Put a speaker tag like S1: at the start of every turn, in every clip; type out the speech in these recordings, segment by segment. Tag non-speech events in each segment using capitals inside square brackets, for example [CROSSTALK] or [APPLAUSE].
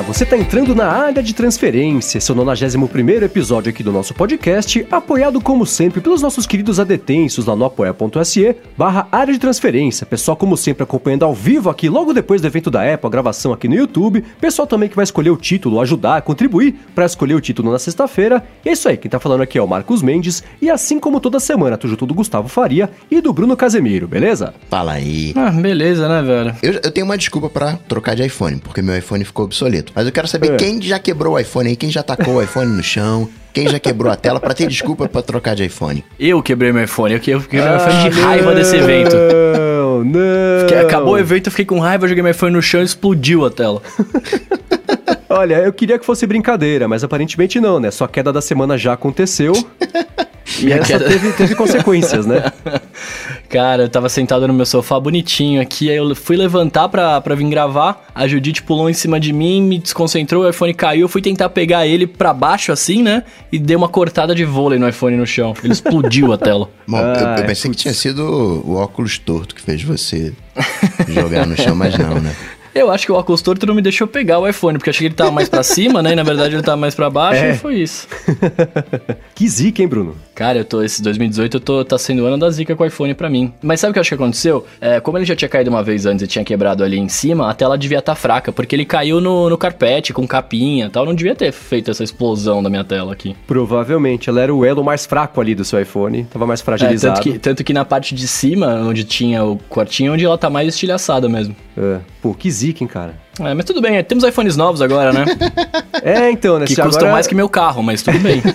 S1: Olá, você está entrando na área de transferência, o 91 episódio aqui do nosso podcast, apoiado como sempre pelos nossos queridos adetensos lá no apoia.se barra área de transferência, pessoal como sempre acompanhando ao vivo aqui logo depois do evento da Apple, a gravação aqui no YouTube, pessoal também que vai escolher o título, ajudar, contribuir para escolher o título na sexta-feira, e é isso aí, quem está falando aqui é o Marcos Mendes, e assim como toda semana, tô junto do Gustavo Faria e do Bruno Casemiro, beleza?
S2: Fala aí.
S3: Ah, beleza, né, velho?
S2: Eu, eu tenho uma desculpa para trocar de iPhone, porque meu iPhone ficou obsoleto. Mas eu quero saber
S1: É.
S2: quem já quebrou o iPhone aí, quem já tacou o iPhone no chão, quem já quebrou a tela para ter desculpa para trocar de iPhone.
S3: Eu quebrei meu iPhone, eu que- eu quebrei meu iPhone de raiva desse evento.
S1: Não, não.
S3: Porque acabou o evento, eu fiquei com raiva, joguei meu iPhone no chão e explodiu a tela. [LAUGHS]
S1: Olha, eu queria que fosse brincadeira, mas aparentemente não, né? Sua queda da semana já aconteceu. e essa
S3: queda-
S1: teve, teve consequências, né? [LAUGHS]
S3: Cara, eu tava sentado no meu sofá bonitinho aqui, aí eu fui levantar pra, pra vir gravar, a Judite pulou em cima de mim, me desconcentrou, o iPhone caiu, eu fui tentar pegar ele pra baixo assim, né? E dei uma cortada de vôlei no iPhone no chão. Ele explodiu a tela. [LAUGHS]
S2: Bom,
S1: Ah,
S2: eu, eu pensei que tinha sido o óculos torto que fez você jogar no chão, mas não, né?
S3: Eu acho que o óculos torto não me deixou pegar o iPhone, porque achei que ele tava mais pra cima, né? E na verdade ele tava mais pra baixo [LAUGHS]
S1: É.
S3: e foi isso. [LAUGHS]
S1: que zica, hein, Bruno?
S3: Cara, eu tô, esse 2018 eu tô, tá sendo o ano da zica com o iPhone pra mim. Mas sabe o que eu acho que aconteceu? É, como ele já tinha caído uma vez antes e tinha quebrado ali em cima, a tela devia estar fraca, porque ele caiu no, no carpete, com capinha e tal. Não devia ter feito essa explosão da minha tela aqui.
S1: Provavelmente, ela era o elo mais fraco ali do seu iPhone, tava mais
S3: É,
S1: fragilizado.
S3: tanto, que, tanto que na parte de cima, onde tinha o quartinho, onde ela tá mais estilhaçada mesmo.
S1: É. Pô, que zica, hein, cara?
S3: É, mas tudo bem, é, temos iPhones novos agora, né? [LAUGHS]
S1: É, então, né?
S3: que
S1: se
S3: custam
S1: agora-
S3: mais que meu carro, mas tudo bem. [LAUGHS]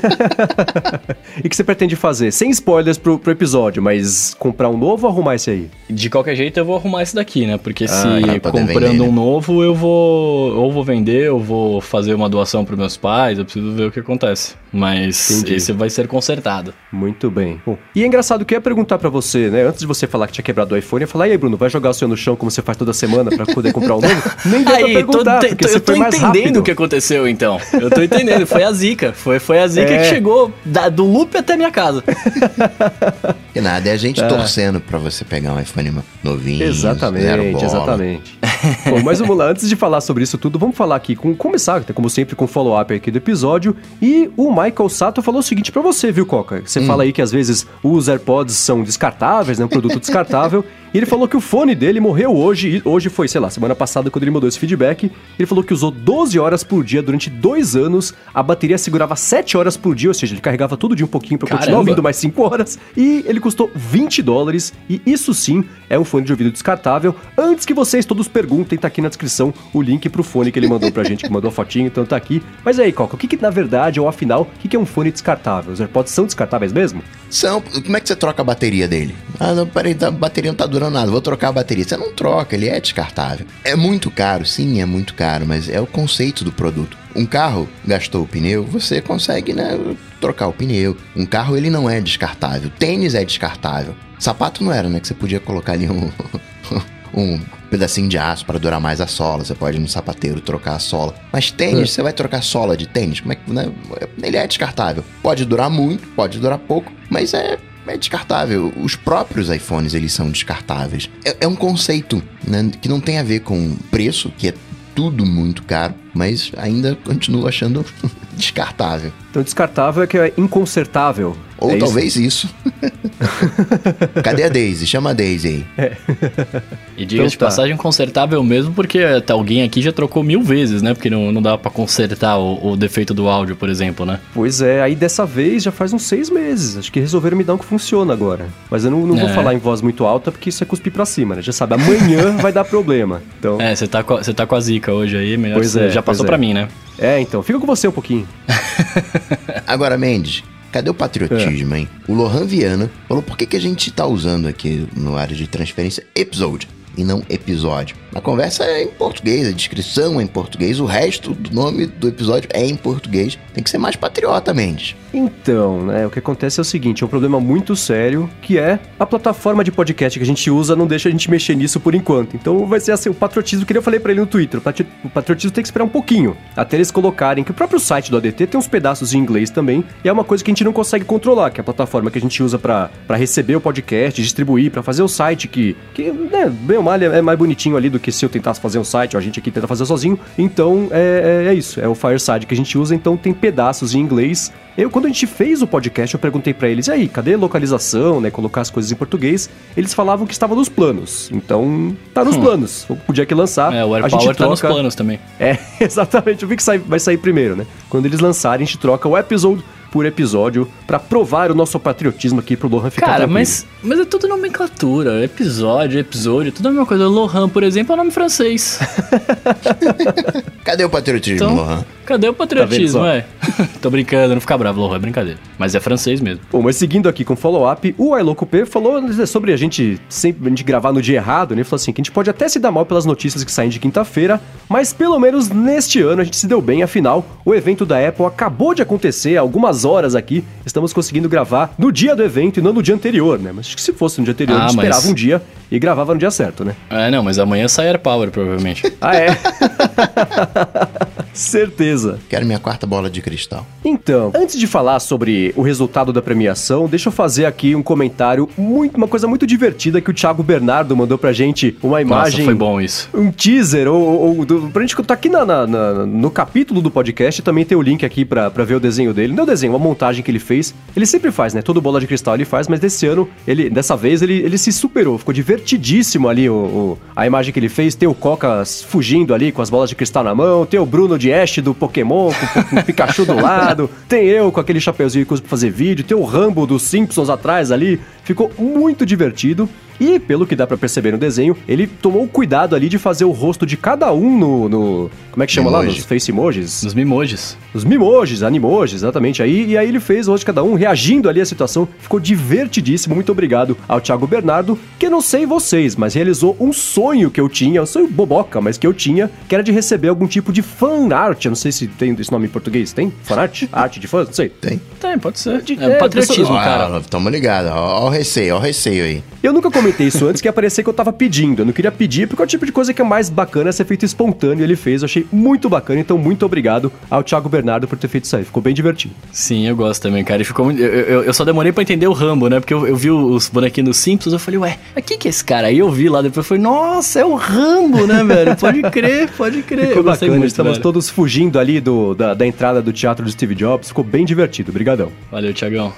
S1: E o que você pretende fazer? Sem spoilers pro, pro episódio, mas comprar um novo ou arrumar esse aí?
S3: De qualquer jeito, eu vou arrumar esse daqui, né? Porque se
S2: pra poder
S3: comprando
S2: vender, né?
S3: um novo, eu vou. Ou vou vender, ou vou fazer uma doação pros meus pais, eu preciso ver o que acontece. Mas
S1: Entendi.
S3: esse vai ser consertado.
S1: Muito bem. Bom, e é engraçado que eu ia perguntar pra você, né? Antes de você falar que tinha quebrado o iPhone, eu ia falar, e aí, Bruno, vai jogar o seu no chão como você faz toda semana pra poder comprar um novo? [LAUGHS] Nem pra
S3: Aí, tô,
S1: perguntar, porque
S3: tô-
S1: você
S3: eu tô
S1: foi mais
S3: entendendo
S1: rápido.
S3: o que aconteceu então. Eu tô entendendo, foi a zica. Foi, foi a zica
S1: É.
S3: que chegou da- do loop até minha casa. [LAUGHS]
S2: Que nada, é a gente torcendo pra você pegar um iPhone novinho. zero
S1: Exatamente,
S2: bola.
S1: exatamente. Bom, mas vamos lá, antes de falar sobre isso tudo, vamos falar aqui, com, começar, como sempre, com o follow-up aqui do episódio. E o Michael Sato falou o seguinte pra você, viu, Coca? Você fala aí que às vezes os AirPods são descartáveis, né? Um produto descartável. [LAUGHS] E ele falou que o fone dele morreu hoje, e hoje foi, sei lá, semana passada, quando ele mandou esse feedback. Ele falou que usou 12 horas por dia durante dois anos, a bateria segurava 7 horas por dia, ou seja, ele carregava todo dia um pouquinho pra continuar ouvindo mais 5 horas. E ele custou 20 dólares. E isso sim é um fone de ouvido descartável. Antes que vocês todos perguntem, tá aqui na descrição o link pro fone que ele mandou pra gente, que mandou a fotinho, então tá aqui. Mas aí, Coca, o que, que na verdade, ou afinal, o que, que é um fone descartável? Os AirPods são descartáveis mesmo?
S2: São, como é que você troca a bateria dele? Ah, não, peraí, a bateria não tá durando nada, vou trocar a bateria. Você não troca, ele é descartável. É muito caro, sim, é muito caro, mas é o conceito do produto. Um carro gastou o pneu, você consegue, né, trocar o pneu. Um carro, ele não é descartável. Tênis é descartável. Sapato não era, né, que você podia colocar ali um... [LAUGHS] um pedacinho de aço para durar mais a sola. Você pode ir no sapateiro trocar a sola. Mas tênis, você vai trocar sola de tênis? Como é que, né? Ele é descartável. Pode durar muito, pode durar pouco, mas é é descartável. Os próprios iPhones, eles são descartáveis. É, é um conceito né, que não tem a ver com preço, que é tudo muito caro, mas ainda continuo achando [LAUGHS] descartável.
S1: Então, descartável é que é inconsertável.
S2: Ou
S1: É isso?
S2: talvez isso. [LAUGHS] Cadê a Daisy? Chama a Daisy aí.
S3: E diga de
S1: Então tá.
S3: passagem, consertável mesmo, porque até alguém aqui já trocou mil vezes, né? Porque não, não dá pra consertar o, o defeito do áudio, por exemplo, né?
S1: Pois é, aí dessa vez já faz uns seis meses. Acho que resolveram me dar um que funciona agora. Mas eu não, não vou
S3: É.
S1: falar em voz muito alta, porque isso é cuspir pra cima, né? Já sabe, amanhã [LAUGHS] vai dar problema. Então.
S3: É, você tá, com a- você tá com a zica hoje aí, melhor
S1: Pois
S3: você
S1: é,
S3: já passou
S1: é.
S3: pra mim, né?
S1: É, então, fica com você um pouquinho. [LAUGHS]
S2: Agora, Mendes, cadê o patriotismo, hein? O Lohan Viana falou por que, que a gente tá usando aqui no área de transferência episode e não episódio. A conversa é em português, a descrição é em português, o resto do nome do episódio é em português. Tem que ser mais patriota, Mendes.
S1: Então, né, o que acontece é o seguinte, é um problema muito sério, que é a plataforma de podcast que a gente usa não deixa a gente mexer nisso por enquanto. Então vai ser assim, o patriotismo, que eu falei pra ele no Twitter, o patri- o patriotismo tem que esperar um pouquinho, até eles colocarem que o próprio site do ADT tem uns pedaços em inglês também, e é uma coisa que a gente não consegue controlar, que é a plataforma que a gente usa pra receber o podcast, distribuir, pra fazer o site que, que né, bem mal é, é mais bonitinho ali do que se eu tentasse fazer um site, ou a gente aqui tenta fazer sozinho. Então é, é, é isso, é o Fireside que a gente usa, então tem pedaços em inglês. Eu, quando a gente fez o podcast, eu perguntei para eles, e aí, cadê localização, né? Colocar as coisas em português. Eles falavam que estava nos planos. Então, tá nos hum. planos. Podia que lançar.
S3: É, o AirPower troca... tá nos planos também.
S1: É, [LAUGHS] exatamente. Eu vi que sai, vai sair primeiro, né? Quando eles lançarem, a gente troca o episode por episódio para provar o nosso patriotismo aqui pro Lohan ficar
S3: Cara, mas, mas é tudo nomenclatura. Episódio, episódio, tudo a mesma coisa. Lohan, por exemplo, é o nome francês. [LAUGHS]
S2: Cadê o patriotismo, então, Lohan?
S3: Cadê o patriotismo, tá é? [LAUGHS] Tô brincando, não fica bravo, Lohan, é brincadeira. Mas é francês mesmo.
S1: Bom, mas seguindo aqui com o follow-up, o Ailoco P falou sobre a gente sempre a gente gravar no dia errado, né? Ele falou assim, que a gente pode até se dar mal pelas notícias que saem de quinta-feira, mas pelo menos neste ano a gente se deu bem, afinal, o evento da Apple acabou de acontecer algumas horas aqui, estamos conseguindo gravar no dia do evento e não no dia anterior, né? Mas acho que se fosse no dia anterior, ah, a gente mas... esperava um dia e gravava no dia certo, né?
S3: É, não, mas amanhã sai AirPower, provavelmente.
S1: ah, é? [LAUGHS] Certeza.
S2: Quero minha quarta bola de cristal.
S1: Então, antes de falar sobre o resultado da premiação, deixa eu fazer aqui um comentário, muito, uma coisa muito divertida que o Thiago Bernardo mandou pra gente, uma imagem... Nossa,
S3: foi bom isso.
S1: Um teaser, ou, ou do, pra gente tá aqui na, na, na, no capítulo do podcast, também tem o link aqui pra, pra ver o desenho dele. Não é o desenho, uma montagem que ele fez. Ele sempre faz, né? Todo bola de cristal ele faz, mas desse ano, ele, dessa vez, ele, ele se superou. Ficou divertidíssimo ali o, o a imagem que ele fez. Tem o Coca fugindo ali com as bolas de cristal na mão, tem o Bruno de Ash do Pokémon com, com o Pikachu do lado, [LAUGHS] tem eu com aquele chapeuzinho que uso pra fazer vídeo, tem o Rambo dos Simpsons atrás ali. Ficou muito divertido. E, pelo que dá para perceber no desenho, ele tomou cuidado ali de fazer o rosto de cada um no. no como é que chama Mimoji. lá? Nos face emojis?
S3: Nos mimojis.
S1: Os mimojis, animojis, exatamente. Aí, e aí ele fez o rosto de cada um, reagindo ali à situação. Ficou divertidíssimo. Muito obrigado ao Thiago Bernardo, que não sei vocês, mas realizou um sonho que eu tinha, um sonho boboca, mas que eu tinha, que era de receber algum tipo de fan art. Eu não sei se tem esse nome em português. Tem? Fan art? [LAUGHS] Arte de fã? Não sei.
S2: Tem.
S3: Tem, pode ser. De, é, é, patriotismo, cara.
S2: tamo ligado. Ó, ó o receio, ó o receio aí.
S1: Eu nunca comentei isso antes, que ia parecer que eu tava pedindo. Eu não queria pedir, porque é o tipo de coisa que é mais bacana ser feito espontâneo. Ele fez, eu achei muito bacana. Então, muito obrigado ao Thiago Bernardo por ter feito isso aí. Ficou bem divertido.
S3: Sim, eu gosto também, cara. E ficou muito... eu, eu, eu, só demorei pra entender o Rambo, né? Porque eu, eu vi os bonequinhos Simpsons, eu falei, ué, mas quem que é esse cara? Aí eu vi lá, depois eu falei, nossa, é o Rambo, né, velho? Pode crer, pode crer.
S1: Ficou bacana, muito, estamos velho. todos fugindo ali do, da, da entrada do teatro do Steve Jobs. Ficou bem divertido. Obrigadão.
S3: Valeu, Thiagão.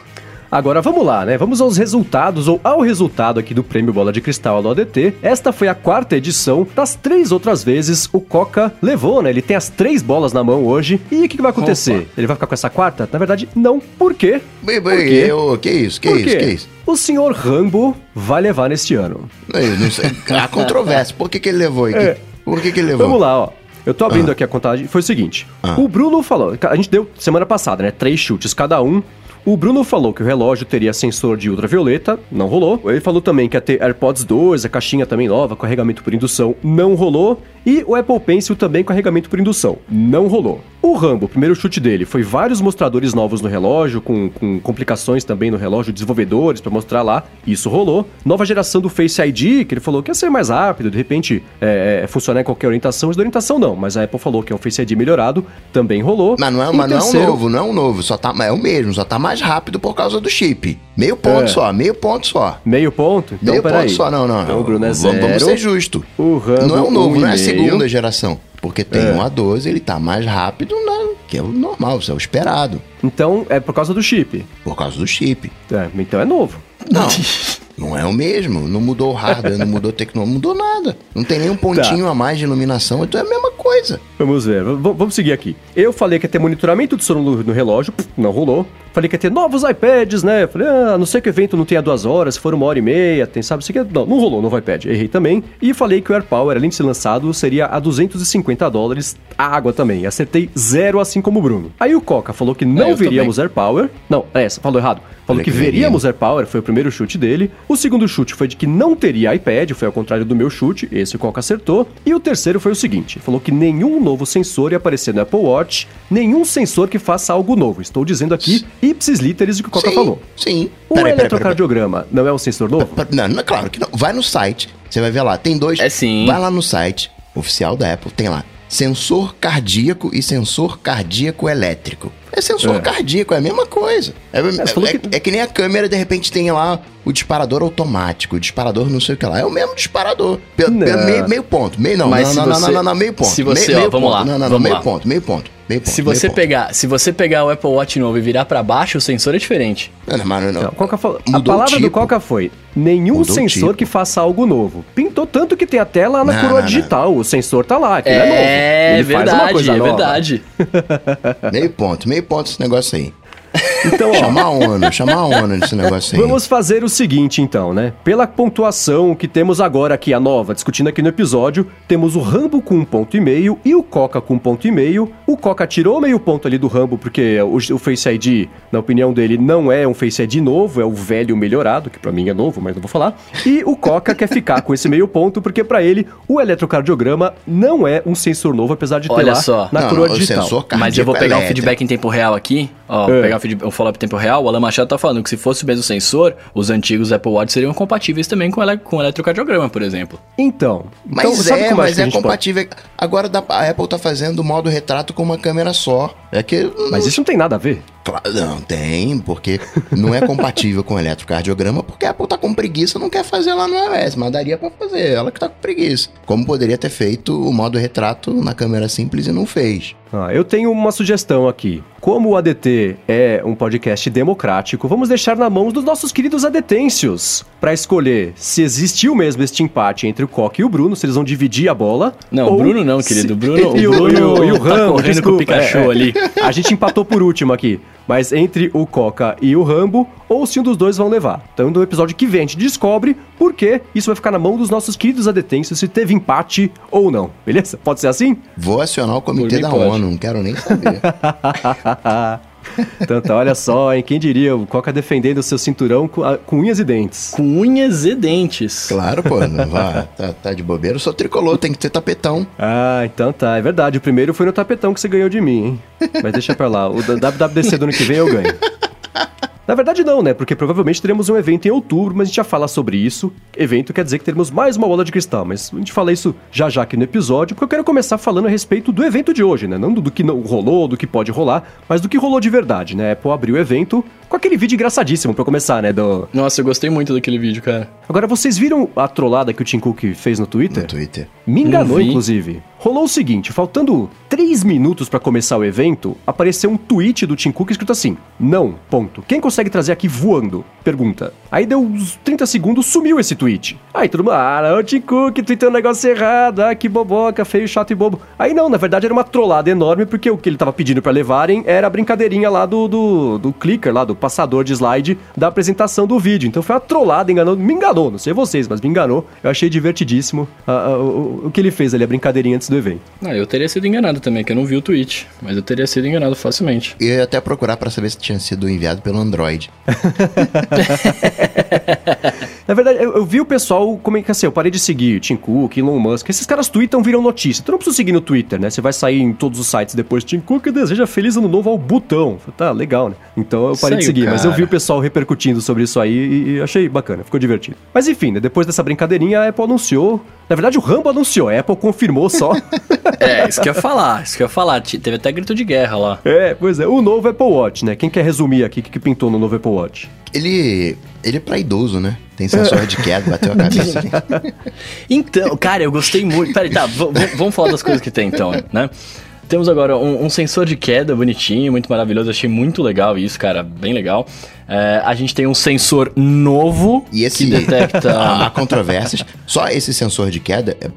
S1: Agora vamos lá, né? Vamos aos resultados ou ao resultado aqui do Prêmio Bola de Cristal do ADT. Esta foi a quarta edição. Das três outras vezes, o Coca levou, né? Ele tem as três bolas na mão hoje. E o que, que, vai acontecer? Opa. Ele vai ficar com essa quarta? Na verdade, não. Por quê?
S2: Bem, bem, Por quê? Eu, que isso? Que Por isso? Quê? Que isso?
S1: O senhor Rambo vai levar neste ano.
S2: Eu não sei. Há [LAUGHS] controvérsia. Por que, que ele levou? É. Por que, que ele levou?
S1: Vamos lá, ó. Eu tô abrindo ah. aqui a contagem. Foi o seguinte: ah. o Bruno falou, a gente deu semana passada, né? Três chutes cada um. O Bruno falou que o relógio teria sensor de ultravioleta, não rolou. Ele falou também que ia ter AirPods 2, a caixinha também nova, carregamento por indução, não rolou. E o Apple Pencil também carregamento por indução, não rolou. O Rambo, o primeiro chute dele, foi vários mostradores novos no relógio, com, com complicações também no relógio, desenvolvedores para mostrar lá, isso rolou. Nova geração do Face ID, que ele falou que ia ser mais rápido, de repente é, é, funcionar em qualquer orientação, mas da orientação não, mas a Apple falou que é um Face ID melhorado, também rolou.
S2: Mas não é, mas terceiro... não é um novo, não é um novo, só tá, é o mesmo, só tá mais rápido por causa do chip. Meio ponto é. só, meio ponto só.
S1: Meio ponto?
S2: Então, meio ponto aí. só, não, não.
S1: Então, Bruno é zero.
S2: Vamos ser justo.
S1: O Rambo,
S2: não é
S1: um
S2: novo, um não é a segunda geração. Porque tem é. um A12, ele tá mais rápido, né? que é o normal, isso é o esperado.
S1: Então é por causa do chip.
S2: Por causa do chip.
S1: É, então é novo.
S2: Não. [LAUGHS] Não é o mesmo, não mudou o hardware, não mudou a tecnologia, não mudou nada. Não tem nem um pontinho tá. a mais de iluminação, então é a mesma coisa.
S1: Vamos ver, v vamos seguir aqui. Eu falei que ia ter monitoramento de sono no, relógio, não rolou. Falei que ia ter novos iPads, né? Falei, ah, não sei que o evento não tenha duas horas, se for uma hora e meia, tem, sabe, que Não, não rolou no iPad, errei também. E falei que o AirPower, além de ser lançado, seria a 250 dólares a água também. Acertei zero, assim como o Bruno. Aí o Coca falou que não é, veríamos AirPower. Não, é essa, falou errado. Falou que, que veríamos AirPower, foi o primeiro chute dele. O segundo chute foi de que não teria iPad, foi ao contrário do meu chute, esse o Coca acertou. E o terceiro foi o seguinte: falou que nenhum novo sensor ia aparecer no Apple Watch, nenhum sensor que faça algo novo. Estou dizendo aqui ipsis literis o que o Coca
S2: sim,
S1: falou.
S2: Sim.
S1: O pera, eletrocardiograma pera, pera, não é um sensor novo?
S2: Não, não, claro que não. Vai no site, você vai ver lá, tem dois.
S3: É sim.
S2: Vai lá no site oficial da Apple, tem lá sensor cardíaco e sensor cardíaco elétrico. É sensor
S1: É.
S2: cardíaco, é a mesma coisa. É, é-
S1: que-
S2: é que nem a câmera, de repente, tem lá o disparador automático, o disparador não sei o que lá. É o mesmo disparador. Pe- meio, meio ponto. Meio não,
S3: Mas
S2: não, não,
S3: você-
S2: não, não, não, meio ponto.
S3: se
S2: meio,
S3: você, ó,
S2: meio
S3: vamos
S2: ponto.
S3: lá,
S2: Não, não, não,
S3: vamos
S2: meio
S3: lá.
S2: ponto, meio ponto. Ponto
S3: Se você
S2: ponto.
S3: pegar, se você pegar o Apple Watch novo e virar pra baixo, o sensor é diferente.
S2: Não, não, mas não,
S1: Não, Coca falou- a
S2: Mudou o
S1: palavra do
S2: tipo.
S1: Coca foi: nenhum
S2: Mudou
S1: sensor
S2: tipo.
S1: que faça algo novo. Pintou tanto que tem até lá na
S2: Não,
S1: coroa
S2: não,
S1: digital. O sensor tá lá, aquilo é, novo.
S3: É,
S1: Ele faz uma
S3: verdade,
S1: coisa
S3: é
S1: nova.
S3: verdade. [LAUGHS]
S2: Meio ponto, meio ponto esse negócio aí.
S1: Então, ó,
S2: Chama a ONU, chama a ONU nesse negócio aí.
S1: Vamos fazer o seguinte, então, né? Pela pontuação que temos agora aqui, a nova, discutindo aqui no episódio, temos o Rambo com um ponto e meio e o Coca com um ponto e meio. O Coca tirou meio ponto ali do Rambo, porque o, o Face ID, na opinião dele, não é um Face ID novo, é o velho melhorado, que pra mim é novo, mas não vou falar. E o Coca quer ficar com esse meio ponto, porque pra ele, o eletrocardiograma não é um sensor novo, apesar de ter
S3: Olha
S1: lá
S3: só.
S1: na
S2: Não,
S1: coroa
S2: não, o
S1: digital.
S3: Mas eu vou pegar um
S2: elétrico.
S3: feedback em tempo real aqui. Ó,
S1: É.
S3: pegar feed- o follow-up em tempo real. O Alan Machado tá falando que se fosse o mesmo sensor, os antigos Apple Watch seriam compatíveis também com, ele, com eletrocardiograma, por exemplo.
S1: Então,
S2: Mas
S1: então, sabe
S2: é,
S1: como acho
S2: mas
S1: que a
S2: é
S1: gente pode-
S2: compatível. Agora a Apple tá fazendo o modo retrato com uma câmera só. É que.
S1: Mas isso não tem nada a ver.
S2: Claro, não, tem, porque não é compatível com o eletrocardiograma, porque a Apple tá com preguiça não quer fazer lá no iOS, mas daria pra fazer, ela que tá com preguiça. Como poderia ter feito o modo retrato na câmera simples e não fez.
S1: Ah, eu tenho uma sugestão aqui. Como o ADT é um podcast democrático, vamos deixar na mão dos nossos queridos adetêncios para escolher se existiu mesmo este empate entre o Coque e o Bruno, se eles vão dividir a bola.
S3: Não,
S1: ou
S3: o Bruno não, querido. O Bruno,
S1: e o,
S3: Bruno
S1: e o, e o
S3: tá
S1: Rambo,
S3: correndo com o
S1: desculpa,
S3: Pikachu
S1: é, é.
S3: ali.
S1: A gente empatou por último aqui. Mas entre o Coca e o Rambo, ou se um dos dois vão levar. Então, no episódio que vem, a gente descobre por que isso vai ficar na mão dos nossos queridos adetêncios, se teve empate ou não. Beleza? Pode ser assim?
S2: Vou acionar o comitê da
S3: pode.
S2: ONU, não quero nem saber. [LAUGHS]
S1: então, tá, olha só, hein? Quem diria? O Coca defendendo o seu cinturão com, a- com unhas e dentes.
S3: Com unhas e dentes.
S2: claro, pô, não vá, tá, tá de bobeira. Eu sou tricolor, tem que ter tapetão.
S1: Ah, então tá. É verdade. O primeiro foi no tapetão que você ganhou de mim, hein? Mas deixa pra lá. O WWDC do ano que vem eu ganho. Na verdade, não, né? Porque provavelmente teremos um evento em outubro, mas a gente já fala sobre isso. Evento quer dizer que teremos mais uma bola de cristal, mas a gente fala isso já já aqui no episódio, porque eu quero começar falando a respeito do evento de hoje, né? Não do, do que não rolou, do que pode rolar, mas do que rolou de verdade, né? A Apple abriu o evento com aquele vídeo engraçadíssimo pra começar, né? Do...
S3: Nossa, eu gostei muito daquele vídeo, cara.
S1: Agora, vocês viram a trollada que o Tim Cook fez no Twitter?
S2: No Twitter.
S1: Me enganou, inclusive. Rolou o seguinte, faltando 3 minutos pra começar o evento, apareceu um tweet do Tim Cook escrito assim: Não, ponto. Quem consegue trazer aqui voando? Pergunta. Aí deu uns 30 segundos, sumiu esse tweet. Aí todo mundo, ah, o Tim Cook tweetou um negócio errado, ah, que boboca, feio, chato e bobo. Aí não, na verdade era uma trollada enorme, porque o que ele tava pedindo pra levarem era a brincadeirinha lá do, do, do clicker, lá do passador de slide da apresentação do vídeo. Então foi uma trollada, enganou, me enganou, não sei vocês, mas me enganou. Eu achei divertidíssimo ah, ah, o, o que ele fez ali, a brincadeirinha antes do evento.
S3: Ah, eu teria sido enganado também, que eu não vi o tweet. Mas eu teria sido enganado facilmente.
S2: Eu ia até procurar pra saber se tinha sido enviado pelo Android. [LAUGHS]
S1: Na verdade, eu, eu vi o pessoal, como é que assim, eu parei de seguir Tim Cook, Elon Musk, esses caras tweetam, viram notícia. Tu não precisa seguir no Twitter, né? Você vai sair em todos os sites depois, Tim Cook deseja feliz ano novo ao botão. Tá, legal, né? Então eu parei de seguir, mas eu vi o pessoal repercutindo sobre isso aí e, e achei bacana, ficou divertido. Mas enfim, né, depois dessa brincadeirinha, a Apple anunciou, na verdade o Rambo anunciou, a Apple confirmou só. [LAUGHS]
S3: É, isso que eu ia falar, isso que eu ia falar. Te- Teve até grito de guerra lá.
S1: é, pois é, o novo Apple Watch, né? Quem quer resumir aqui o que, que pintou no novo Apple Watch?
S2: Ele. Ele é pra idoso, né? Tem sensor de queda, bateu a cabeça [LAUGHS] ali.
S3: Então, cara, eu gostei muito. Peraí, tá, vamos falar das coisas que tem então, né? Temos agora um, um sensor de queda bonitinho, muito maravilhoso. Achei muito legal isso, cara, bem legal. É, a gente tem um sensor novo
S2: E esse.
S3: que detecta. [LAUGHS]
S2: Há controvérsias. Só esse sensor de queda, é-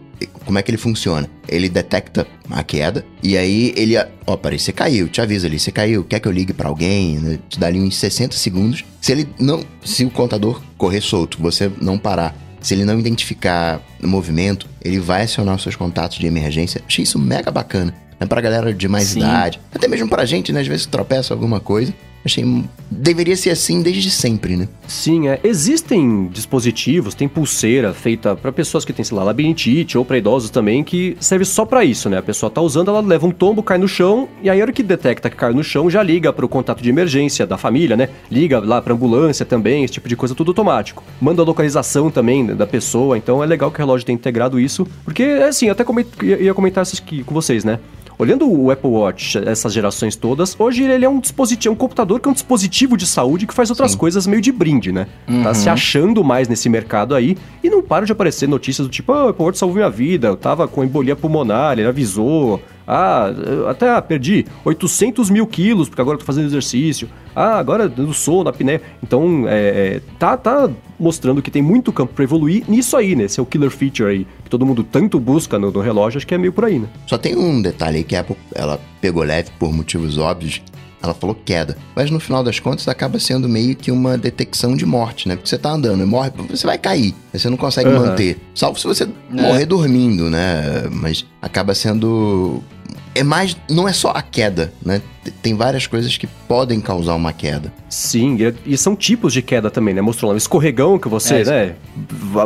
S2: como é que ele funciona? Ele detecta a queda e aí ele. Ó, peraí, você caiu, te avisa ali, você caiu, quer que eu ligue pra alguém? né? Te dá ali uns 60 segundos. Se ele não. Se o contador correr solto, você não parar. Se ele não identificar o movimento, ele vai acionar os seus contatos de emergência. Achei isso mega bacana. É pra galera de mais
S3: Sim.
S2: idade. Até mesmo pra gente, né? Às vezes tropeça alguma coisa. Achei. Deveria ser assim desde sempre, né?
S1: Sim, é. Existem dispositivos, tem pulseira feita para pessoas que têm, sei lá, labirintite ou para idosos também, que serve só para isso, né? A pessoa tá usando, ela leva um tombo, cai no chão, e aí a hora que detecta que caiu no chão, já liga para o contato de emergência da família, né? Liga lá pra ambulância também, esse tipo de coisa, tudo automático. Manda a localização também da pessoa, então é legal que o relógio tenha integrado isso, porque, assim, eu até coment... ia comentar isso aqui com vocês, né? Olhando o Apple Watch, essas gerações todas, hoje ele é um dispositivo, é um computador que é um dispositivo de saúde que faz outras Sim. coisas meio de brinde, né? Uhum. Tá se achando mais nesse mercado aí e não para de aparecer notícias do tipo, ah, o Apple Watch salvou minha vida, eu tava com embolia pulmonar, ele avisou, ah, até ah, perdi 800 mil quilos porque agora eu tô fazendo exercício. Ah, agora no sono, na apneia. Então, é, é, tá, tá mostrando que tem muito campo para evoluir nisso aí, né? Esse é o killer feature aí que todo mundo tanto busca no, no, relógio, acho que é meio por aí, né?
S2: Só tem um detalhe aí que a Apple, ela pegou leve por motivos óbvios, ela falou queda. Mas no final das contas acaba sendo meio que uma detecção de morte, né? Porque você tá andando e morre, você vai cair. Você não consegue uhum. manter. Salvo se você é. morrer dormindo, né? Mas acaba sendo é mais. Não é só a queda, né? Tem várias coisas que podem causar uma queda.
S1: Sim, e, são tipos de queda também, né? Mostrou lá um escorregão que você, é, né?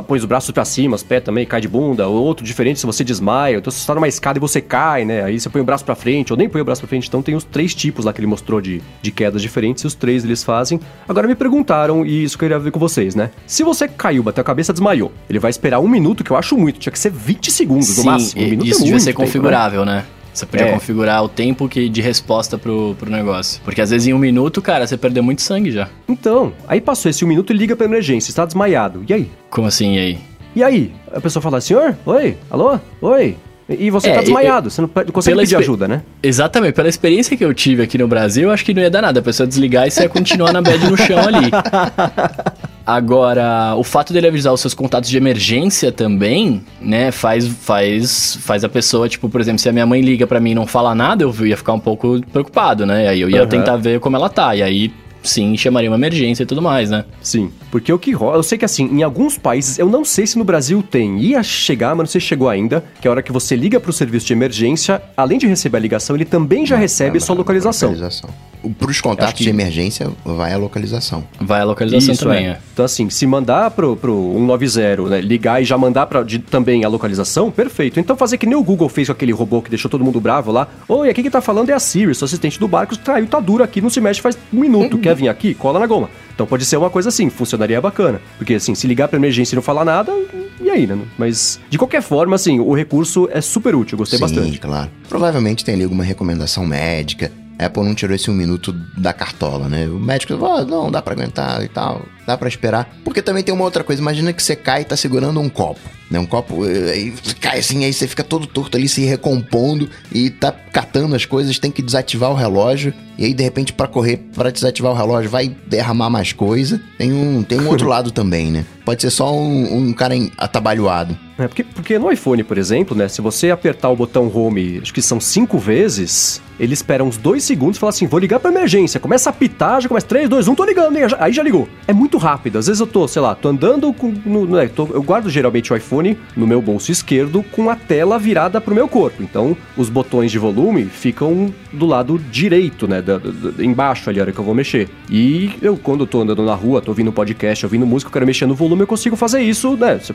S1: Põe os braços para cima, os pés também, cai de bunda. Ou outro diferente se você desmaia. Então você está numa escada e você cai, né? Aí você põe o braço para frente, ou nem põe o braço para frente. Então tem os três tipos lá que ele mostrou de, de quedas diferentes e os três eles fazem. Agora me perguntaram, e isso que eu queria ver com vocês, né? Se você caiu, bateu a cabeça, desmaiou. Ele vai esperar um minuto, que eu acho muito. Tinha que ser 20 segundos
S3: Sim,
S1: no máximo. Um
S3: minuto
S1: isso
S3: é devia ser tempo, né? configurável, né? né? Você podia é. configurar o tempo que, de resposta pro, pro negócio. Porque às vezes em um minuto, cara, você perdeu muito sangue já.
S1: Então, aí passou esse um minuto e liga pra emergência, está desmaiado. E aí?
S3: Como assim, e aí?
S1: E aí? A pessoa fala, senhor? Oi? Alô? Oi? E você é, tá desmaiado, eu, você não consegue pedir ajuda, né?
S3: Exatamente, pela experiência que eu tive aqui no Brasil, eu acho que não ia dar nada. A pessoa desligar e você ia continuar na bed no chão ali. [LAUGHS] Agora, o fato dele avisar os seus contatos de emergência também, né, faz, faz, faz a pessoa, tipo, por exemplo, se a minha mãe liga para mim e não fala nada, eu ia ficar um pouco preocupado, né? Aí eu ia uhum. tentar ver como ela tá. E aí sim, chamaria uma emergência e tudo mais, né?
S1: Sim, porque o que rola, eu sei que assim, em alguns países, eu não sei se no Brasil tem, ia chegar, mas não sei se chegou ainda, que é a hora que você liga pro serviço de emergência, além de receber a ligação, ele também já não, recebe não, sua localização. localização.
S2: Para os contatos que... de emergência, vai a localização.
S3: Vai a localização Isso, também, é. é.
S1: Então, assim, se mandar pro, pro 190, né, ligar e já mandar pra, de, também a localização, perfeito. Então, fazer que nem o Google fez com aquele robô que deixou todo mundo bravo lá. Oi, aqui que tá falando é a Siri, seu assistente do barco, caiu, tá duro aqui, não se mexe faz um minuto. Quer vir aqui? Cola na goma. Então pode ser uma coisa assim, funcionaria bacana. Porque assim, se ligar pra emergência e não falar nada, e aí, né? Mas, de qualquer forma, assim, o recurso é super útil, gostei
S2: Sim,
S1: bastante.
S2: claro. Provavelmente tem ali alguma recomendação médica, Apple não tirou esse um minuto da cartola, né? O médico oh, não, dá pra aguentar e tal, dá para esperar. Porque também tem uma outra coisa, imagina que você cai e tá segurando um copo, né? Um copo, eh, aí cai assim, aí você fica todo torto ali, se recompondo e tá catando as coisas, tem que desativar o relógio, e aí de repente para correr, para desativar o relógio, vai derramar mais coisa. Tem um, tem um outro [LAUGHS] lado também, né? Pode ser só um, um cara atabalhoado.
S1: É, porque, porque no iPhone, por exemplo, né? Se você apertar o botão home, acho que são cinco vezes, ele espera uns dois segundos e fala assim: vou ligar pra emergência. Começa a apitar, já começa 3, 2, 1, tô ligando, hein? Aí já ligou. É muito rápido. Às vezes eu tô, sei lá, tô andando com. No, né, tô, eu guardo geralmente o iPhone no meu bolso esquerdo com a tela virada pro meu corpo. Então, os botões de volume ficam do lado direito, né? Da, da, embaixo ali, a hora que eu vou mexer. E eu, quando eu tô andando na rua, tô ouvindo podcast, ouvindo música, eu quero mexer no volume, eu consigo fazer isso, né? Você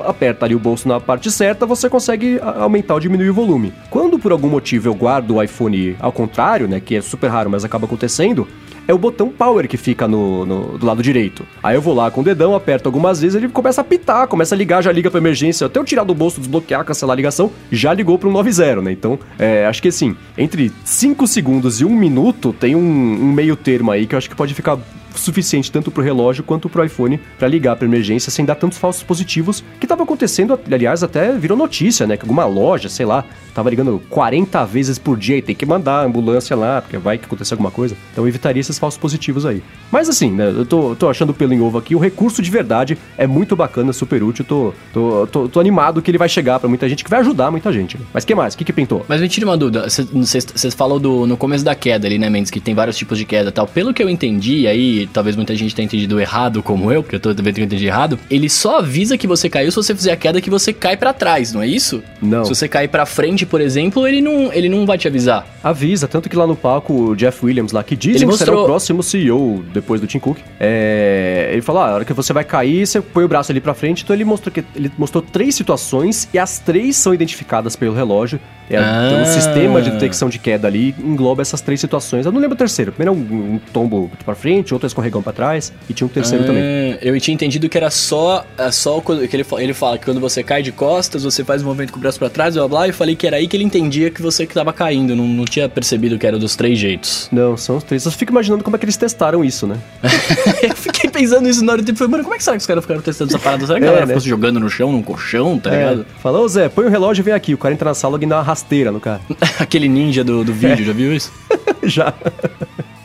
S1: aperta ali o bolso na parte certa, você consegue aumentar ou diminuir o volume. Quando por algum motivo eu guardo o iPhone ao contrário, né? Que é super raro, mas acaba acontecendo é o botão power que fica no, no, do lado direito. Aí eu vou lá com o dedão, aperto algumas vezes, ele começa a pitar, começa a ligar, já liga pra emergência. Até eu tirar do bolso, desbloquear, cancelar a ligação, já ligou pro 90, né? Então, é, acho que assim, entre 5 segundos e 1 minuto tem um, um meio termo aí que eu acho que pode ficar suficiente tanto para o relógio quanto para o iPhone para ligar para emergência sem dar tantos falsos positivos que estava acontecendo, aliás, até virou notícia, né? Que alguma loja, sei lá, tava ligando 40 vezes por dia e tem que mandar a ambulância lá, porque vai que acontecer alguma coisa. Então evitaria esses falsos positivos aí. Mas assim, né? Eu tô, tô achando pelo em ovo aqui, o recurso de verdade é muito bacana, super útil. Tô, tô, tô, tô animado que ele vai chegar para muita gente, que vai ajudar muita gente. Mas que mais? O que, que pintou?
S3: Mas me tira uma dúvida. Você falou do, no começo da queda ali, né, Mendes, que tem vários tipos de queda e tal. Pelo que eu entendi, aí que talvez muita gente tenha entendido errado, como eu, porque eu tô vendo que eu entendi errado, ele só avisa que você caiu se você fizer a queda que você cai para trás, não é isso?
S1: Não.
S3: Se você cair para frente, por exemplo, ele não, ele não vai te avisar.
S1: Avisa, tanto que lá no palco o Jeff Williams lá, que dizem
S3: Ele
S1: que será
S3: mostrou-
S1: o próximo CEO depois do Tim Cook, é, ele falou, ah, a hora que você vai cair, você põe o braço ali pra frente, então ele mostrou que ele mostrou três situações e as três são identificadas pelo relógio. É, então,
S3: Ah.
S1: o sistema de detecção de queda ali engloba essas três situações. Eu não lembro o terceiro. Primeiro é um, um tombo pra frente, outro é escorregão pra trás, e tinha um terceiro também.
S3: Ah, Eu tinha entendido que era só, é só que ele, ele fala que quando você cai de costas, você faz um movimento com o braço pra trás, blá blá, e eu falei que era aí que ele entendia que você que tava caindo, não, não tinha percebido que era dos três jeitos.
S1: Não, são os três. Eu fico imaginando como é que eles testaram isso, né? [LAUGHS]
S3: eu fiquei pensando nisso na hora do tempo, falei, mano, como é que será que os caras ficaram testando essa parada? Será que a
S1: É,
S3: galera
S1: né?
S3: ficou se jogando no chão, num colchão, tá
S1: É,
S3: ligado?
S1: Falou, Zé, põe o relógio e vem aqui. O cara entra na sala e dá uma rasteira no cara. [LAUGHS]
S3: Aquele ninja do, do vídeo, já viu isso? [LAUGHS]
S1: Já.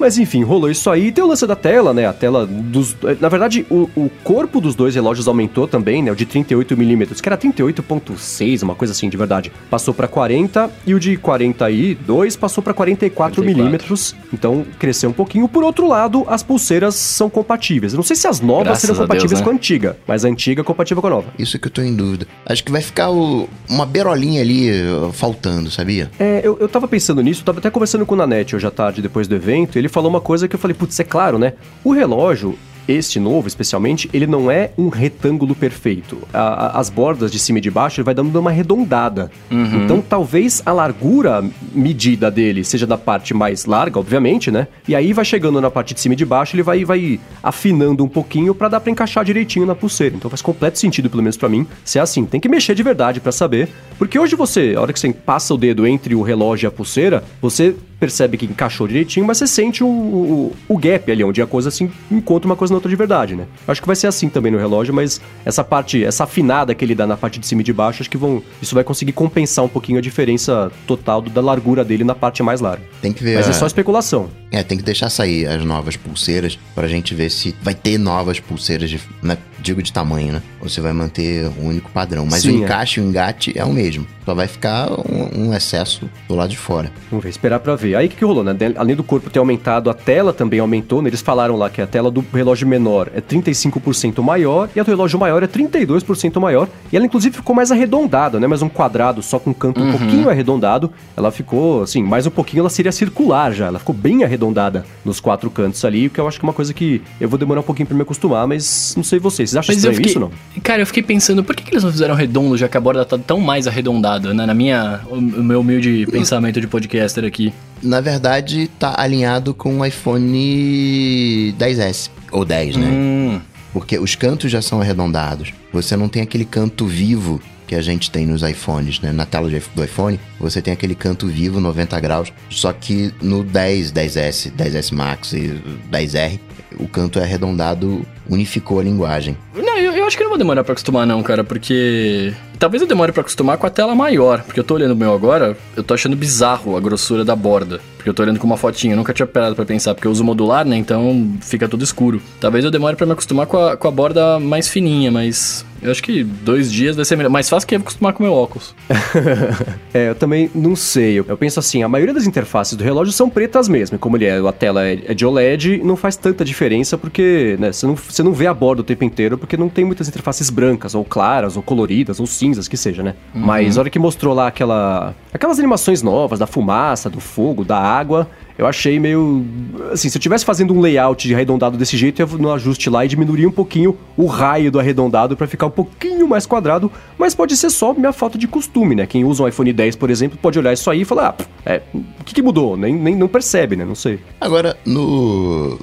S1: Mas enfim, rolou isso aí. Tem o lance da tela, né? A tela dos. Na verdade, o, o corpo dos dois relógios aumentou também, né? O de 38mm, que era 38,6, uma coisa assim, de verdade. Passou pra 40 e o de 42 passou pra 44mm. Então cresceu um pouquinho. Por outro lado, as pulseiras são compatíveis. Eu não sei se as novas
S3: Graças
S1: serão
S3: a Deus,
S1: compatíveis
S3: né?
S1: com a antiga, mas a antiga é compatível com a nova.
S2: Isso que eu tô em dúvida. Acho que vai ficar o- uma berolinha ali uh, faltando, sabia?
S1: É, eu, eu tava pensando nisso, tava até conversando com o Nanete hoje à tarde, depois do evento, e ele falou uma coisa que eu falei, putz, é claro, né? O relógio, este novo especialmente, ele não é um retângulo perfeito. A- a- as bordas de cima e de baixo, ele vai dando uma arredondada. Então, talvez a largura medida dele seja da parte mais larga, obviamente, né? E aí vai chegando na parte de cima e de baixo, ele vai, vai afinando um pouquinho pra dar pra encaixar direitinho na pulseira. Então faz completo sentido, pelo menos pra mim, ser assim. Tem que mexer de verdade pra saber, porque hoje você, a hora que você passa o dedo entre o relógio e a pulseira, você percebe que encaixou direitinho, mas você sente o, o, o gap ali, onde a coisa assim encontra uma coisa na outra de verdade, né? Acho que vai ser assim também no relógio, mas essa parte, essa afinada que ele dá na parte de cima e de baixo, acho que vão, isso vai conseguir compensar um pouquinho a diferença total do- da largura dele na parte mais larga.
S2: Tem que ver.
S1: Mas
S2: a-
S1: é só especulação.
S2: É, tem que deixar sair as novas pulseiras pra gente ver se vai ter novas pulseiras, de, né, digo de tamanho, né? Ou se vai manter o único padrão. Mas
S1: Sim,
S2: o
S1: é.
S2: encaixe e o engate é o mesmo. Só vai ficar um, um excesso do lado de fora.
S1: Vamos ver, esperar pra ver. Aí o que, que rolou, né? Além do corpo ter aumentado, a tela também aumentou, né? Eles falaram lá que a tela do relógio menor é 35% maior e a do relógio maior é 32% maior. E ela, inclusive, ficou mais arredondada, né? Mais um quadrado só com um canto um pouquinho arredondado. Ela ficou, assim, mais um pouquinho ela seria circular já. Ela ficou bem arredondada nos quatro cantos ali, o que eu acho que é uma coisa que eu vou demorar um pouquinho pra me acostumar, mas não sei vocês. Vocês acham
S3: Mas
S1: estranho
S3: fiquei,
S1: isso ou não?
S3: cara, eu fiquei pensando, por que, que eles não fizeram redondo, já que a borda tá tão mais arredondada, né? Na minha, o meu humilde pensamento de podcaster aqui.
S2: Na verdade, tá alinhado com o iPhone 10S. Ou 10, né?
S3: Hum,
S2: Porque os cantos já são arredondados. Você não tem aquele canto vivo que a gente tem nos iPhones, né? Na tela do iPhone, você tem aquele canto vivo 90 graus. Só que no 10, 10S, 10S Max e 10R, o canto é arredondado, unificou a linguagem.
S3: Não, eu, eu acho que eu não vou demorar pra acostumar não, cara, porque... Talvez eu demore pra acostumar com a tela maior, porque eu tô olhando o meu agora, eu tô achando bizarro a grossura da borda. Porque eu tô olhando com uma fotinha, eu nunca tinha parado pra pensar, porque eu uso modular, né, então fica tudo escuro. Talvez eu demore pra me acostumar com a, com a borda mais fininha, mas... Eu acho que dois dias vai ser melhor. mais fácil que acostumar com o meu óculos. [LAUGHS]
S1: É, eu também não sei. Eu, eu penso assim, a maioria das interfaces do relógio são pretas mesmo. Como ele é, a tela é, é de OLED, não faz tanta diferença porque, né, você não, você não vê a borda o tempo inteiro porque não tem muitas interfaces brancas, ou claras, ou coloridas, ou cinzas, que seja, né? Mas a hora que mostrou lá aquela, aquelas animações novas da fumaça, do fogo, da água, eu achei meio. Assim, se eu tivesse fazendo um layout de arredondado desse jeito, eu ia no ajuste lá e diminuiria um pouquinho o raio do arredondado pra ficar um pouquinho mais quadrado, mas pode ser só minha falta de costume, né? Quem usa um iPhone 10, por exemplo, pode olhar isso aí e falar, ah, é, o que, que mudou? Nem, nem não percebe, né? Não sei.
S2: Agora, no.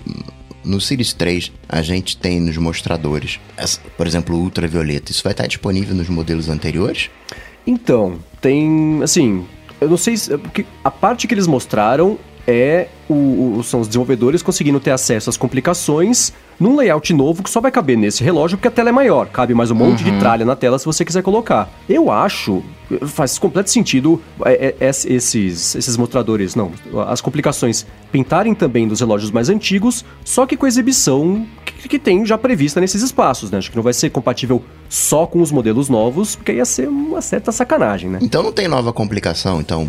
S2: No Series 3, a gente tem nos mostradores, por exemplo, ultravioleta. Isso vai estar disponível nos modelos anteriores?
S1: Então, tem. Assim, eu não sei se. é a parte que eles mostraram é. O, são os desenvolvedores conseguindo ter acesso às complicações num layout novo que só vai caber nesse relógio porque a tela é maior. Cabe mais um monte de tralha na tela se você quiser colocar. Eu acho. Faz completo sentido é, é, es- esses, esses mostradores, não, as complicações pintarem também dos relógios mais antigos, só que com a exibição que, que tem já prevista nesses espaços, né? Acho que não vai ser compatível só com os modelos novos, porque ia ser uma certa sacanagem, né?
S2: Então não tem nova complicação. Então,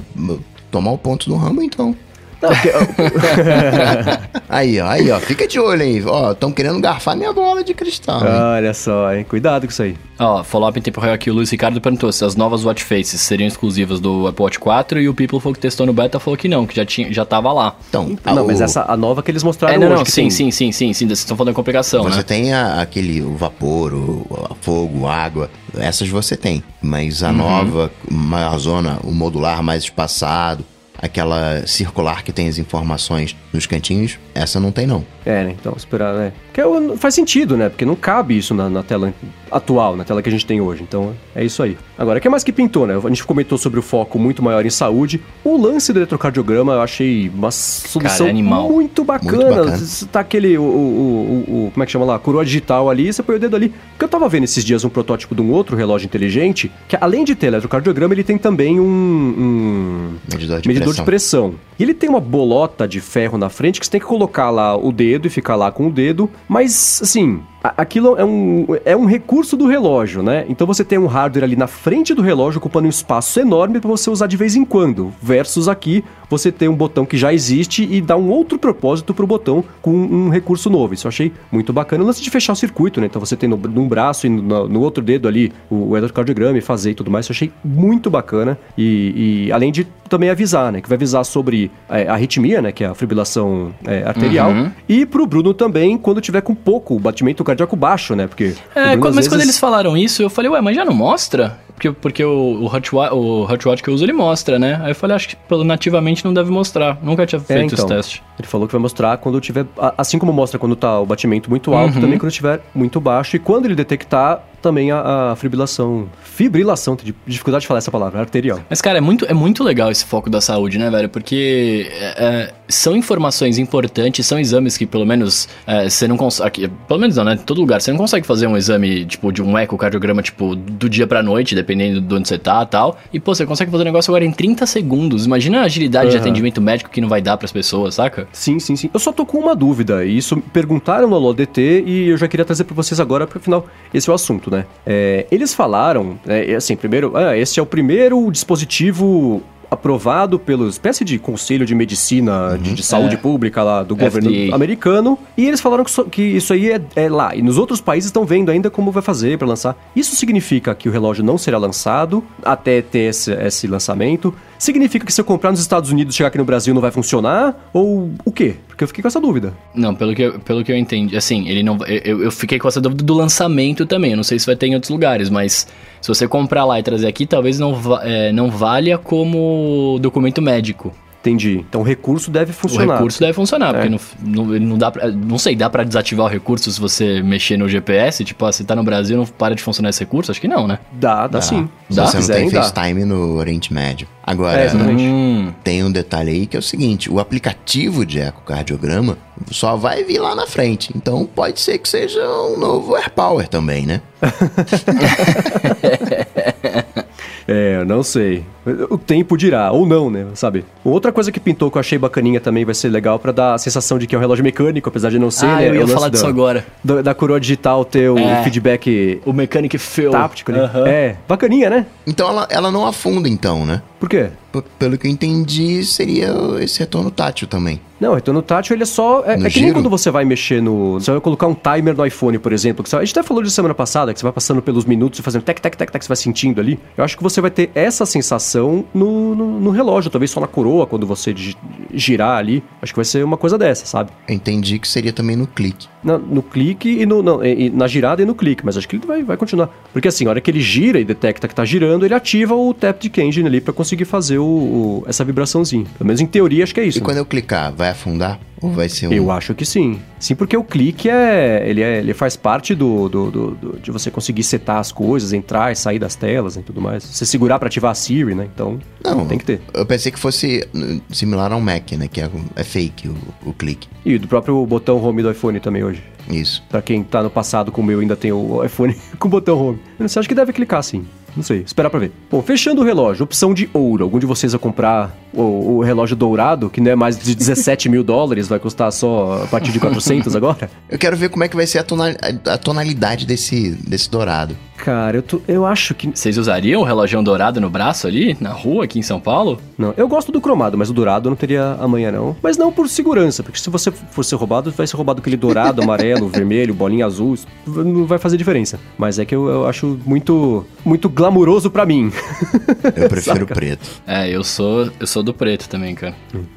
S2: tomar o ponto do ramo, então.
S1: Não, porque- [LAUGHS]
S2: Aí, ó, aí, ó, fica de olho aí. Ó, estão querendo garfar minha bola de cristal. hein?
S1: Olha só, hein? Cuidado com isso aí.
S3: Ó, follow-up em tempo real aqui, o Luiz Ricardo perguntou se as novas Watch Faces seriam exclusivas do Apple Watch 4 e o People que testou no beta falou que não, que já, tinha, já tava lá.
S2: Então,
S1: não,
S2: o-
S1: mas essa a nova que eles mostraram
S3: É, não,
S1: hoje.
S3: não,
S1: que
S3: sim,
S1: tem-
S3: sim, sim, sim, sim, vocês estão falando em complicação,
S2: Você
S3: né?
S2: tem a- aquele o vapor, o, o fogo, a água, essas você tem. Mas a
S3: Uhum.
S2: nova, maior zona, o modular mais espaçado, aquela circular que tem as informações nos cantinhos, essa não tem não.
S1: É, né? Então, esperar, né? Que é faz sentido, né? Porque não cabe isso na, na tela atual, na tela que a gente tem hoje. Então, é isso aí. Agora, o que mais que pintou, né? A gente comentou sobre o foco muito maior em saúde. O lance do eletrocardiograma eu achei uma solução
S3: Cara, é animal.
S1: muito bacana.
S2: Muito bacana.
S1: Você tá aquele, o, o, o- o- como é que chama lá? Coroa digital ali, você põe o dedo ali. Porque eu tava vendo esses dias um protótipo de um outro relógio inteligente, que além de ter eletrocardiograma, ele tem também um- um
S2: Medidor de
S1: medidor de pressão. E ele tem uma bolota de ferro na frente que você tem que colocar lá o dedo e ficar lá com o dedo, mas assim. Aquilo é um, é um recurso do relógio, né? Então você tem um hardware ali na frente do relógio ocupando um espaço enorme para você usar de vez em quando. Versus aqui, você tem um botão que já existe e dá um outro propósito pro botão com um recurso novo. Isso eu achei muito bacana. O lance de fechar o circuito, né? Então você tem no, num braço e no, no outro dedo ali o, o eletrocardiograma e fazer e tudo mais. Isso eu achei muito bacana. E, e além de também avisar, né? Que vai avisar sobre é, a arritmia, né? Que é a fibrilação é, arterial.
S3: Uhum.
S1: E pro Bruno também, quando tiver com pouco batimento cardíaco baixo, né? Porque.
S3: É, quando- mas quando
S1: vezes-
S3: eles falaram isso, eu falei, ué, mas já não mostra? Porque, porque o, o, Hot Wa- o Hot Watch que eu uso, ele mostra, né? Aí eu falei, acho que nativamente não deve mostrar. Nunca tinha
S1: É,
S3: feito
S1: então,
S3: esse teste.
S1: Ele falou que vai mostrar quando tiver. Assim como mostra quando tá o batimento muito alto,
S3: Uhum.
S1: também quando estiver muito baixo. E quando ele detectar também a, a fibrilação. Fibrilação, tem dificuldade de falar essa palavra, arterial.
S3: Mas, cara, é muito, é muito legal esse foco da saúde, né, velho? Porque é, é, são informações importantes, são exames que, pelo menos, é, você não consegue. Pelo menos não, né? Em todo lugar, você não consegue fazer um exame, tipo, de um ecocardiograma, tipo, do dia pra noite, dependendo de onde você tá e tal. E, pô, você consegue fazer o negócio agora em 30 segundos. Imagina a agilidade de
S1: Aham.
S3: atendimento médico que não vai dar pras pessoas, saca?
S1: Sim, sim, sim. Eu só tô com uma dúvida. E isso perguntaram no AloDT e eu já queria trazer pra vocês agora, porque afinal, esse é o assunto, né? É, eles falaram, é, assim, primeiro, ah, esse é o primeiro dispositivo aprovado pelo espécie de conselho de medicina de, de saúde
S3: É.
S1: pública lá do governo
S3: FDA.
S1: americano e eles falaram que, so- que isso aí é, é lá e nos outros países estão vendo ainda como vai fazer pra lançar isso significa que o relógio não será lançado até ter esse, esse lançamento significa que se eu comprar nos Estados Unidos e chegar aqui no Brasil não vai funcionar ou o quê porque eu fiquei com essa dúvida
S3: Não, pelo que, eu, pelo que eu entendi, assim, ele não. Eu, eu fiquei com essa dúvida do lançamento também. Eu não sei se vai ter em outros lugares, mas se você comprar lá e trazer aqui, talvez não, é, não valha como documento médico.
S1: Entendi então o recurso deve
S3: O
S1: funcionar
S3: recurso deve funcionar,
S1: É.
S3: porque não, não, não dá pra, Não sei, dá pra desativar o recurso se você mexer no GPS? Tipo, ah, você tá no Brasil não para de funcionar esse recurso? Acho que não, né?
S1: dá dá sim
S2: Se
S3: Dá?
S2: você não tem
S1: dá.
S2: FaceTime no Oriente Médio. Agora,
S1: É.
S3: Hum,
S2: tem um detalhe aí que é o seguinte: o aplicativo de ecocardiograma só vai vir lá na frente. Então pode ser que seja um novo AirPower também, né? [LAUGHS]
S1: É, eu não sei. O tempo dirá, ou não, né? Sabe? Outra coisa que pintou que eu achei bacaninha também vai ser legal pra dar a sensação de que é um relógio mecânico, apesar de não ser,
S3: ah,
S1: né?
S3: eu
S1: É
S3: ia
S1: lance
S3: falar
S1: da,
S3: disso agora.
S1: Da, da coroa digital ter o
S3: É.
S1: feedback
S3: O Mechanic Feel.
S1: táptico ali.
S3: Aham.
S1: É, bacaninha, né?
S2: Então ela, ela não afunda, então, né?
S1: Por quê?
S2: P- pelo que eu entendi, seria esse retorno tátil também.
S1: Não, o retorno tátil ele é só. É, é que nem quando você vai mexer no. Você vai colocar um timer no iPhone, por exemplo. Que você- a gente até falou disso semana passada, que você vai passando pelos minutos e fazendo tec, tec, tec, tec, você vai sentindo ali. Eu acho que você vai ter essa sensação no, no, no relógio, talvez só na coroa, quando você gi- girar ali. Acho que vai ser uma coisa dessa, sabe?
S2: Entendi que seria também no clique.
S1: Na- no clique e, no, não, e- na girada e no clique, mas acho que ele vai, vai continuar. Porque assim, a hora que ele gira e detecta que tá girando, ele ativa o tap de Kenjin ali pra conseguir fazer o, o- essa vibraçãozinha. Pelo menos em teoria, acho que é isso.
S2: E
S1: né?
S2: quando eu clicar, vai afundar? Ou vai ser um.
S1: Eu acho que sim. Sim, porque o clique é. Ele, é, ele faz parte do, do, do- do- de você conseguir setar as coisas, entrar e sair das telas e tudo mais. Você segurar pra ativar a Siri, né? Então.
S2: Não,
S1: Tem que ter.
S2: Eu pensei que fosse similar ao Mac, né? Que é, é fake o, o clique.
S1: E do próprio botão home do iPhone também hoje.
S2: Isso.
S1: Pra quem tá no passado, como eu ainda tenho o iPhone [LAUGHS] com o botão home. Eu não sei, acho que deve clicar sim. Não sei, esperar pra ver. Bom, fechando o relógio, opção de ouro. Algum de vocês vai comprar o, o relógio dourado, que não é mais de 17 mil dólares, vai custar só a partir de 400 agora? [LAUGHS]
S2: Eu quero ver como é que vai ser a, tonal- a tonalidade desse, desse dourado.
S1: Cara, eu, tô- eu acho que.
S3: Vocês usariam o relógio dourado no braço ali, na rua, aqui em São Paulo?
S1: Não, eu gosto do cromado, mas o dourado eu não teria amanhã, não. Mas não por segurança, porque se você for ser roubado, vai ser roubado aquele dourado, [LAUGHS] amarelo, vermelho, bolinha azul, isso não vai fazer diferença. Mas é que eu, eu acho muito, muito glamuroso pra mim. [LAUGHS]
S2: Eu prefiro
S1: Saca.
S2: preto.
S3: É, eu sou, eu sou do preto também, cara.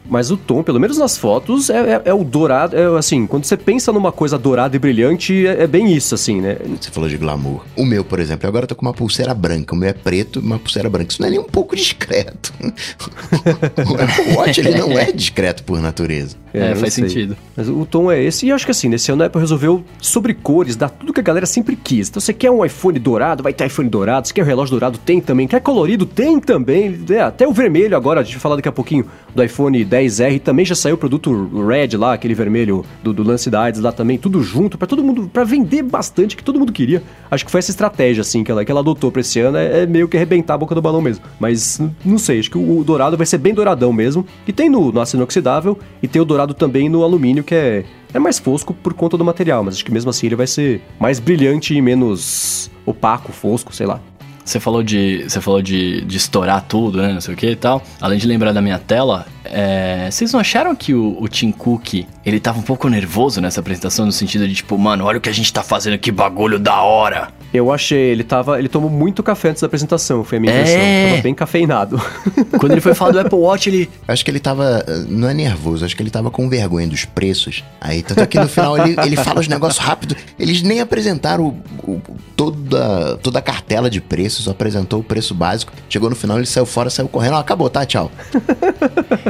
S1: Mas o tom, pelo menos nas fotos, é, é- é o dourado. É assim, quando você pensa numa coisa dourada e brilhante, é, é bem isso, assim, né?
S2: Você falou de glamour. O meu, por exemplo, agora eu tô com uma pulseira branca. O meu é preto, uma pulseira branca. Isso não é nem um pouco discreto. [LAUGHS] o Apple Watch, ele não é discreto por natureza.
S3: É,
S1: não
S3: faz
S1: sei.
S3: sentido.
S1: Mas o tom é esse, e acho que assim, nesse ano a Apple resolveu sobre cores, dar tudo que a galera sempre quis. Então você quer um iPhone dourado, vai ter iPhone dourado, você quer um relógio dourado, tem também. Quer colorido, tem também. É, até o vermelho agora, a gente vai falar daqui a pouquinho do iPhone 10R, também já saiu o produto Red lá, aquele vermelho do, do lance da AIDS lá também, tudo junto, pra todo mundo, pra vender bastante, que todo mundo queria. Acho que foi essa estratégia, assim, que ela, que ela adotou pra esse ano, é, é meio que arrebentar a boca do balão mesmo. Mas não sei, acho que o, o dourado vai ser bem douradão mesmo. E tem no, no aço inoxidável, e tem o dourado também no alumínio, que é, é mais fosco por conta do material, mas acho que mesmo assim ele vai ser mais brilhante e menos opaco, fosco, sei lá.
S3: Você falou de. Você falou de, de estourar tudo, né? Não sei o que e tal. Além de lembrar da minha tela, é, vocês não acharam que o, o Tim Cook ele tava um pouco nervoso nessa apresentação, no sentido de tipo, mano, olha o que a gente tá fazendo, que bagulho da hora.
S1: Eu achei, ele tava. Ele tomou muito café antes da apresentação, foi a minha
S3: É.
S1: impressão. Tava bem cafeinado. [LAUGHS]
S3: Quando ele foi falar do Apple Watch, ele.
S2: Acho que ele tava. Não é nervoso, acho que ele tava com vergonha dos preços. Aí, tanto é que no final ele, ele fala os negócios rápido. Eles nem apresentaram o- o- toda, toda a cartela de preços, só apresentou o preço básico. Chegou no final, ele saiu fora, saiu correndo. Ó, acabou, tá? Tchau.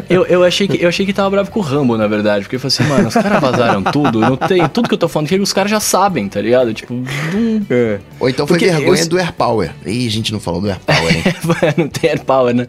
S3: Eu, eu, achei que, eu achei que tava bravo com o Rambo, na verdade. Porque eu falei assim, mano, os caras vazaram tudo. Não tem. Tudo que eu tô falando aqui, os caras já sabem, tá ligado? Tipo, não,
S1: é.
S2: Ou então foi
S3: Porque
S2: vergonha
S3: eu-
S2: do Air Power. Ih, a gente não falou do Air Power, hein? [LAUGHS]
S3: não tem air power, né?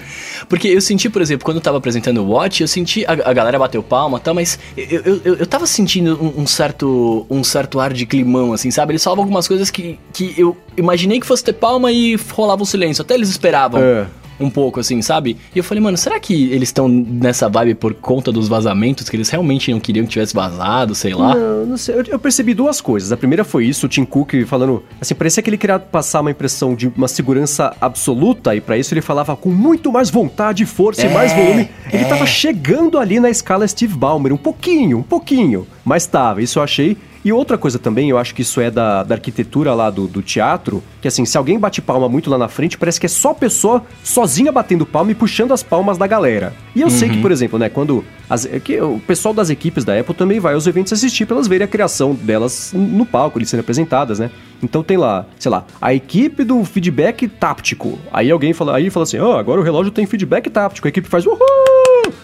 S3: Porque eu senti, por exemplo, quando eu tava apresentando o Watch, eu senti. A, a galera bateu palma e tal, mas eu, eu, eu, eu tava sentindo um, um certo um certo ar de climão, assim, sabe? Eles falavam algumas coisas que, que eu imaginei que fosse ter palma e rolava o silêncio. Até eles esperavam.
S1: É.
S3: Um pouco, assim, sabe? E eu falei, mano, será que eles estão nessa vibe por conta dos vazamentos? Que eles realmente não queriam que tivesse vazado, sei lá?
S1: Não, não sei. Eu, eu percebi duas coisas. A primeira foi isso, o Tim Cook falando. Assim, parecia que ele queria passar uma impressão de uma segurança absoluta, e pra isso ele falava com muito mais vontade, força e mais volume. Ele tava chegando ali na escala Steve Ballmer, um pouquinho, um pouquinho. Mas tava, isso eu achei. E outra coisa também, eu acho que isso é da, da arquitetura lá do, do teatro, que assim, se alguém bate palma muito lá na frente, parece que é só a pessoa sozinha batendo palma e puxando as palmas da galera. E eu sei que, por exemplo, né, quando as- é que o pessoal das equipes da Apple também vai aos eventos assistir pra elas verem a criação delas no palco, eles sendo apresentadas, né? Então tem lá, sei lá, a equipe do feedback táptico. Aí alguém fala, aí fala assim, ó, agora o relógio tem feedback táptico. A equipe faz uhul!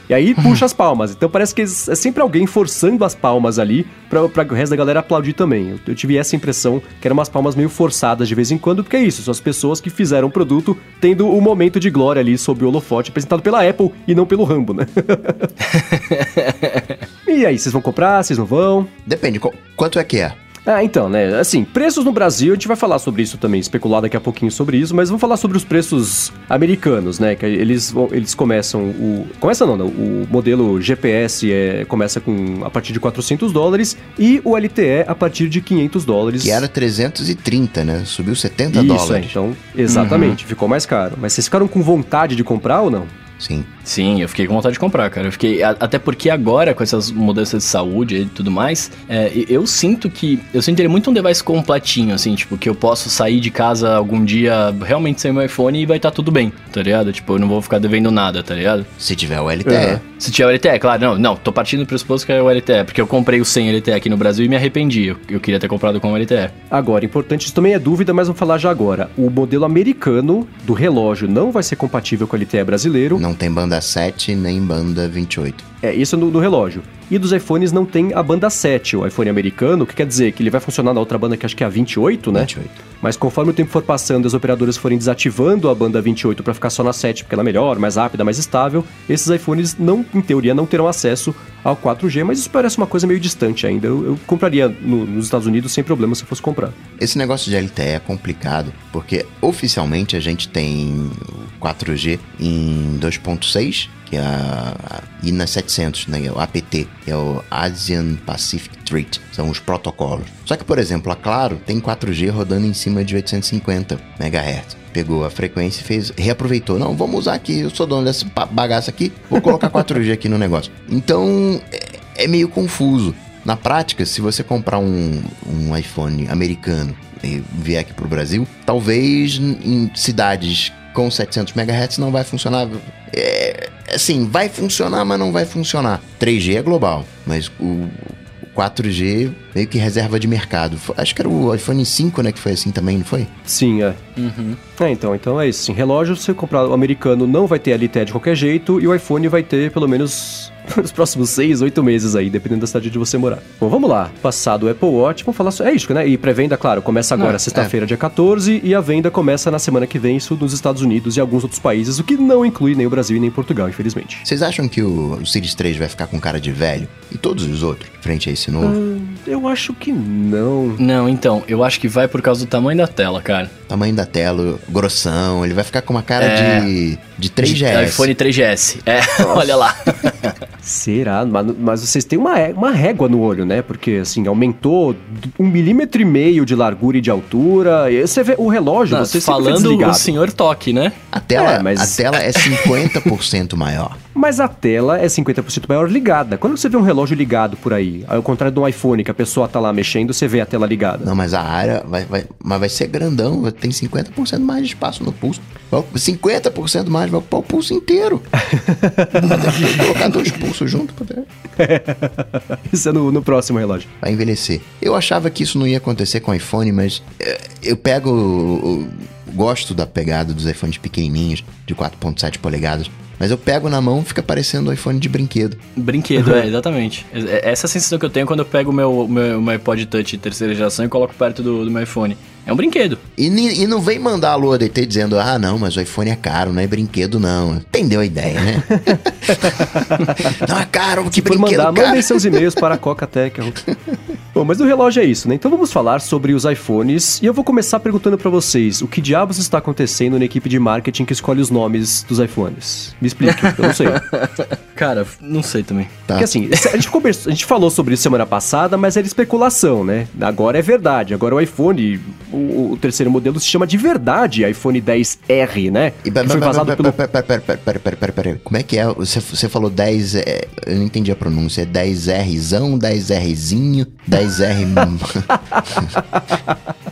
S1: E aí puxa as palmas. Então parece que é sempre alguém forçando as palmas ali pra, pra o resto da galera aplaudir também. Eu, eu tive essa impressão que eram umas palmas meio forçadas de vez em quando, porque é isso, são as pessoas que fizeram o produto tendo o momento de glória ali sob o holofote apresentado pela Apple e não pelo Rambo, né? [LAUGHS] [LAUGHS] e aí, vocês vão comprar? Vocês não vão?
S2: Depende, qu- quanto é que é?
S1: Ah, então, né? Assim, preços no Brasil, a gente vai falar sobre isso também, especular daqui a pouquinho sobre isso, mas vamos falar sobre os preços americanos, né? Que eles, eles começam o. Começa não, não. O modelo GPS é, começa com a partir de 400 dólares e o LTE a partir de 500 dólares.
S2: Que era 330, né? Subiu 70
S1: isso, é,
S2: dólares.
S1: então, exatamente, ficou mais caro. Mas vocês ficaram com vontade de comprar ou não?
S2: Sim.
S3: Sim, eu fiquei com vontade de comprar, cara. Eu fiquei. a- até porque agora, com essas mudanças de saúde e tudo mais, é, eu sinto que. Eu sinto ele muito um device completinho, assim, tipo, que eu posso sair de casa algum dia realmente sem meu iPhone e vai estar tudo bem, tá ligado? Tipo, eu não vou ficar devendo nada, tá ligado?
S2: Se tiver o LTE.
S1: É.
S3: Se tiver o LTE, claro, não, não, tô partindo do pressuposto que é o LTE, porque eu comprei o sem LTE aqui no Brasil e me arrependi. Eu, eu queria ter comprado com o LTE.
S1: Agora, importante, isso também é dúvida, mas vamos falar já agora. O modelo americano do relógio não vai ser compatível com o LTE brasileiro.
S2: Não tem banda 7 nem banda 28.
S1: É, isso no, no relógio. E dos iPhones não tem a banda 7, o iPhone americano, que quer dizer que ele vai funcionar na outra banda que acho que é a 28, né?
S2: 28.
S1: Mas conforme o tempo for passando e as operadoras forem desativando a banda 28 para ficar só na 7, porque ela é melhor, mais rápida, mais estável, esses iPhones não, em teoria, não terão acesso ao 4G, mas isso parece uma coisa meio distante ainda. Eu, eu compraria no- nos Estados Unidos sem problema se eu fosse comprar.
S2: Esse negócio de LTE é complicado, porque oficialmente a gente tem o 4G em 2.6, que é a, INA 700, né, o APT, que é o Asian Pacific Treat, são os protocolos. Só que, por exemplo, a Claro tem 4G rodando em cima de 850 MHz pegou a frequência e fez, reaproveitou. Não, vamos usar aqui, eu sou dono dessa bagaça aqui, vou colocar 4G aqui no negócio. Então, é, é meio confuso. Na prática, se você comprar um, um iPhone americano e vier aqui para o Brasil, talvez em cidades com 700 MHz não vai funcionar. É, assim, vai funcionar, mas não vai funcionar. 3G é global, mas o 4G meio que reserva de mercado. Acho que era o iPhone 5, né, que foi assim também, não foi?
S1: Sim, é. Uhum. É, então, então é isso. Sim, relógio, se você comprar o americano, não vai ter LTE de qualquer jeito, e o iPhone vai ter pelo menos [LAUGHS] nos próximos seis, oito meses aí, dependendo da cidade de você morar. Bom, vamos lá. Passado o Apple Watch, vamos falar sobre... É isso, né? E pré-venda, claro, começa agora, sexta-feira, é. dia 14, e a venda começa na semana que vem, isso nos Estados Unidos e alguns outros países, o que não inclui nem o Brasil e nem Portugal, infelizmente.
S2: Vocês acham que o, o Series 3 vai ficar com cara de velho? E todos os outros, frente a esse novo?
S1: Hum, eu acho que não.
S3: Não, então, eu acho que vai por causa do tamanho da tela, cara.
S2: Tamanho da tela, grossão, ele vai ficar com uma cara é... de, de 3GS.
S3: iPhone 3GS. É, [LAUGHS] olha lá. [LAUGHS]
S1: Será? Mas, mas, vocês têm uma, uma régua no olho, né? Porque, assim, aumentou um milímetro e meio de largura e de altura. E você vê o relógio, Não, você
S3: falando o senhor toque, né?
S2: A tela é, mas... a tela é 50% maior.
S1: Mas a tela é 50% maior ligada. Quando você vê um relógio ligado por aí, ao contrário do iPhone, que a pessoa tá lá mexendo, você vê a tela ligada.
S2: Não, mas a área vai, vai, mas vai ser grandão, tem 50% mais de espaço no pulso. 50% mais vai ocupar o pulso inteiro. vai [LAUGHS] colocar dois pulsos juntos. [LAUGHS]
S1: isso é no, no, próximo relógio.
S2: Vai envelhecer. Eu achava que isso não ia acontecer com o iPhone, mas eh, eu pego. gosto da pegada dos iPhones pequenininhos, de 4.7 polegadas. Mas eu pego na mão fica parecendo um iPhone de brinquedo.
S3: Brinquedo, é, exatamente. É, essa é a sensação que eu tenho quando eu pego o meu, meu, meu iPod Touch terceira geração e coloco perto do, do meu iPhone. É um brinquedo.
S2: E, e não vem mandar a lua DT dizendo, ah, não, mas o iPhone é caro, não é brinquedo, não. Entendeu a ideia, né? [LAUGHS] não é caro, que Se brinquedo
S1: mandar,
S2: caro.
S1: mandem seus e-mails para a Coca Tech. [LAUGHS] Bom, mas o relógio é isso, né? Então vamos falar sobre os iPhones e eu vou começar perguntando para vocês o que diabos está acontecendo na equipe de marketing que escolhe os nomes dos iPhones. Me explique, eu não sei. [LAUGHS]
S3: Cara, não sei também.
S1: Tá. Porque assim, [LAUGHS] a gente, conversou, a gente falou sobre isso semana passada, mas era especulação, né? Agora é verdade. Agora o iPhone, o, o terceiro modelo se chama de verdade iPhone 10R, né?
S2: E, que foi vazado pelo... Como é que é? Você, você falou 10... É, eu não entendi a pronúncia. É 10Rzão, 10Rzinho, 10R...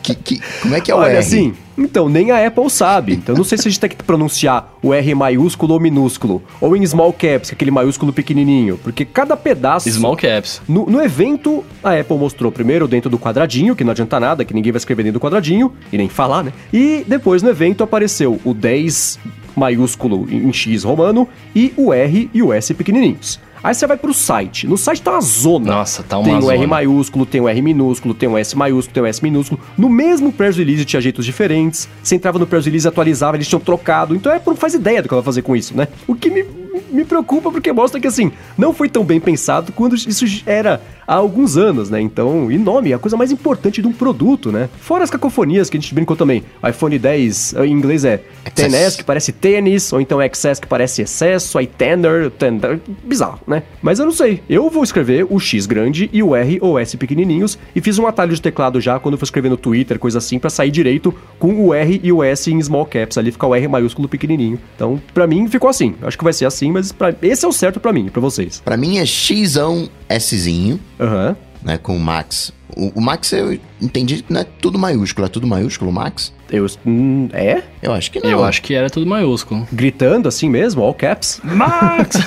S2: que, que, como é que é o
S1: Olha,
S2: R?
S1: assim... Então, nem a Apple sabe. Então, não sei se a gente tem que pronunciar o R maiúsculo ou minúsculo. Ou em small caps, é aquele maiúsculo pequenininho. Porque cada pedaço...
S3: Small caps.
S1: No, no evento, a Apple mostrou primeiro dentro do quadradinho, que não adianta nada, que ninguém vai escrever dentro do quadradinho, e nem falar, né? E depois no evento apareceu o 10 maiúsculo em X romano e o R e o S pequenininhos. Aí você vai pro site. No site tá uma zona.
S3: Nossa, tá uma
S1: Tem o
S3: zona.
S1: R maiúsculo, tem o R minúsculo, tem o S maiúsculo, tem o S minúsculo. No mesmo press release tinha jeitos diferentes. Você entrava no press release, atualizava, eles tinham trocado. Então Apple não faz ideia do que ela vai fazer com isso, né? O que me, me preocupa porque mostra que, assim, não foi tão bem pensado quando isso era há alguns anos, né? Então, e nome é a coisa mais importante de um produto, né? Fora as cacofonias que a gente brincou também. IPhone 10 em inglês é XS, que parece tênis, ou então XS que parece excesso, aí tender, tender, bizarro, né? Mas eu não sei. Eu vou escrever o X grande e o R ou S pequenininhos e fiz um atalho de teclado já quando eu for escrever no Twitter, coisa assim, para sair direito com o R e o S em small caps, ali fica o R maiúsculo pequenininho. Então, para mim ficou assim. Acho que vai ser assim, mas pra... esse é o certo para mim para vocês.
S2: Para mim é Xão Szinho.
S1: Aham. Uhum.
S2: Né, com o Max. O, o, Max eu entendi que não é tudo maiúsculo, é tudo maiúsculo Max?
S1: Eu, hum, é?
S2: Eu acho que não.
S3: Eu acho que era tudo maiúsculo.
S1: Gritando assim mesmo, all caps?
S3: Max!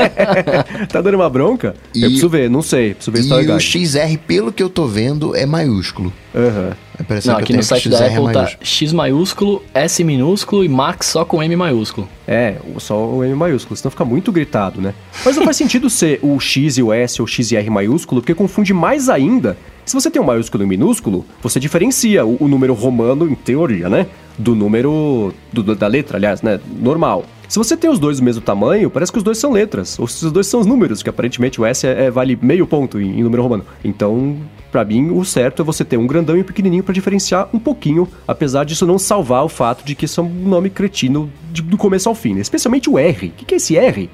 S3: [LAUGHS]
S1: tá dando uma bronca? E, eu preciso ver, não sei, preciso ver
S2: E o XR, pelo que eu tô vendo, é maiúsculo.
S1: Aham. Uhum.
S3: Não, aqui no site da Apple tá X maiúsculo, S minúsculo e Max só com M maiúsculo.
S1: É, só o M maiúsculo, senão fica muito gritado, né? Mas não faz sentido ser o X e o S ou X e R maiúsculo, porque confunde mais ainda. Se você tem um maiúsculo e um minúsculo, você diferencia o, o número romano, em teoria, né? Do número. Do, da letra, aliás, né? Normal. Se você tem os dois do mesmo tamanho, parece que os dois são letras. Ou se os dois são os números, que aparentemente o S é, é, vale meio ponto em, em número romano. Então, para mim, o certo é você ter um grandão e um pequenininho para diferenciar um pouquinho, apesar disso não salvar o fato de que isso é um nome cretino de, do começo ao fim, né? especialmente o R. O que, que é esse R?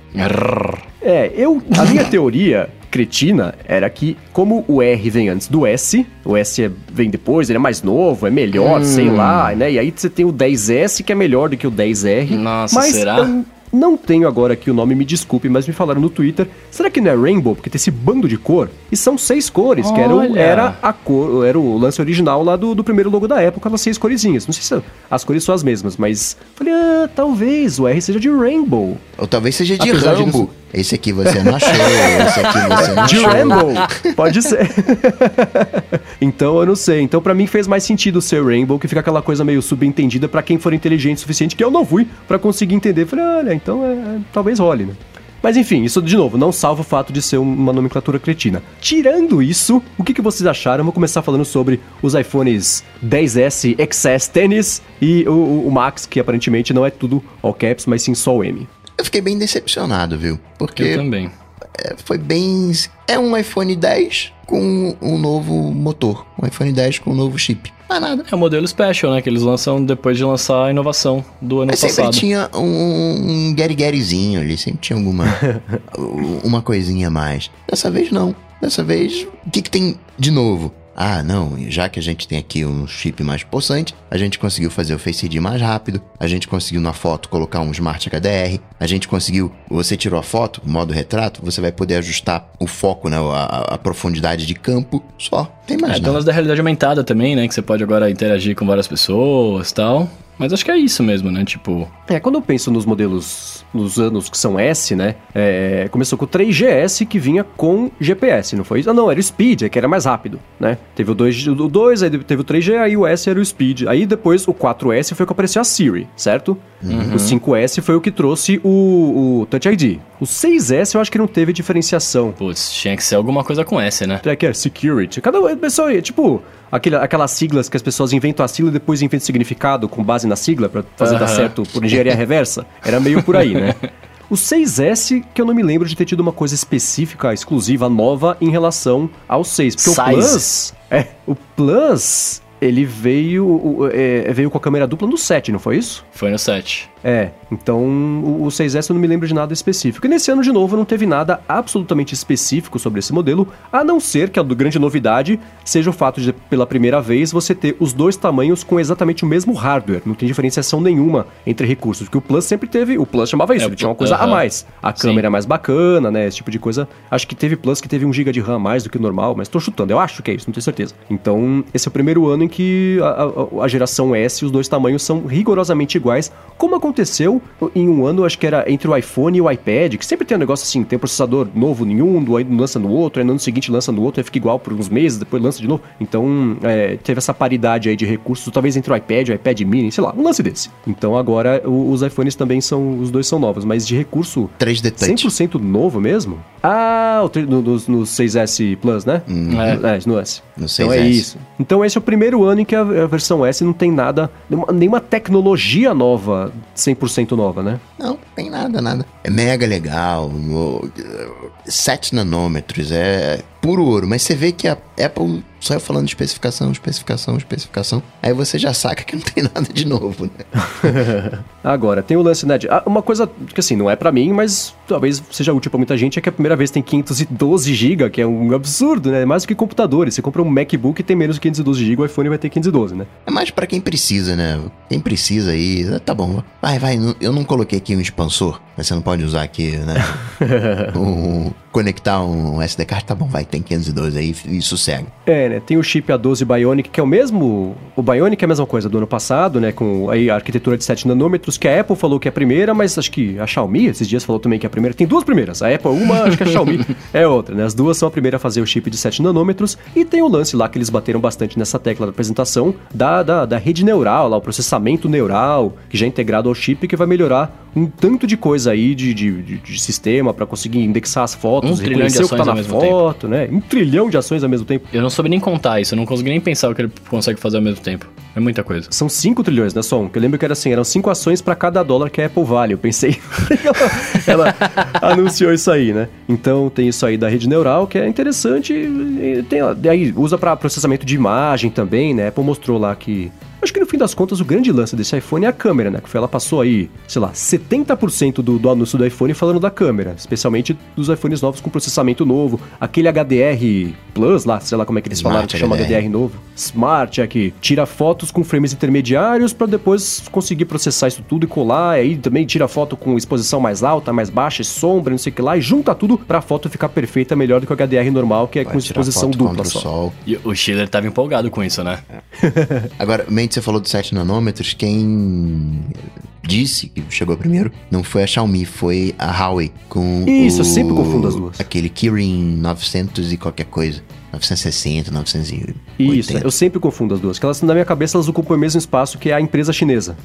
S1: É, eu. A minha [LAUGHS] teoria cretina era que, como o R vem antes do S, o S é, vem depois, ele é mais novo, é melhor, hum. sei lá, né? E aí você tem o 10S que é melhor do que o 10R.
S3: Nossa, mas será?
S1: Não tenho agora aqui o nome, me desculpe, mas me falaram no Twitter. Será que não é Rainbow? Porque tem esse bando de cor. E são seis cores, Olha. que era, o, era a cor, era o lance original lá do, do primeiro logo da época, elas seis coresinhas. Não sei se as cores são as mesmas, mas falei, ah, talvez o R seja de Rainbow.
S2: Ou talvez seja de Apesar Rambo. De esse aqui você não achou, esse aqui você não [LAUGHS]
S1: achou. Rainbow, pode ser. [LAUGHS] então eu não sei. Então para mim fez mais sentido ser Rainbow, que fica aquela coisa meio subentendida para quem for inteligente o suficiente, que eu não fui para conseguir entender. Falei, olha, então é, é, talvez role, né? Mas enfim, isso de novo, não salva o fato de ser uma nomenclatura cretina. Tirando isso, o que, que vocês acharam? Vou começar falando sobre os iPhones 10S XS Tennis e o, o Max, que aparentemente não é tudo all caps, mas sim só o M.
S2: Eu fiquei bem decepcionado, viu? Porque.
S3: Eu também.
S2: É, foi bem. É um iPhone 10 com um novo motor. Um iPhone 10 com um novo chip.
S3: Mais nada. É o modelo Special, né? Que eles lançam depois de lançar a inovação do ano Mas passado.
S2: sempre tinha um, um Gary ali, sempre tinha alguma [LAUGHS] uma coisinha a mais. Dessa vez não. Dessa vez, o que, que tem de novo? Ah, não, já que a gente tem aqui um chip mais possante, a gente conseguiu fazer o Face ID mais rápido, a gente conseguiu na foto colocar um Smart HDR, a gente conseguiu, você tirou a foto, modo retrato, você vai poder ajustar o foco, né, a, a profundidade de campo, só, tem mais é,
S3: nada. Tem da realidade aumentada também, né, que você pode agora interagir com várias pessoas e tal. Mas acho que é isso mesmo, né? Tipo.
S1: É, quando eu penso nos modelos, nos anos que são S, né? É, começou com o 3GS que vinha com GPS, não foi isso? Ah, não, era o Speed, é que era mais rápido, né? Teve o 2, o 2 aí teve o 3G, aí o S era o Speed. Aí depois o 4S foi o que apareceu a Siri, certo? Uhum. O 5S foi o que trouxe o, o Touch ID. O 6S eu acho que não teve diferenciação.
S3: Putz, tinha que ser alguma coisa com S, né?
S1: É que é Security. Cada pessoa, tipo, aquele, aquelas siglas que as pessoas inventam a sigla e depois inventam significado com base na sigla para fazer uhum. dar certo por engenharia reversa. Era meio por aí, né? [LAUGHS] O 6S, que eu não me lembro de ter tido uma coisa específica, exclusiva, nova em relação ao 6. Porque Size. o Plus. É, o Plus ele veio, é, veio com a câmera dupla no 7, não foi isso?
S3: Foi no 7.
S1: É, então o, o 6S eu não me lembro de nada específico. E nesse ano, de novo, não teve nada absolutamente específico sobre esse modelo, a não ser que a grande novidade seja o fato de, pela primeira vez, você ter os dois tamanhos com exatamente o mesmo hardware. Não tem diferenciação nenhuma entre recursos, porque o Plus sempre teve. O Plus chamava isso, é, ele tinha uma coisa uh -huh. a mais. A câmera é mais bacana, né? Esse tipo de coisa. Acho que teve Plus que teve 1 GB de RAM a mais do que o normal, mas tô chutando, eu acho que é isso, não tenho certeza. Então, esse é o primeiro ano em que a, a, a geração S, os dois tamanhos são rigorosamente iguais, como aconteceu em um ano, acho que era entre o iPhone e o iPad, que sempre tem um negócio assim, tem um processador novo em um, aí lança no outro, aí no ano seguinte lança no outro, aí fica igual por uns meses, depois lança de novo. Então, é, teve essa paridade aí de recursos, talvez entre o iPad e o iPad mini, sei lá, um lance desse. Então agora o, os iPhones também são, os dois são novos, mas de recurso
S2: 3D Touch.
S1: 100% novo mesmo? Ah, no, no, no 6S Plus, né?
S2: Hum. É.
S1: é, no S.
S2: No
S1: 6S. Então é isso. Então esse é o primeiro ano em que a, a versão S não tem nada, nenhuma tecnologia nova, 100% nova, né?
S2: Não, tem nada, nada. É mega legal, 7 nanômetros, é puro ouro. Mas você vê que a Apple só eu falando de especificação, especificação, especificação. Aí você já saca que não tem [LAUGHS] nada de novo, né? [LAUGHS]
S1: Agora, tem o lance, né? De, ah, uma coisa que assim, não é para mim, mas talvez seja útil para muita gente, é que a primeira vez tem 512 GB, que é um absurdo, né? Mais do que computadores. Você compra um MacBook e tem menos de 512 GB, o iPhone vai ter 512, né?
S2: É mais para quem precisa, né? Quem precisa aí, tá bom. Vai, vai, eu não coloquei aqui um expansor, mas você não pode usar aqui, né? [LAUGHS] um, conectar um SD card, tá bom, vai, tem 512 aí e sossega.
S1: É, né? Tem o chip A12 Bionic, que é o mesmo. O Bionic é a mesma coisa do ano passado, né? Com aí a arquitetura de 7 nanômetros, que a Apple falou que é a primeira, mas acho que a Xiaomi esses dias falou também que é a primeira. Tem duas primeiras. A Apple, uma, acho que a Xiaomi [LAUGHS] é outra, né? As duas são a primeira a fazer o chip de 7 nanômetros. E tem o lance lá que eles bateram bastante nessa tecla da apresentação da, da, da rede neural, lá, o processamento neural, que já é integrado ao chip, que vai melhorar um tanto de coisa aí de, de, de, de sistema para conseguir indexar as fotos,
S3: Um
S1: reconhecer o que tá na
S3: ao mesmo
S1: foto, né? Um trilhão de ações ao mesmo tempo.
S3: Eu não soube nem contar isso, eu não consegui nem pensar o que ele consegue fazer ao mesmo tempo. É muita coisa.
S1: São 5 trilhões, né, Som? Que eu lembro que era assim, eram 5 ações para cada dólar que a Apple vale. Eu pensei. [LAUGHS] ela, ela anunciou isso aí, né? Então tem isso aí da rede neural, que é interessante. E tem, aí usa para processamento de imagem também, né? A Apple mostrou lá que Acho que no fim das contas o grande lance desse iPhone é a câmera, né? Que foi, ela passou aí, sei lá, 70% do, do anúncio do iPhone falando da câmera, especialmente dos iPhones novos com processamento novo, aquele HDR Plus lá, sei lá como é que eles
S2: Smart
S1: falaram que chama
S2: HDR.
S1: Novo. Smart é que tira fotos com frames intermediários para depois conseguir processar isso tudo e colar, e aí também tira foto com exposição mais alta, mais baixa, sombra, não sei o que lá, e junta tudo pra foto ficar perfeita, melhor do que o HDR normal, que é
S2: Vai
S1: com exposição dupla só.
S2: sol.
S3: E o Schiller tava empolgado com isso, né? [LAUGHS]
S2: Agora, mente, você falou de 7 nanômetros, quem disse que chegou primeiro não foi a Xiaomi, foi a Huawei com
S1: Isso,
S2: o,
S1: eu sempre confundo as duas.
S2: Aquele Kirin 900 e qualquer coisa. 960, 980.
S1: Isso, eu sempre confundo as duas. Que elas, na minha cabeça, elas ocupam o mesmo espaço que a empresa chinesa.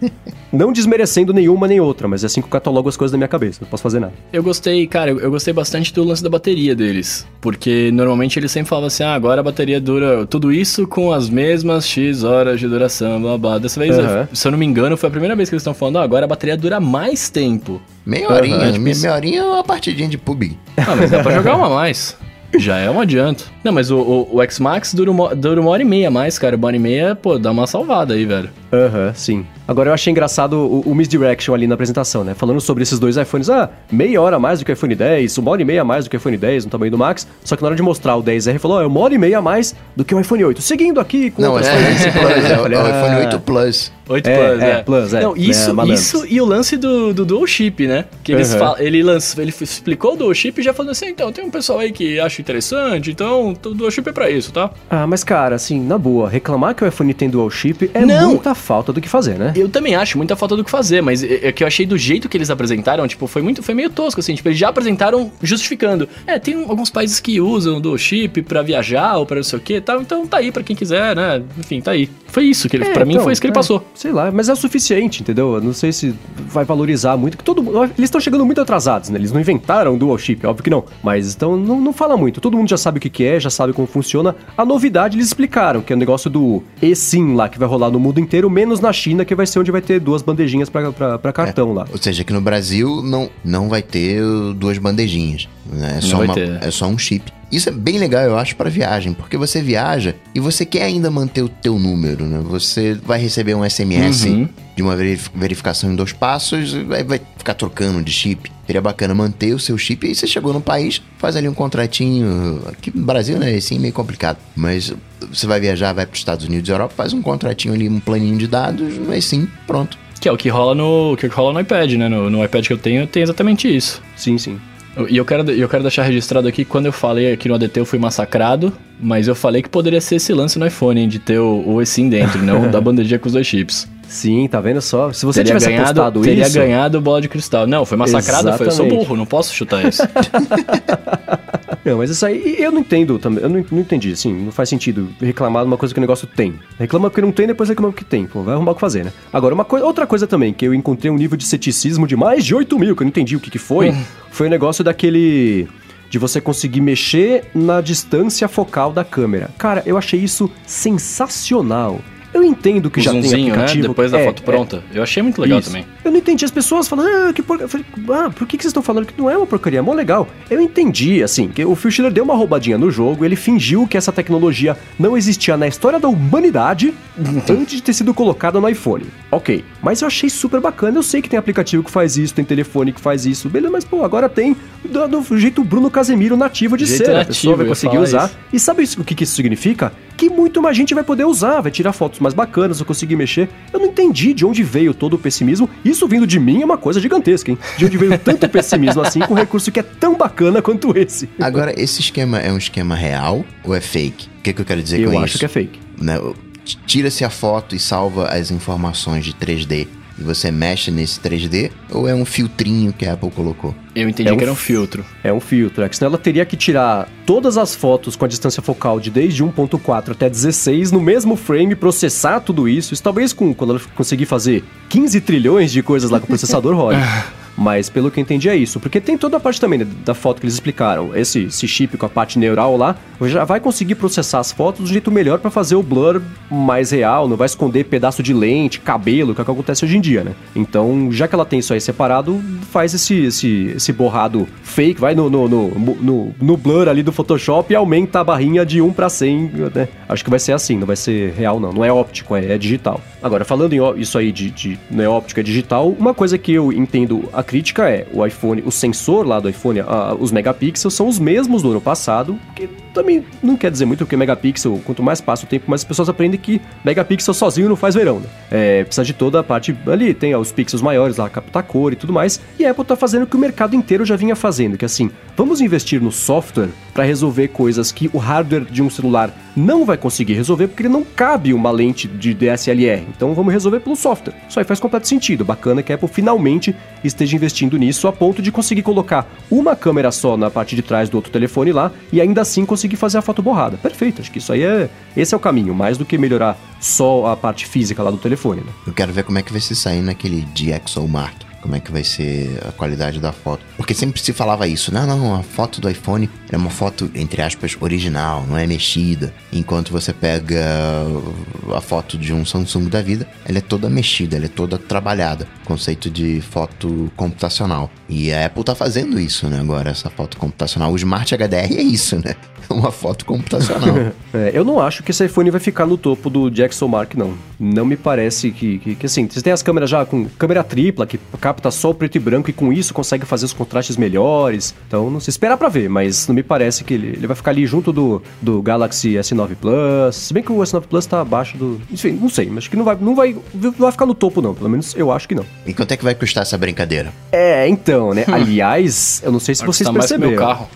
S1: [LAUGHS] não desmerecendo nenhuma nem outra, mas é assim que eu catalogo as coisas na minha cabeça. Não posso fazer nada.
S3: Eu gostei, cara, eu, gostei bastante do lance da bateria deles. Porque normalmente eles sempre falavam assim: ah, agora a bateria dura tudo isso com as mesmas X horas de duração, blá blá. Dessa vez,
S1: Aham.
S3: se eu não me engano, foi a primeira vez que eles estão falando: ah, agora a bateria dura mais tempo.
S2: Meia horinha,
S1: Aham,
S3: tipo
S2: meia, horinha é uma partidinha de pub.
S3: Ah, mas dá pra jogar uma a mais. [LAUGHS] Já é um adianto. Não, mas o, o, o X-Max dura dura uma hora e meia mais, cara. Uma hora e meia, pô, dá uma salvada aí, velho.
S1: Aham, sim. Agora eu achei engraçado o, o misdirection ali na apresentação, né? Falando sobre esses dois iPhones. Ah, meia hora a mais do que o iPhone 10, uma hora e meia a mais do que o iPhone 10 no tamanho do Max. Só que na hora de mostrar o 10R, falou, ó, é uma hora e meia a mais do que o iPhone 8. Seguindo aqui com
S2: Não, é,
S1: coisas.
S2: esse Plus, é, o-
S1: Falei,
S2: é o iPhone
S1: ah,
S2: 8 Plus.
S3: 8
S1: É,
S3: Plus,
S1: é,
S3: é.
S1: Plus, é.
S3: Não, isso,
S1: É,
S3: isso e o lance do, do Dual Chip, né? Que eles
S1: Uhum.
S3: falam, ele, lança, ele explicou o Dual Chip e já falou assim, então, tem um pessoal aí que acha interessante, então o Dual Chip é pra isso, tá?
S1: Ah, mas cara, assim, na boa, reclamar que o iPhone tem dual chip é
S3: Não.
S1: muita falta do que fazer, né?
S3: Eu também acho muita falta do que fazer, mas é é que eu achei do jeito que eles apresentaram, tipo, foi muito, foi meio tosco, assim, tipo, eles já apresentaram justificando. É, tem um- alguns países que usam do chip pra viajar ou pra não sei o que tal, então tá aí pra quem quiser, né? Enfim, tá aí. Foi isso que ele,
S1: É,
S3: pra mim
S1: então,
S3: foi isso que ele
S1: é,
S3: passou.
S1: Sei lá, mas é o suficiente, entendeu? Eu não sei se vai valorizar muito, que todo mundo- Eles estão chegando muito atrasados, né? Eles não inventaram dual chip, óbvio que não. Mas então não, não fala muito. Todo mundo já sabe o que, que é, já sabe como funciona. A novidade eles explicaram, que é o negócio do eSIM lá, que vai rolar no mundo inteiro, menos na China, que vai ser onde vai ter duas bandejinhas pra, pra, pra cartão lá.
S2: Ou seja, aqui no Brasil não, não vai ter duas bandejinhas. Né? É, só uma- é só um chip. Isso é bem legal, eu acho, para viagem, porque você viaja e você quer ainda manter o teu número, né? Você vai receber um SMS
S3: Uhum.
S2: de uma verif- verificação em dois passos, e vai, vai ficar trocando de chip. Seria bacana manter o seu chip e aí você chegou no país, faz ali um contratinho. Aqui no Brasil, né? Assim, meio complicado. Mas você vai viajar, vai para os Estados Unidos e Europa, faz um contratinho ali, um planinho de dados, mas sim, pronto.
S3: Que é o que rola no, que rola no iPad, né? No, no iPad que eu tenho, tem exatamente isso.
S1: Sim, sim.
S3: E eu quero, eu quero deixar registrado aqui quando eu falei aqui no ADT eu fui massacrado, mas eu falei que poderia ser esse lance no iPhone, hein, de ter o, o eSIM dentro, não [LAUGHS] da bandejinha com os dois chips.
S1: Sim, tá vendo só? Se você
S3: teria
S1: tivesse
S3: ganhado,
S1: apostado
S3: teria
S1: isso...
S3: ganhado bola de cristal. Não, foi massacrado, foi, eu sou burro, não posso chutar isso. [LAUGHS]
S1: Não, mas isso aí eu não entendo também. Eu não, não entendi, assim, não faz sentido reclamar de uma coisa que o negócio tem. Reclama porque não tem, depois reclama porque tem. Pô, vai arrumar o que fazer, né? Agora, uma coisa, outra coisa também, que eu encontrei um nível de ceticismo de mais de 8 mil, que eu não entendi o que, que foi, [LAUGHS] foi o negócio daquele. De você conseguir mexer na distância focal da câmera. Cara, eu achei isso sensacional. Eu entendo que
S3: o
S1: já tem
S3: né?
S1: aplicativo.
S3: Depois da
S1: É,
S3: foto
S1: é,
S3: pronta. Eu achei muito legal
S1: isso.
S3: também.
S1: Eu não entendi as pessoas falando, ah, que porcaria. Ah, por que, que vocês estão falando que não é uma porcaria? É mó legal. Eu entendi, assim, que o Phil Schiller deu uma roubadinha no jogo, ele fingiu que essa tecnologia não existia na história da humanidade [LAUGHS] antes de ter sido colocada no iPhone. Ok, mas eu achei super bacana. Eu sei que tem aplicativo que faz isso, tem telefone que faz isso, beleza, mas pô, agora tem do, do jeito Bruno Casemiro nativo de
S3: Jeito
S1: ser. a
S3: nativo,
S1: pessoa vai conseguir usar.
S3: isso.
S1: E sabe o que, que isso significa? Que muito mais gente vai poder usar, vai tirar fotos mais bacanas, vai conseguir mexer. Eu não entendi de onde veio todo o pessimismo. Isso vindo de mim é uma coisa gigantesca, hein? De onde veio tanto pessimismo assim com um recurso que é tão bacana quanto esse.
S2: Agora, esse esquema é um esquema real ou é fake? O que, que eu quero dizer
S1: Eu
S2: com
S1: acho
S2: isso?
S1: que é fake.
S2: Né, Tira-se a foto e salva as informações de 3D e você mexe nesse 3D, ou é um filtrinho que a Apple colocou?
S3: Eu entendi
S1: É um
S3: que era um filtro.
S1: É um filtro, é que senão ela teria que tirar todas as fotos com a distância focal de desde 1.4 até 16 no mesmo frame, processar tudo isso. Isso talvez com, quando ela conseguir fazer 15 trilhões de coisas lá com o processador [LAUGHS] rode. Mas pelo que eu entendi é isso, porque tem toda a parte também né, da foto que eles explicaram. Esse, esse chip com a parte neural lá já vai conseguir processar as fotos do jeito melhor para fazer o blur mais real, não vai esconder pedaço de lente, cabelo, que é o que acontece hoje em dia, né? Então, já que ela tem isso aí separado, faz esse, esse, esse borrado fake, vai no, no, no, no, no blur ali do Photoshop e aumenta a barrinha de 1 para 100, né? Acho que vai ser assim, não vai ser real não, não é óptico, é, é digital. Agora, falando em isso aí de, de não é óptico, é digital, uma coisa que eu entendo a crítica é o iPhone, o sensor lá do iPhone, a- os megapixels são os mesmos do ano passado, que também não quer dizer muito, porque megapixel, quanto mais passa o tempo, mais as pessoas aprendem que megapixel sozinho não faz verão, né? É, precisa de toda a parte ali, tem ó, os pixels maiores lá, captar cor e tudo mais, e a Apple tá fazendo o que o mercado inteiro já vinha fazendo, que assim, vamos investir no software para resolver coisas que o hardware de um celular não vai conseguir resolver porque ele não cabe uma lente de DSLR. Então vamos resolver pelo software. Isso aí faz completo sentido. Bacana que a Apple finalmente esteja investindo nisso a ponto de conseguir colocar uma câmera só na parte de trás do outro telefone lá e ainda assim conseguir fazer a foto borrada. Perfeito. Acho que isso aí é esse é o caminho, mais do que melhorar só a parte física lá do telefone, né?
S2: Eu quero ver como é que vai se sair naquele DxOMark. Como é que vai ser a qualidade da foto. Porque sempre se falava isso. Não, não, a foto do iPhone é uma foto, entre aspas, original, não é mexida. Enquanto você pega a foto de um Samsung da vida, ela é toda mexida, ela é toda trabalhada. Conceito de foto computacional. E a Apple tá fazendo isso, né? Agora, essa foto computacional. O Smart HDR é isso, né? [LAUGHS] Uma foto computacional. [LAUGHS]
S1: É, eu não acho que esse iPhone vai ficar no topo do Jackson Mark, não. Não me parece que, que, que, assim, você tem as câmeras já com câmera tripla, que capta só o preto e branco e com isso consegue fazer os contrastes melhores. Então, não se espera pra ver, mas não me parece que ele, ele vai ficar ali junto do, do Galaxy S9 Plus. Se bem que o S9 Plus tá abaixo do. Enfim, não sei, mas acho que não vai, não vai, não vai ficar no topo, não. Pelo menos eu acho que não.
S2: e quanto é que vai custar essa brincadeira?
S1: É, então, né? Aliás, eu não sei se
S3: Vai
S1: vocês
S3: custar mais meu
S1: perceberam.
S3: carro.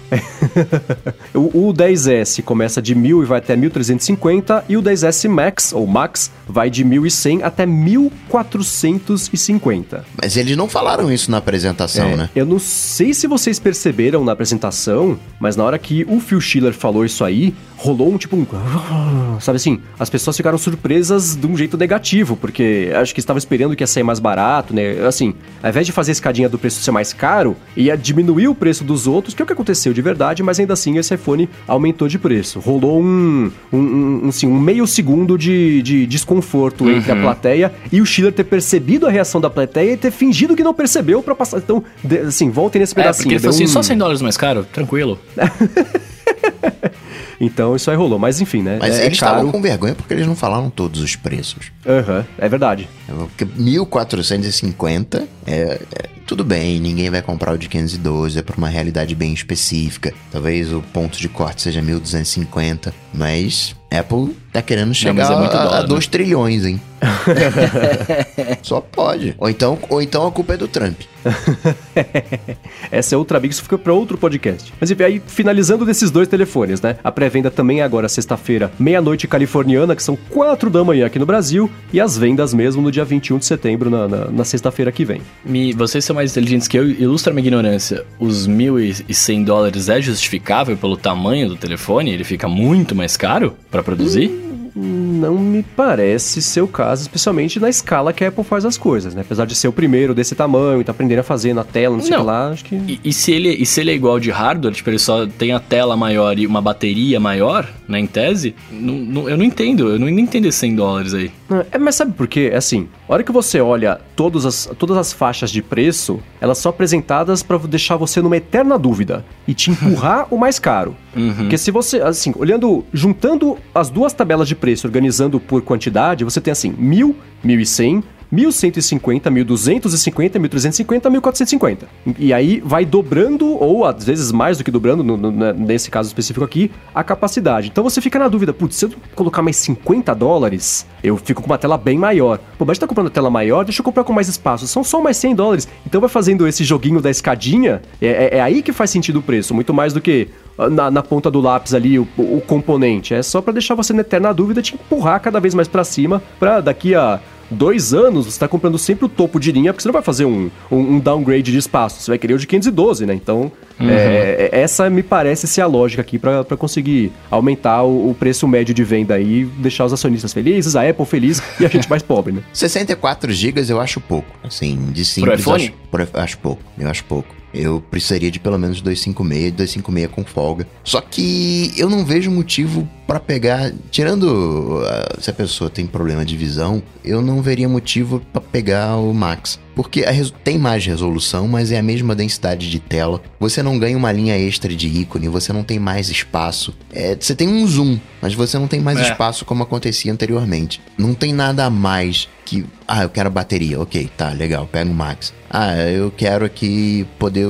S3: [LAUGHS]
S1: o, o 10S começa de 1000 e vai até 1350 e o 10S Max ou Max vai de 1100 até 1450.
S2: Mas eles não falaram isso na apresentação,
S1: É,
S2: né?
S1: Eu não sei se vocês perceberam na apresentação, mas na hora que o Phil Schiller falou isso aí, rolou um tipo um. [LAUGHS] Sabe assim? As pessoas ficaram surpresas de um jeito negativo, porque acho que estavam esperando que ia sair mais barato, né? Assim, ao invés de fazer a escadinha do preço ser mais caro, ia diminuir o preço dos outros, que é o que aconteceu de verdade, mas ainda assim esse iPhone aumentou de preço. Rolou um, um, um, assim, um meio segundo de, de desconforto entre a plateia e o Schiller ter percebido a reação da plateia e ter fingido que não percebeu pra passar. Então, de- assim, voltem nesse
S3: É,
S1: pedacinho.
S3: porque ele falou assim, só 100 dólares mais caro? Tranquilo. [LAUGHS]
S1: Então isso aí rolou, mas enfim, né?
S2: Mas
S1: é, é
S2: eles estavam
S1: caro.
S2: com vergonha porque eles não falaram todos os preços.
S1: Aham, é verdade.
S2: Porque 1450 é, é- tudo bem, ninguém vai comprar o de 512, é para uma realidade bem específica. Talvez o ponto de corte seja 1250, mas Apple tá querendo chegar
S3: mas é muito
S2: a- a,
S3: dólar, né?
S2: 2 trilhões, hein? [LAUGHS] [LAUGHS] Só pode. Ou então, ou então a culpa é do Trump. [LAUGHS]
S1: Essa é outra amiga, isso fica pra outro podcast. Mas enfim, aí finalizando desses dois telefones, né? A pré-venda também é agora sexta-feira, meia-noite californiana, que são quatro da manhã aqui no Brasil, e as vendas mesmo no dia 21 de setembro, na, na, na sexta-feira que vem.
S3: Me, vocês são mais inteligentes que eu, ilustra minha ignorância. Os 1.100 dólares é justificável pelo tamanho do telefone? Ele fica muito mais caro pra produzir?
S1: Não me parece ser o caso, especialmente na escala que a Apple faz as coisas, né? Apesar de ser o primeiro desse tamanho tá aprendendo a fazer na tela, não sei o
S3: Não.
S1: que lá, acho que.
S3: E, e se ele, e se ele é igual de hardware, tipo, ele só tem a tela maior e uma bateria maior, né, em tese, não- não- eu não entendo, eu não entendo esses 100 dólares aí.
S1: É, mas sabe por quê? É assim, a hora que você olha todas as, todas as faixas de preço, elas são apresentadas pra deixar você numa eterna dúvida e te empurrar [LAUGHS] o mais caro. Porque se você, assim, olhando, juntando as duas tabelas de preço, organizando por quantidade, você tem assim, 1000, 1100, 1150, 1250, 1350, 1450. E aí vai dobrando, ou às vezes mais do que dobrando, no- no- né, nesse caso específico aqui, a capacidade. Então você fica na dúvida, putz, se eu colocar mais 50 dólares, eu fico com uma tela bem maior. Pô, mas tá comprando tela maior, deixa eu comprar com mais espaço. São só mais 100 dólares. Então vai fazendo esse joguinho da escadinha, é, é- é aí que faz sentido o preço, muito mais do que ah, na, na ponta do lápis ali o, o componente. É só pra deixar você na eterna dúvida, te empurrar cada vez mais pra cima, pra daqui a dois anos, você tá comprando sempre o topo de linha, porque você não vai fazer um, um, um downgrade de espaço, você vai querer o de 512, né? Então, uhum. é, essa me parece ser a lógica aqui para conseguir aumentar o, o, preço médio de venda aí, deixar os acionistas felizes, a Apple feliz e a gente mais [LAUGHS] pobre, né?
S2: 64 GB eu acho pouco, assim, de simples. Pro iPhone? Acho, acho pouco, eu acho pouco eu precisaria de pelo menos 256, 256 com folga. Só que eu não vejo motivo para pegar, tirando uh, se a pessoa tem problema de visão, eu não veria motivo para pegar o Max. Porque tem mais resolução, mas é a mesma densidade de tela. Você não ganha uma linha extra de ícone, você não tem mais espaço. É, você tem um zoom, mas você não tem mais é. espaço como acontecia anteriormente. Não tem nada a mais que. Ah, eu quero bateria. Ok, tá, legal, pega o Max. Ah, eu quero aqui poder.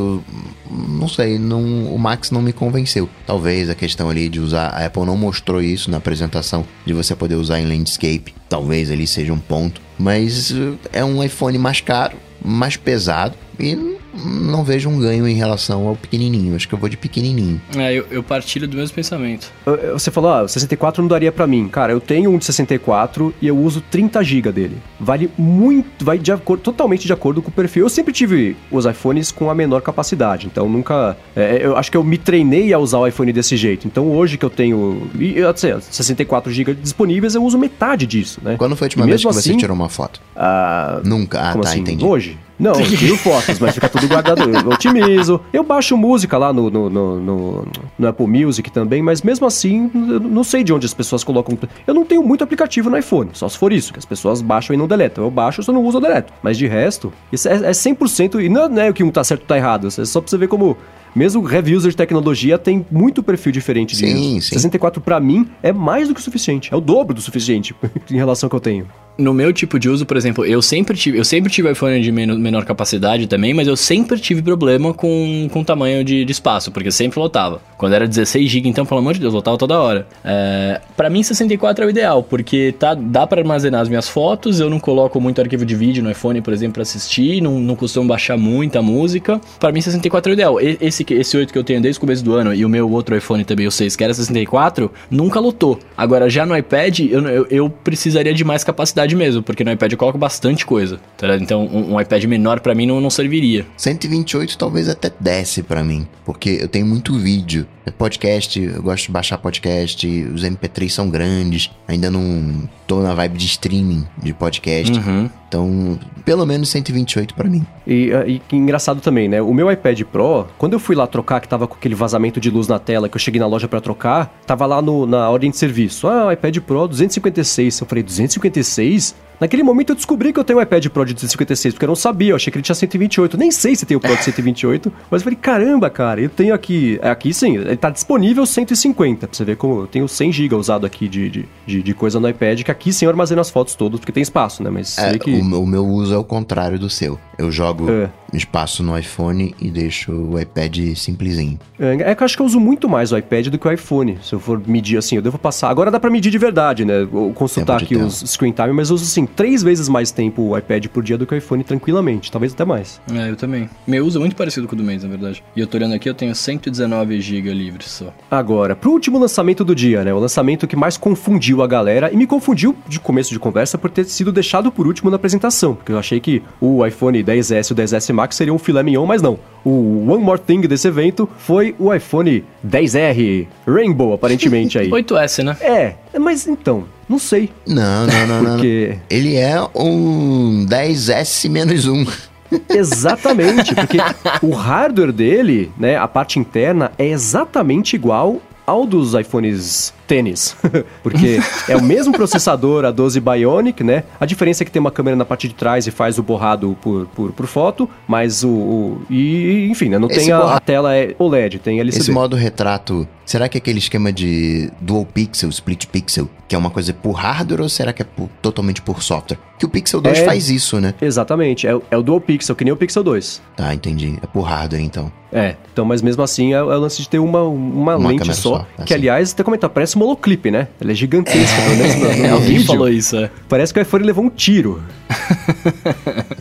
S2: Não sei, não, o Max não me convenceu. Talvez a questão ali de usar. A Apple não mostrou isso na apresentação, de você poder usar em landscape. Talvez ali seja um ponto. Mas é um iPhone mais caro, mais pesado e não vejo um ganho em relação ao pequenininho. Acho que eu vou de pequenininho.
S3: É, eu, eu partilho do mesmo pensamento.
S1: Você falou, ah, 64 não daria para mim. Cara, eu tenho um de 64 e eu uso 30 GB dele. Vale muito, vai de acordo, totalmente de acordo com o perfil. Eu sempre tive os iPhones com a menor capacidade, então nunca. É, eu acho que eu me treinei a usar o iPhone desse jeito. Então hoje que eu tenho, eu sei, 64 GB disponíveis, eu uso metade disso, né?
S2: Quando foi a última vez que assim, você tirou uma foto?
S1: Ah,
S2: nunca. Ah, tá,
S1: assim?
S2: entendi.
S1: Hoje? Não, eu [LAUGHS] tiro fotos, mas fica tudo guardado. Eu otimizo. Eu baixo música lá no, no, no, no, no Apple Music também, mas mesmo assim, eu não sei de onde as pessoas colocam. Eu não tenho muito aplicativo no iPhone, só se for isso, que as pessoas baixam e não deletam. Eu baixo, só não uso deleto. Mas de resto, isso é, é 100%. E não é o que um tá certo ou tá errado. É só pra você ver como mesmo reviews de tecnologia tem muito perfil diferente
S2: sim, disso. Sim.
S1: 64 para mim é mais do que o suficiente, é o dobro do suficiente [LAUGHS] em relação ao que eu tenho
S3: no meu tipo de uso, por exemplo, eu sempre tive, eu sempre tive iPhone de menor, menor capacidade também, mas eu sempre tive problema com, com tamanho de, de espaço, porque sempre lotava. Quando era 16 GB, então, pelo amor de Deus, lotava toda hora. É, para mim, 64 é o ideal, porque tá, dá para armazenar as minhas fotos, eu não coloco muito arquivo de vídeo no iPhone, por exemplo, para assistir, não, não costumo baixar muita música. Para mim, 64 é o ideal. Esse, esse 8 que eu tenho desde o começo do ano e o meu outro iPhone também, o 6, que era 64, nunca lotou. Agora, já no iPad, eu, eu, eu precisaria de mais capacidade mesmo, porque no iPad eu coloco bastante coisa. Tá então um, um, iPad menor para mim não, não serviria.
S2: 128 talvez até desce para mim, porque eu tenho muito vídeo. Podcast, eu gosto de baixar podcast, os MP3 são grandes, ainda não tô na vibe de streaming de podcast. Uhum. Então, pelo menos 128 para mim.
S1: E, e, e engraçado também, né? O meu iPad Pro, quando eu fui lá trocar, que tava com aquele vazamento de luz na tela, que eu cheguei na loja para trocar, tava lá no, na ordem de serviço. Ah, iPad Pro 256. Eu falei, 256? Naquele momento eu descobri que eu tenho um iPad Pro de 256, porque eu não sabia, eu achei que ele tinha 128. Nem sei se tem o Pro de 128, [LAUGHS] mas eu falei, caramba, cara, eu tenho aqui. Aqui sim, ele tá disponível 150. Pra você ver como eu tenho 100 GB usado aqui de, de, de, de, coisa no iPad, que aqui sim eu armazeno as fotos todas, porque tem espaço, né? Mas
S2: é,
S1: que...
S2: o, o, meu uso é o contrário do seu. Eu jogo é. Espaço no iPhone e deixo o iPad simplesinho.
S1: É, é que eu acho que eu uso muito mais o iPad do que o iPhone. Se eu for medir assim, eu devo passar. Agora dá pra medir de verdade, né? Vou consultar aqui os screen time, mas eu uso assim, três vezes mais tempo o iPad por dia do que o iPhone tranquilamente. Talvez até mais.
S3: É, eu também. Meu uso é muito parecido com o do mês, na verdade. E eu tô olhando aqui, eu tenho 119 GB livres só.
S1: Agora, pro último lançamento do dia, né? O lançamento que mais confundiu a galera e me confundiu de começo de conversa por ter sido deixado por último na apresentação, porque eu achei que o iPhone 10S e o 10S Max seriam um filé mignon, mas não. O One More Thing desse evento foi o iPhone 10R Rainbow, aparentemente aí. [LAUGHS]
S3: 8S, né?
S1: É, mas então, não sei.
S2: Não, não, não, porque... não. Ele é um 10S menos um. [LAUGHS]
S1: Exatamente, porque o hardware dele, né, a parte interna é exatamente igual ao dos iPhones tênis. [LAUGHS] Porque é o mesmo processador, a 12 Bionic, né? A diferença é que tem uma câmera na parte de trás e faz o borrado por, por, por foto, mas o, o. e, enfim, né? Não Esse tem a, a, tela é OLED, tem LCD.
S2: Esse modo retrato, será que é aquele esquema de dual pixel, split pixel, que é uma coisa por hardware ou será que é por, totalmente por software? Que o Pixel 2 é, faz isso, né?
S1: Exatamente, é, é, o dual pixel, que nem o Pixel 2.
S2: Tá, entendi. É por hardware, então.
S1: É, então, mas mesmo assim é, é o lance de ter uma, uma, uma lente só, só assim. que aliás, até comentar, parece parece um holoclip, né? Ela é gigantesca. É,
S3: menos no, no alguém vídeo. falou isso, é.
S1: Parece que o iPhone levou um tiro.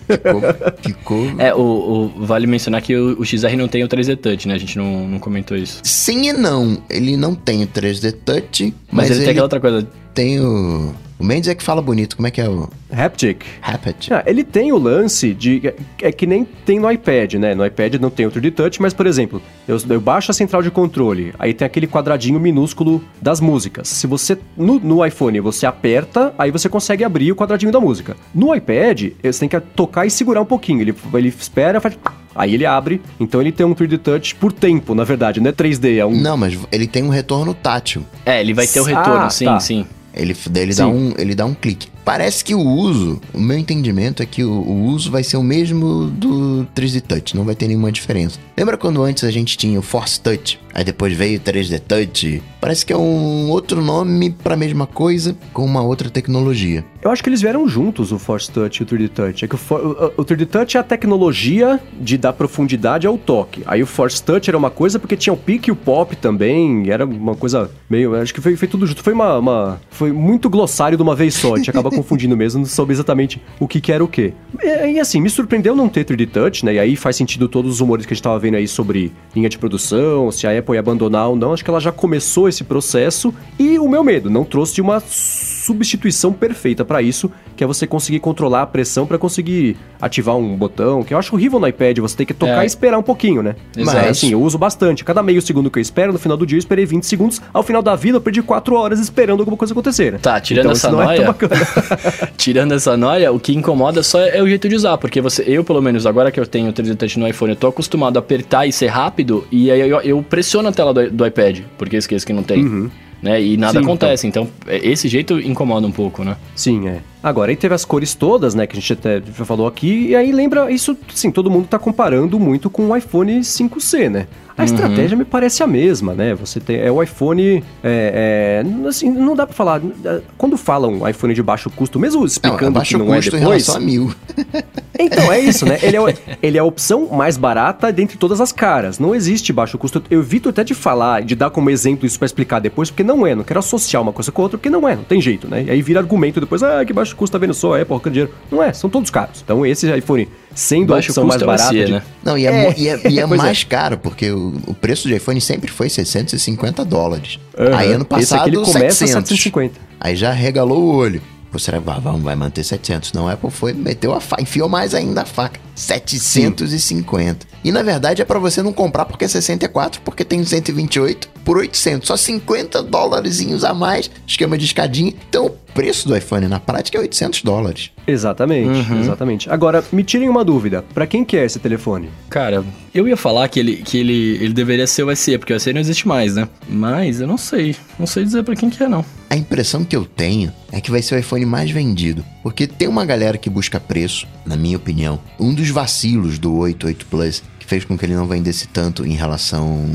S2: ficou, ficou...
S3: É, o, o, vale mencionar que o, o, XR não tem o 3D Touch, né? A gente não, não comentou isso.
S2: Sim e não. Ele não tem o 3D Touch,
S3: mas, mas ele, ele tem aquela outra coisa.
S2: Tem o O Mendes é que fala bonito. Como é que é o
S1: Haptic.
S2: Haptic?
S1: Ah, ele tem o lance de. É que nem tem no iPad, né? No iPad não tem o 3D Touch, mas, por exemplo, eu, eu baixo a central de controle, aí tem aquele quadradinho minúsculo das músicas. Se você. No, no iPhone você aperta, aí você consegue abrir o quadradinho da música. No iPad, você tem que tocar e segurar um pouquinho. Ele, ele espera, faz. Aí ele abre, então ele tem um 3D Touch por tempo, na verdade, não é 3D, é um.
S2: Não, mas ele tem um retorno tátil.
S3: É, ele vai ter o retorno,
S1: Ah,
S3: sim,
S1: tá.
S3: sim.
S2: Ele, ele,
S1: Sim.
S2: dá um, ele dá um clique. Parece que o uso, o meu entendimento é que o, o uso vai ser o mesmo do 3D Touch, não vai ter nenhuma diferença. Lembra quando antes a gente tinha o Force Touch? Aí depois veio o 3D Touch? Parece que é um outro nome para a mesma coisa com uma outra tecnologia.
S1: Eu acho que eles vieram juntos, o Force Touch e o 3D Touch. É que o, For- o- o 3D Touch é a tecnologia de dar profundidade ao toque. Aí o Force Touch era uma coisa porque tinha o pique e o pop também. Era uma coisa meio. Acho que foi, foi tudo junto. Foi uma, uma- Foi muito glossário de uma vez só. A gente acaba confundindo mesmo, não soube exatamente o que, que era o quê. E, assim, me surpreendeu não ter 3D Touch, né? E aí faz sentido todos os rumores que a gente tava vendo aí sobre linha de produção, se a Apple ia abandonar ou não. Acho que ela já começou esse processo. E o meu medo, não trouxe uma substituição perfeita para isso, que é você conseguir controlar a pressão para conseguir ativar um botão, que eu acho horrível no iPad, você tem que tocar
S3: É.
S1: e esperar um pouquinho, né?
S3: Exato.
S1: Mas assim, eu uso bastante. Cada meio segundo que eu espero, no final do dia eu esperei 20 segundos, ao final da vida eu perdi 4 horas esperando alguma coisa acontecer. né?
S3: Tá, tirando
S1: então,
S3: essa
S1: isso não é tão
S3: noia-
S1: bacana. [LAUGHS] [LAUGHS]
S3: Tirando essa noia, o que incomoda só é o jeito de usar, porque você, eu pelo menos, agora que eu tenho o 3D Touch no iPhone, eu tô acostumado a apertar e ser rápido, e aí eu, eu pressiono a tela do, do iPad, porque eu esqueço que não tem. Né? E nada
S1: Sim,
S3: acontece, então. é- esse jeito incomoda um pouco, né?
S1: Sim, é. Agora, aí teve as cores todas, né, que a gente até falou aqui, e aí lembra, isso, sim, todo mundo tá comparando muito com o iPhone 5C, né? A
S2: Uhum.
S1: estratégia me parece a mesma, né? Você tem, é o iPhone, é, é, assim, não dá pra falar, é, quando falam iPhone de baixo custo, mesmo
S2: Não,
S1: explicando
S2: baixo
S1: que não é
S2: custo em
S1: depois...
S2: relação a mil. [LAUGHS]
S1: Então, é isso, né? Ele é, ele é a opção mais barata dentre todas as caras. Não existe baixo custo. Eu evito até de falar, de dar como exemplo isso pra explicar depois, porque não é. Não quero associar uma coisa com a outra, porque não é. Não tem jeito, né? E aí vira argumento depois, ah, que baixo custo, tá vendo só, Apple, arrancando dinheiro. Não é, são todos caros. Então esse iPhone, sendo a
S3: Baixo
S1: opção mais
S3: custo é o
S1: barata...
S3: SE,
S1: de-
S3: né?
S2: Não, e é,
S1: É.
S2: e é- e é [LAUGHS]
S1: é.
S2: mais caro, porque o, o preço de iPhone sempre foi 650 dólares.
S1: Aham.
S2: Aí ano
S1: Esse aqui
S2: passado,
S1: ele começa a
S2: 700.
S1: 750.
S2: Aí já regalou o olho. Você vai, vai, vai manter 700. Não, a Apple foi, meteu a faca, enfiou mais ainda a faca. 750. E na verdade é pra você não comprar porque é 64, porque tem 128 por 800. Só 50 dólares a mais, esquema de escadinha. Então o preço do iPhone na prática é 800 dólares.
S1: Exatamente,
S3: Uhum.
S1: exatamente. Agora, me tirem uma dúvida. Pra quem que é esse telefone?
S3: Cara, eu ia falar que ele, que ele, ele deveria ser o SE, porque o SE não existe mais, né? Mas eu não sei. Não sei dizer pra quem que é, não.
S2: A impressão que eu tenho é que vai ser o iPhone mais vendido. Porque tem uma galera que busca preço, na minha opinião. Um dos vacilos do 8, 8 Plus, que fez com que ele não vendesse tanto em relação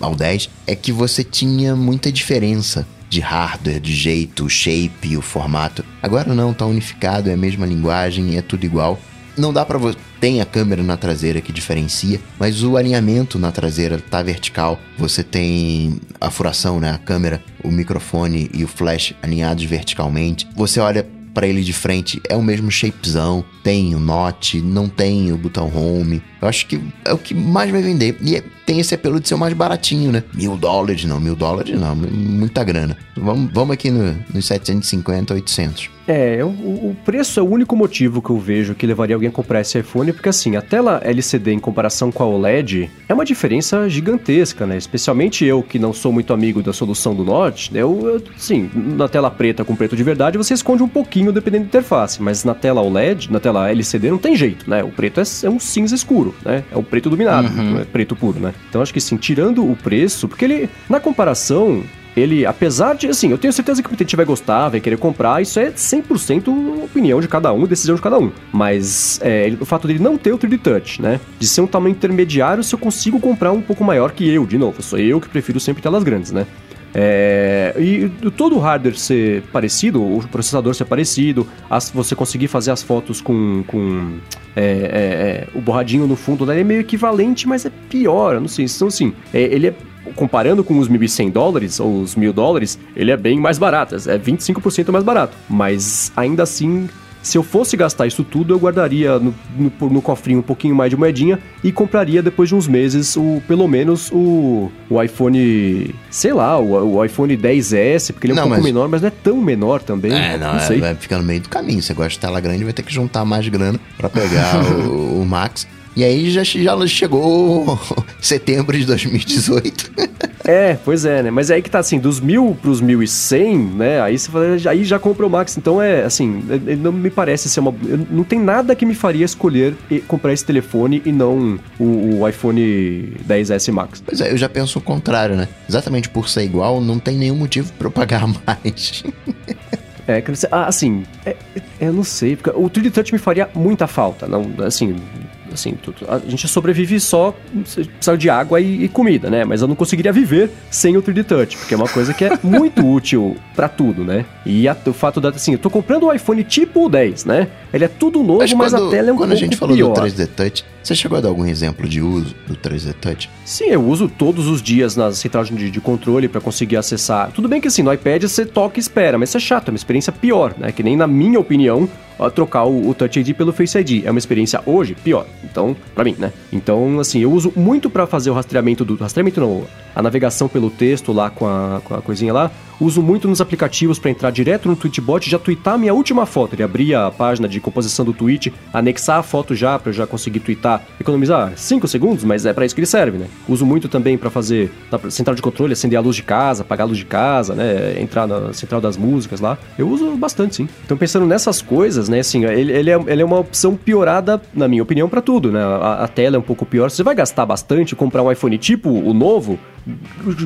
S2: ao, ao 10, é que você tinha muita diferença de hardware, de jeito, o shape, o formato. Agora não, tá unificado, é a mesma linguagem, é tudo igual. Não dá pra você. Tem a câmera na traseira que diferencia, mas o alinhamento na traseira tá vertical. Você tem a furação, né? A câmera, o microfone e o flash alinhados verticalmente. Você olha pra ele de frente, é o mesmo shapezão. Tem o note, não tem o botão home. Eu acho que é o que mais vai vender. E é- tem esse apelo de ser o mais baratinho, né? Mil dólares, não, mil dólares não, muita grana. Vamos, vamos aqui no, nos 750, 800.
S1: É, o, o preço é o único motivo que eu vejo que levaria alguém a comprar esse iPhone, porque assim, a tela LCD em comparação com a OLED é uma diferença gigantesca, né? Especialmente eu, que não sou muito amigo da solução do Notch, né? eu, eu, sim, na tela preta com preto de verdade você esconde um pouquinho dependendo da interface, mas na tela OLED, na tela LCD não tem jeito, né? O preto é, é um cinza escuro, né? É o preto dominado,
S3: Uhum.
S1: não é preto puro, né? Então acho que sim, tirando o preço, porque ele, na comparação, ele, apesar de, assim, eu tenho certeza que muita gente vai gostar, vai querer comprar, isso é 100% opinião de cada um, decisão de cada um. Mas é, o fato dele não ter o 3D Touch, né? De ser um tamanho intermediário, se eu consigo comprar um pouco maior que eu, de novo, sou eu que prefiro sempre telas grandes, né? É, e todo o hardware ser parecido, o processador ser parecido, as- você conseguir fazer as fotos com, com é, é, é, o borradinho no fundo, né, ele é meio equivalente, mas é pior, não sei. Então, assim, é, ele é comparando com os 1.100 dólares ou os 1.000 dólares, ele é bem mais barato, é 25% mais barato. Mas ainda assim, se eu fosse gastar isso tudo, eu guardaria no, no, no cofrinho um pouquinho mais de moedinha e compraria depois de uns meses, o, pelo menos, o, o iPhone, sei lá, o, o iPhone 10S, porque ele é um
S2: Não,
S1: pouco
S2: mas-
S1: menor, mas não é tão menor também.
S2: É, não, é,
S1: sei.
S2: vai ficar no meio do caminho. Você gosta de tela grande, vai ter que juntar mais grana pra pegar o, [LAUGHS] o Max. E aí já, já chegou [LAUGHS] setembro de 2018.
S1: É, pois é, né? Mas é aí que tá assim, dos mil pros mil e cem, né? Aí você fala, aí já compra o Max. Então é assim, ele não me parece ser uma. Não tem nada que me faria escolher comprar esse telefone e não o, o iPhone 10S Max.
S2: Pois é, eu já penso o contrário, né? Exatamente por ser igual, não tem nenhum motivo pra eu pagar [LAUGHS] mais.
S1: É, ah, assim, é- é, eu não sei, porque o 3D Touch me faria muita falta, não, assim, assim, a gente sobrevive só precisa de água e, e comida, né? Mas eu não conseguiria viver sem o 3D Touch, porque é uma coisa que é [LAUGHS] muito útil pra tudo, né? E a- o fato da, assim, eu tô comprando um iPhone tipo o 10, né? Ele é tudo novo, mas, a tela é um
S2: quando
S1: pouco
S2: a gente falou
S1: pior.
S2: do 3D Touch, você chegou a dar algum exemplo de uso do 3D Touch?
S1: Sim, eu uso todos os dias na central de, de controle pra conseguir acessar. Tudo bem que assim, no iPad você toca e espera, mas isso é chato, é uma experiência pior, né? Que nem na minha opinião, trocar o, o Touch ID pelo Face ID. É uma experiência hoje pior. Então, pra mim, né? Então, assim, eu uso muito pra fazer o rastreamento do. Rastreamento não, a navegação pelo texto lá com a, com a coisinha lá. Uso muito nos aplicativos pra entrar direto no Tweetbot e já tweetar minha última foto. Ele abrir a página de composição do tweet, anexar a foto já pra eu já conseguir tweetar, economizar 5 segundos, mas é pra isso que ele serve, né? Uso muito também pra fazer na central de controle, acender a luz de casa, apagar a luz de casa, né? Entrar na central das músicas lá. Eu uso bastante, sim. Então pensando nessas coisas, né? Assim, ele, ele, é, ele é uma opção piorada, na minha opinião, pra tudo, né? A, a tela é um pouco pior. Você vai gastar bastante comprar um iPhone tipo o novo,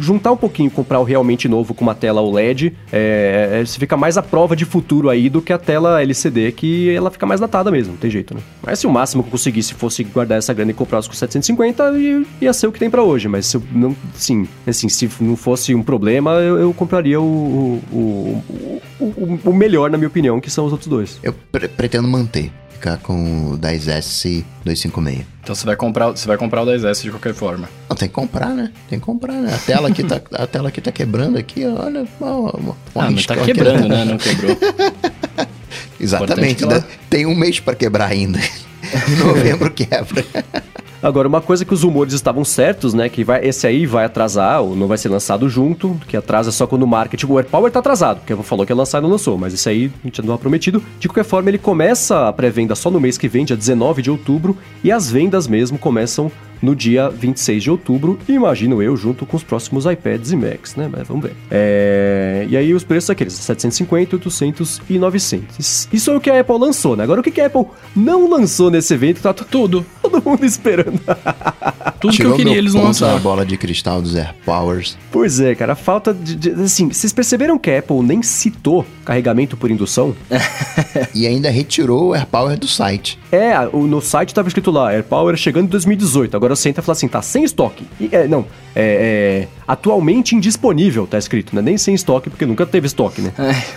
S1: juntar um pouquinho, comprar o realmente novo com uma tela OLED, é, é, você fica mais à prova de futuro aí do que a tela LCD, que ela fica mais datada mesmo, não tem jeito, né? Mas se o máximo que eu conseguisse fosse guardar essa grana e comprar os com 750, i- ia ser o que tem pra hoje, mas se eu não, sim, assim, se não fosse um problema, eu, eu compraria o, o, o, o, o melhor, na minha opinião, que são os outros dois.
S2: Eu pre- pretendo manter, ficar com o 10S 256.
S3: Então você vai comprar, você vai comprar o 10S de qualquer forma.
S2: Não, tem que comprar, né? Tem que comprar, né? A tela aqui tá, a tela aqui tá quebrando aqui, olha. ó,
S3: Ah, mas tá quebrando, né? Não quebrou. [LAUGHS]
S2: Exatamente,
S3: ela-
S2: né? tem um mês pra quebrar ainda. [LAUGHS] Em novembro quebra.
S1: Agora, uma coisa que os rumores estavam certos, né? Que vai, esse aí vai atrasar, ou não vai ser lançado junto, que atrasa só quando o marketing. O AirPower tá atrasado, porque falou que ia lançar e não lançou, mas esse aí a gente não prometido. De qualquer forma, ele começa a pré-venda só no mês que vem, dia 19 de outubro, e as vendas mesmo começam no dia 26 de outubro, imagino eu, junto com os próximos iPads e Macs, né? Mas vamos ver. É... E aí os preços são aqueles, 750, 800 e 900. Isso é o que a Apple lançou, né? Agora, o que que a Apple não lançou nesse evento? Tá
S3: Tudo.
S1: todo mundo esperando. [LAUGHS]
S3: Tudo que
S2: Tirou
S3: eu queria eles não lançaram.
S2: bola de cristal dos AirPowers.
S1: Pois é, cara, a falta de, de- Assim, vocês perceberam que a Apple nem citou carregamento por indução? [LAUGHS]
S2: E ainda retirou o AirPower do site.
S1: É, o- no site tava escrito lá, AirPower chegando em 2018. Agora você entra e fala assim, tá sem estoque. E, é, não, é, é, atualmente indisponível, tá escrito, né? Nem sem estoque, porque nunca teve estoque, né?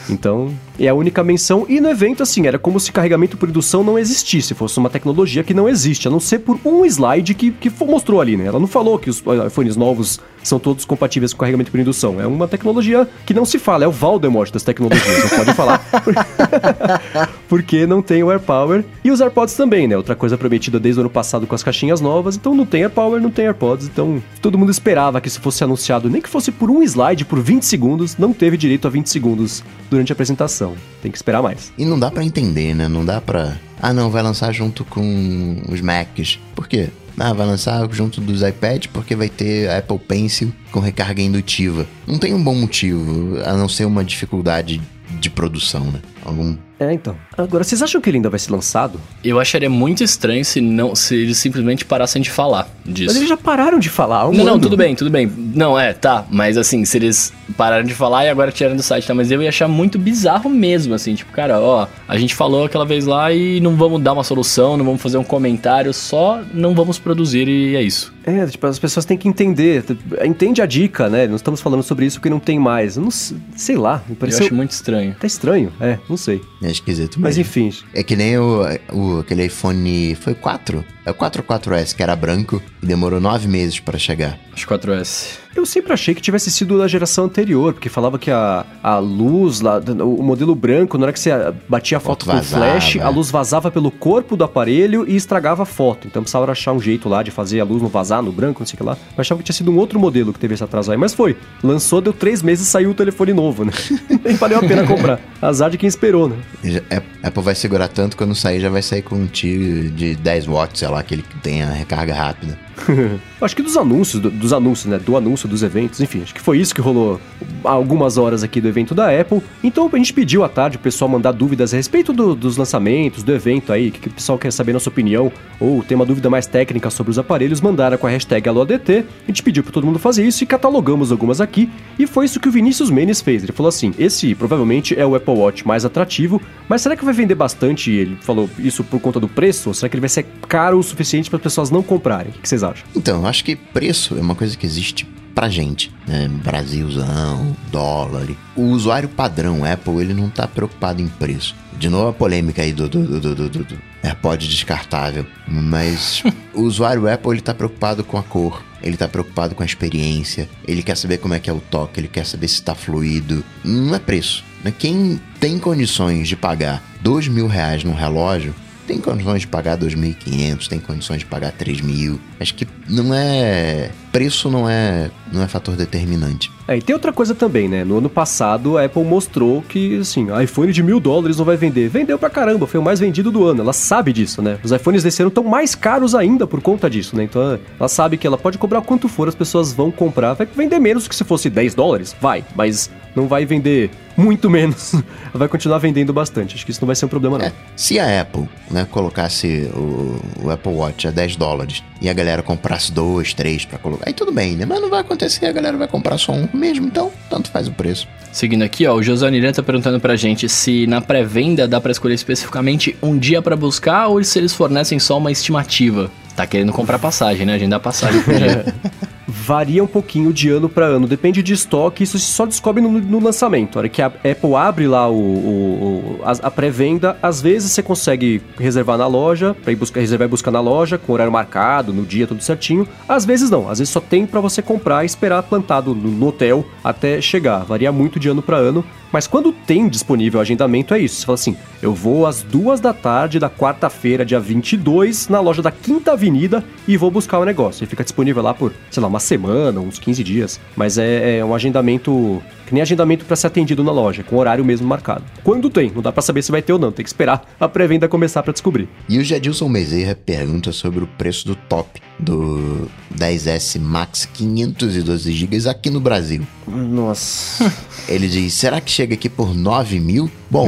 S1: Então, é a única menção. E no evento, assim, era como se carregamento por indução não existisse, fosse uma tecnologia que não existe, a não ser por um slide que, que mostrou ali, né? Ela não falou que os iPhones novos são todos compatíveis com carregamento por indução. É uma tecnologia que não se fala, é o Voldemort das tecnologias, não pode falar. [LAUGHS] porque não tem o AirPower. E os AirPods também, né? Outra coisa prometida desde o ano passado com as caixinhas novas. Então não tem AirPower, não tem AirPods. Então todo mundo esperava que isso fosse anunciado, nem que fosse por um slide, por 20 segundos. Não teve direito a 20 segundos durante a apresentação. Tem que esperar mais.
S2: E não dá pra entender, né? Não dá pra. Ah, não, vai lançar junto com os Macs. Por quê? Ah, vai lançar junto dos iPads porque vai ter a Apple Pencil com recarga indutiva. Não tem um bom motivo, a não ser uma dificuldade de produção, né? Algum.
S1: É, então. Agora, vocês acham que ele ainda vai ser lançado?
S3: Eu acharia muito estranho se não se eles simplesmente parassem de falar disso.
S1: Mas eles já pararam de falar. um
S3: Não, não,
S1: ano.
S3: tudo bem, tudo bem. Não, é, tá. Mas assim, se eles pararam de falar e agora tiraram do site, tá? Mas eu ia achar muito bizarro mesmo, assim. Tipo, cara, ó, a gente falou aquela vez lá e não vamos dar uma solução, não vamos fazer um comentário, só não vamos produzir e é isso.
S1: É, tipo, as pessoas têm que entender. Entende a dica, né? Não estamos falando sobre isso que não tem mais. Eu não sei lá, me
S3: Eu
S1: pareceu.
S3: acho muito estranho.
S1: Tá estranho, é, não sei.
S2: É esquisito
S1: Mas
S2: mesmo.
S1: enfim.
S2: É que nem o, o- aquele iPhone. Foi 4? É o 44S, que era branco, e demorou nove meses para chegar.
S3: Os 4S.
S1: Eu sempre achei que tivesse sido da geração anterior, porque falava que a, a luz, lá, o modelo branco, na hora que você batia a foto com
S2: vazava,
S1: flash,
S2: é.
S1: a luz vazava pelo corpo do aparelho e estragava a foto. Então precisava achar um jeito lá de fazer a luz não vazar no branco, não sei o que lá. Eu achava que tinha sido um outro modelo que teve esse atraso aí, mas foi. Lançou, deu três meses e saiu o telefone novo, né? [LAUGHS] Nem valeu a pena comprar. Azar de quem esperou, né?
S2: É- Apple vai segurar tanto quando sair, já vai sair com um tio de 10 watts, sei lá, aquele que tem a recarga rápida. [LAUGHS]
S1: Acho que dos anúncios, do- dos anúncios, né? Do anúncio dos eventos, enfim, acho que foi isso que rolou algumas horas aqui do evento da Apple. Então a gente pediu à tarde o pessoal mandar dúvidas a respeito do- dos lançamentos, do evento aí, que, que o pessoal quer saber nossa opinião, ou tem uma dúvida mais técnica sobre os aparelhos, mandaram com a hashtag AloADT. A gente pediu para todo mundo fazer isso e catalogamos algumas aqui. E foi isso que o Vinícius Menes fez. Ele falou assim: esse provavelmente é o Apple Watch mais atrativo, mas será que vai vender bastante? Ele falou isso por conta do preço? Ou será que ele vai ser caro o suficiente para as pessoas não comprarem? O que vocês acham?
S2: Então, eu acho que preço é uma coisa que existe pra gente, né? Brasilzão, dólar. O usuário padrão Apple, ele não tá preocupado em preço. De novo a polêmica aí do, do, do, do, do, do AirPod descartável. Mas [LAUGHS] o usuário Apple, ele tá preocupado com a cor. Ele tá preocupado com a experiência. Ele quer saber como é que é o toque. Ele quer saber se tá fluido. Não é preço. né? Quem tem condições de pagar dois mil reais num relógio tem condições de pagar 2.500, tem condições de pagar 3.000. Acho que não é preço não é não é fator determinante.
S1: É, e tem outra coisa também, né? No ano passado, a Apple mostrou que, assim, iPhone de mil dólares não vai vender. Vendeu pra caramba, foi o mais vendido do ano. Ela sabe disso, né? Os iPhones desse ano estão mais caros ainda por conta disso, né? Então, ela sabe que ela pode cobrar quanto for, as pessoas vão comprar. Vai vender menos que se fosse 10 dólares? Vai, mas não vai vender muito menos. [LAUGHS] vai continuar vendendo bastante. Acho que isso não vai ser um problema, não.
S2: É, se a Apple, né, colocasse o, o Apple Watch a 10 dólares e a galera comprasse dois, três pra colocar, aí tudo bem, né? Mas não vai acontecer, a galera vai comprar só um mesmo, então tanto faz o preço.
S3: Seguindo aqui, ó, o José Niran tá perguntando pra gente se na pré-venda dá pra escolher especificamente um dia pra buscar ou se eles fornecem só uma estimativa. Tá querendo comprar passagem, né? Agendar passagem por dia. [LAUGHS]
S1: Varia um pouquinho de ano para ano, depende de estoque, isso só descobre no, no lançamento. A hora que a Apple abre lá o- o- a, a pré-venda, às vezes você consegue reservar na loja, para ir buscar, reservar e buscar na loja, com horário marcado, no dia, tudo certinho. Às vezes não, às vezes só tem para você comprar e esperar plantado no, no hotel até chegar. Varia muito de ano para ano. Mas quando tem disponível agendamento, é isso. Você fala assim: eu vou às duas da tarde da quarta-feira, dia 22, na loja da Quinta Avenida e vou buscar o negócio. E fica disponível lá por, sei lá, uma semana, uns 15 dias. Mas é, é um agendamento. Que nem agendamento para ser atendido na loja, com horário mesmo marcado. Quando tem, não dá para saber se vai ter ou não, tem que esperar a pré-venda começar para descobrir.
S2: E o Jadilson Bezerra pergunta sobre o preço do top do 10S Max 512 GB aqui no Brasil.
S1: Nossa. [LAUGHS]
S2: Ele diz: será que chega aqui por 9 mil? Bom,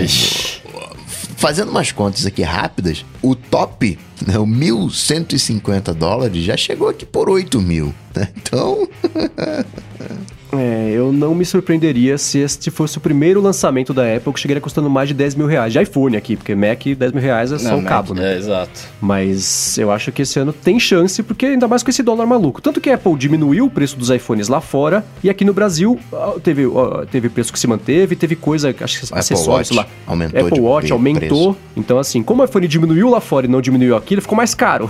S2: fazendo umas contas aqui rápidas, o top, né, o 1.150 dólares, já chegou aqui por 8 mil. né? Então, [LAUGHS]
S1: É, eu não me surpreenderia se este fosse o primeiro lançamento da Apple que chegaria custando mais de 10 mil reais. De iPhone aqui, porque Mac 10 mil reais é só um
S3: Mac,
S1: cabo, né?
S3: É, exato.
S1: Mas eu acho que esse ano tem chance, porque ainda mais com esse dólar maluco. Tanto que a Apple diminuiu o preço dos iPhones lá fora, e aqui no Brasil teve, teve preço que se manteve, teve coisa, acho que acessórios
S2: Watch
S1: lá.
S2: aumentou
S1: Apple Watch aumentou. Então, assim, como o iPhone diminuiu lá fora e não diminuiu aqui, ele ficou mais caro.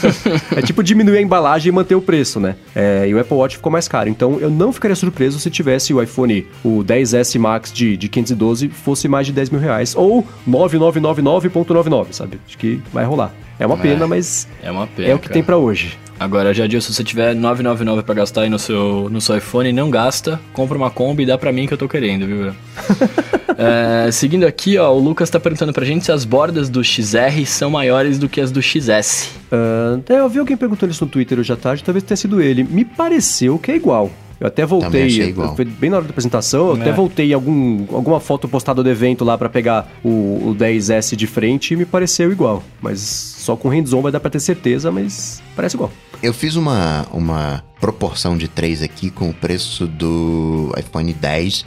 S1: [LAUGHS] é tipo diminuir a embalagem e manter o preço, né? É, e o Apple Watch ficou mais caro. Então, eu não ficaria surpreso se tivesse o iPhone, o 10S Max de, de 512, fosse mais de 10 mil reais. Ou 9999.99, sabe? Acho que vai rolar. É uma
S2: É.
S1: pena, mas
S3: É uma pena.
S1: é o que
S3: cara.
S1: tem pra hoje.
S3: Agora, Jadil, se você tiver 999 pra gastar aí no seu, no seu iPhone, não gasta, compra uma Kombi e dá pra mim que eu tô querendo, viu? [LAUGHS] É, seguindo aqui, ó, o Lucas tá perguntando pra gente se as bordas do XR são maiores do que as do XS.
S1: Ah, é, eu vi alguém perguntando isso no Twitter hoje à tarde, talvez tenha sido ele. Me pareceu que é igual. Eu até voltei, foi bem na hora da apresentação, eu
S3: É.
S1: até voltei algum, alguma foto postada do evento lá pra pegar o, o 10S de frente e me pareceu igual. Mas só com hands-on vai dar pra ter certeza, mas parece igual.
S2: eu fiz uma, uma proporção de 3 aqui com o preço do iPhone 10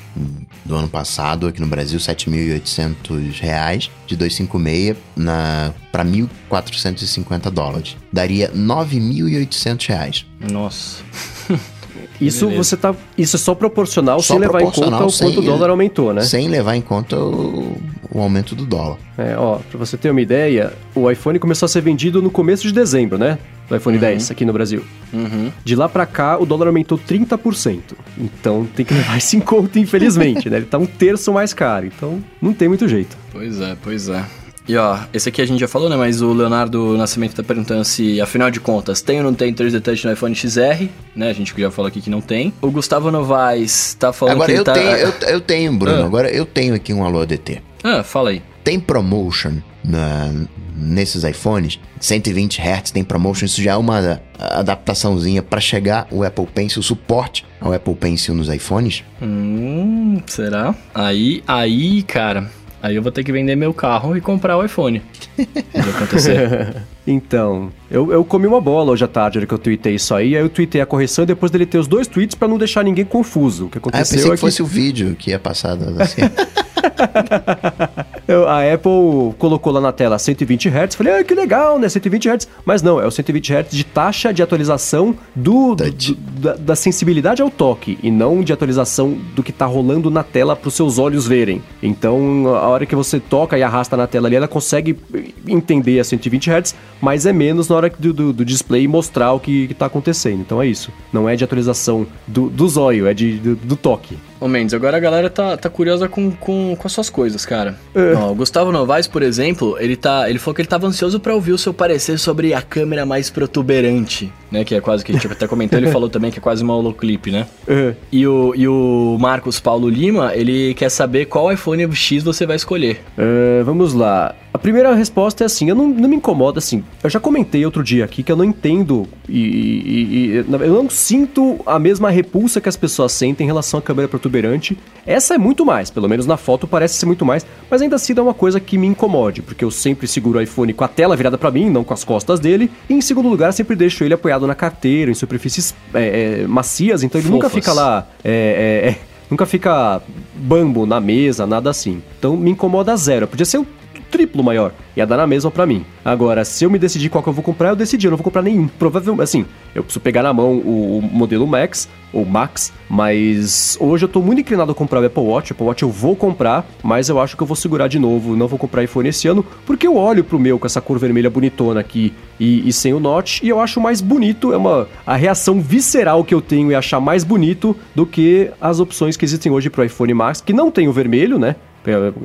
S2: do ano passado aqui no Brasil, 7.800 reais, de 256 na para 1.450 dólares. Daria 9.800 reais.
S3: Nossa. [LAUGHS]
S1: Isso
S3: Beleza.
S1: você tá. Isso é só proporcional
S2: Só
S1: sem levar em conta
S2: proporcional,
S1: o
S2: sem-
S1: quanto o dólar aumentou, né?
S2: Sem levar em conta o, o aumento do dólar.
S1: É, ó, pra você ter uma ideia, o iPhone começou a ser vendido no começo de dezembro, né? Do iPhone 10 aqui no Brasil.
S3: Uhum.
S1: De lá pra cá, o dólar aumentou 30%. Então tem que [LAUGHS] levar isso em conta, infelizmente, né? Ele tá um terço mais caro. Então não tem muito jeito.
S3: Pois é, pois é. E ó, esse aqui a gente já falou, né? Mas o Leonardo Nascimento tá perguntando se, afinal de contas, tem ou não tem 3D Touch no iPhone XR, né? A gente já falou aqui que não tem. O Gustavo Novaes tá falando
S2: Agora
S3: que
S2: eu,
S3: tá...
S2: tenho, eu, eu tenho, Bruno.
S3: Ah.
S2: Agora eu tenho aqui um Alô ADT.
S3: Ah, fala aí.
S2: Tem promotion na- nesses iPhones, 120 Hz tem promotion, isso já é uma adaptaçãozinha para chegar o Apple Pencil, o suporte ao Apple Pencil nos iPhones.
S3: Hum, será? Aí, aí, cara... Aí eu vou ter que vender meu carro e comprar o iPhone. [LAUGHS] Vai acontecer.
S1: Então, eu, eu comi uma bola hoje à tarde, hora que eu tuitei isso aí, aí eu tuitei a correção e depois dele ter os dois tweets pra não deixar ninguém confuso. O que
S2: Ah, eu
S1: aconteceu
S2: pensei
S1: é
S2: que fosse o vídeo que ia passar assim. [LAUGHS] [LAUGHS]
S1: A Apple colocou lá na tela 120 Hz, falei, ah, que legal, né, 120 Hz. Mas não, é o 120 Hz de taxa de atualização do, do- da, da sensibilidade ao toque e não de atualização do que tá rolando na tela para os seus olhos verem. Então, a hora que você toca e arrasta na tela ali, ela consegue entender a 120 Hz, mas é menos na hora do, do, do display mostrar o que, que tá acontecendo. Então é isso. Não é de atualização do, do zóio, é de, do, do toque.
S3: Ô Mendes, agora a galera tá, tá curiosa com, com, com as suas coisas, cara.
S1: É.
S3: Ó, o Gustavo Novaes, por exemplo, ele, tá, ele falou que ele tava ansioso pra ouvir o seu parecer sobre a câmera mais protuberante, né? Que é quase que a gente até comentou, ele falou também que é quase uma holoclip, né? [LAUGHS]
S1: É.
S3: E o, e o Marcos Paulo Lima, ele quer saber qual iPhone X você vai escolher.
S1: É, vamos lá. A primeira resposta é assim, eu não, não me incomoda assim. Eu já comentei outro dia aqui que eu não entendo e, e- e- eu não sinto a mesma repulsa que as pessoas sentem em relação à câmera protuberante. Essa é muito mais, pelo menos na foto parece ser muito mais, mas ainda assim é uma coisa que me incomode, porque eu sempre seguro o iPhone com a tela virada pra mim, não com as costas dele. E em segundo lugar, sempre deixo ele apoiado na carteira, em superfícies é, é, macias, então ele nunca
S3: Fofas.
S1: fica lá. é, é, é, Nunca fica bambo na mesa, nada assim. Então me incomoda zero. Podia ser o triplo maior. Ia dar na mesma pra mim. Agora, se eu me decidir qual que eu vou comprar, eu decidi. Eu não vou comprar nenhum. Provavelmente, assim, eu preciso pegar na mão o, o modelo Max, ou Max, mas hoje eu tô muito inclinado a comprar o Apple Watch. O Apple Watch eu vou comprar, mas eu acho que eu vou segurar de novo. Não vou comprar iPhone esse ano, porque eu olho pro meu com essa cor vermelha bonitona aqui e, e sem o notch, e eu acho mais bonito. É uma a reação visceral que eu tenho é achar mais bonito do que as opções que existem hoje pro iPhone Max, que não tem o vermelho, né?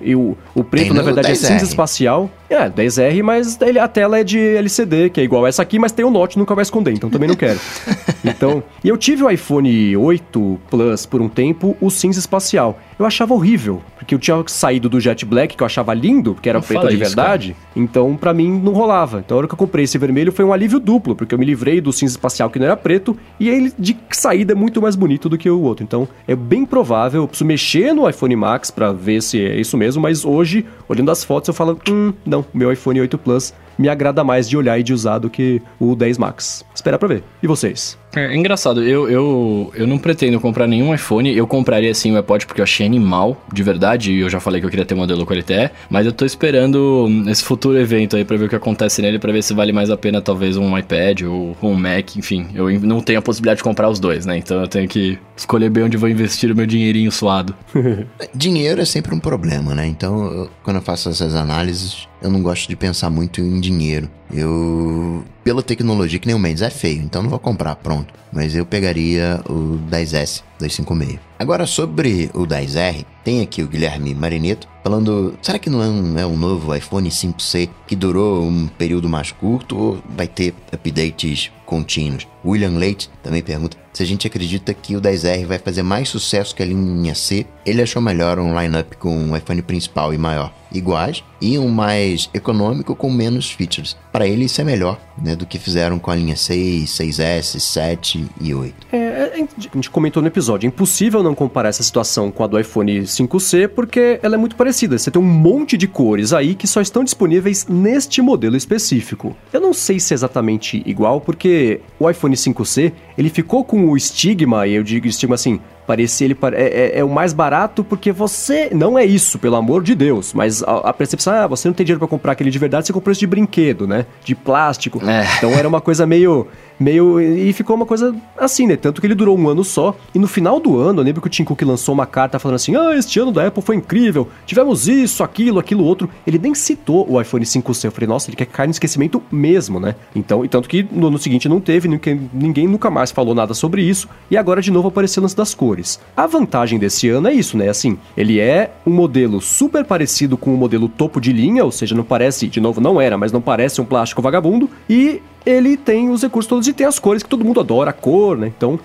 S1: E o, o preto,
S2: Tem
S1: na verdade, é
S2: 10R.
S1: cinza espacial. É, 10R, mas ele- a tela é de LCD, que é igual essa aqui, mas tem o Note, nunca vai esconder, então também não quero. [LAUGHS] então, e eu tive o iPhone 8 Plus por um tempo, o cinza espacial. Eu achava horrível, porque eu tinha saído do Jet Black, que eu achava lindo, porque era
S3: Não
S1: preto de
S3: isso,
S1: verdade. Então, pra mim, não rolava. Então, a hora que eu comprei esse vermelho foi um alívio duplo, porque eu me livrei do cinza espacial que não era preto, e ele de saída é muito mais bonito do que o outro. Então, é bem provável, eu preciso mexer no iPhone Max pra ver se é isso mesmo, mas hoje, olhando as fotos, eu falo, hum, não, meu iPhone 8 Plus me agrada mais de olhar e de usar do que o 10 Max. Esperar pra ver. E vocês?
S3: É engraçado, eu, eu, eu não pretendo comprar nenhum iPhone. Eu compraria sim o iPod porque eu achei animal, de verdade. E eu já falei que eu queria ter um modelo com LTE. Mas eu tô esperando hum, esse futuro evento aí pra ver o que acontece nele, pra ver se vale mais a pena talvez um iPad ou um Mac, enfim. Eu não tenho a possibilidade de comprar os dois, né? Então eu tenho que escolher bem onde vou investir o meu dinheirinho suado. [LAUGHS]
S2: Dinheiro é sempre um problema, né? Então, eu- quando eu faço essas análises, eu não gosto de pensar muito em dinheiro. Eu, pela tecnologia, que nem o Mendes é feio, então não vou comprar, pronto. Mas eu pegaria o 10S 256. Agora, sobre o 10R, tem aqui o Guilherme Marineto falando: será que não é um, é um novo iPhone 5C que durou um período mais curto ou vai ter updates contínuos? William Leite também pergunta se a gente acredita que o 10R vai fazer mais sucesso que a linha C. Ele achou melhor um lineup com um iPhone principal e maior iguais e um mais econômico com menos features. Para ele isso é melhor, né, do que fizeram com a linha 6, 6S, 7 e 8.
S1: É, é, a gente comentou no episódio, é impossível não comparar essa situação com a do iPhone 5C, porque ela é muito parecida. Você tem um monte de cores aí que só estão disponíveis neste modelo específico. Eu não sei se é exatamente igual, porque o iPhone 5C, ele ficou com o estigma, e eu digo estigma assim, parecia ele é, é, é, o mais barato porque você não é isso, pelo amor de Deus. Mas a, a percepção, ah, você não tem dinheiro para comprar aquele de verdade, você comprou esse de brinquedo, né? De plástico. É. Então era uma coisa meio meio. E ficou uma coisa assim, né? Tanto que ele durou um ano só. E no final do ano, eu lembro que o Tim Cook lançou uma carta falando assim: Ah, este ano da Apple foi incrível. Tivemos isso, aquilo, aquilo, outro. Ele nem citou o iPhone 5C. Eu falei, nossa, ele quer cair no esquecimento mesmo, né? Então, e tanto que no ano seguinte não teve, ninguém, ninguém nunca mais falou nada sobre isso. E agora de novo apareceu lance das cores. A vantagem desse ano é isso, né? Assim, ele é um modelo super parecido com o modelo topo de linha, ou seja, não parece, de novo, não era, mas não parece um plástico vagabundo. E ele tem os recursos todos e tem as cores que todo mundo adora, a cor, né? Então,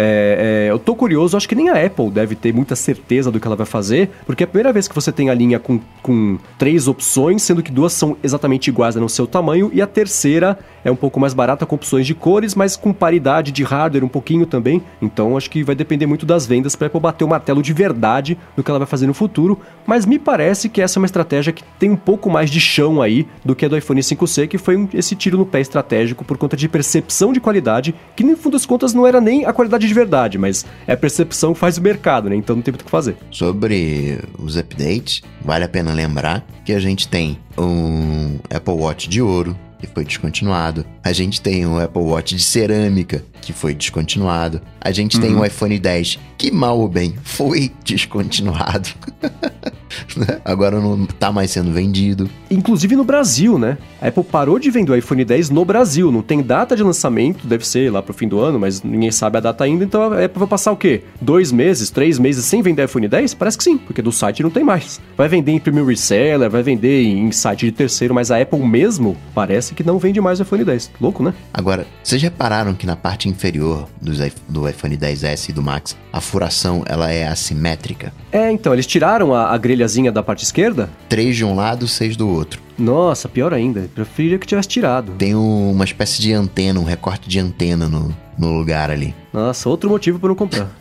S1: é, é, eu tô curioso, acho que nem a Apple deve ter muita certeza do que ela vai fazer, porque é a primeira vez que você tem a linha com, com três opções, sendo que duas são exatamente iguais no seu tamanho, e a terceira é um pouco mais barata com opções de cores, mas com paridade de hardware um pouquinho também. Então acho que vai depender muito das vendas para Apple bater o martelo de verdade no que ela vai fazer no futuro. Mas me parece que essa é uma estratégia que tem um pouco mais de chão aí do que a do iPhone 5C, que foi um, esse tiro no pé estratégico por conta de percepção de qualidade, que no fundo das contas não era nem a qualidade de verdade, mas é a percepção que faz o mercado, né? Então não tem muito o que fazer.
S2: Sobre os updates, vale a pena lembrar que a gente tem um Apple Watch de ouro, que foi descontinuado. A gente tem o Apple Watch de cerâmica, que foi descontinuado. A gente uhum. tem o iPhone 10, que mal ou bem foi [LAUGHS] descontinuado. [LAUGHS] [LAUGHS] Né? Agora não tá mais sendo vendido.
S1: Inclusive no Brasil, né? A Apple parou de vender o iPhone 10 no Brasil. Não tem data de lançamento, deve ser lá pro fim do ano, mas ninguém sabe a data ainda. Então a Apple vai passar o quê? Dois meses, três meses sem vender iPhone 10? Parece que sim, porque do site não tem mais. Vai vender em premium reseller, vai vender em site de terceiro, mas a Apple mesmo parece que não vende mais o iPhone 10. Louco, né?
S2: Agora, vocês repararam que na parte inferior dos, do iPhone 10S e do Max, a furação ela é assimétrica?
S1: É, então, eles tiraram a, a grelhazinha da parte esquerda?
S2: Três de um lado, seis do outro.
S1: Nossa, pior ainda. Preferiria que tivesse tirado.
S2: Tem um, uma espécie de antena, um recorte de antena no, no lugar ali.
S1: Nossa, outro motivo para não comprar. [LAUGHS]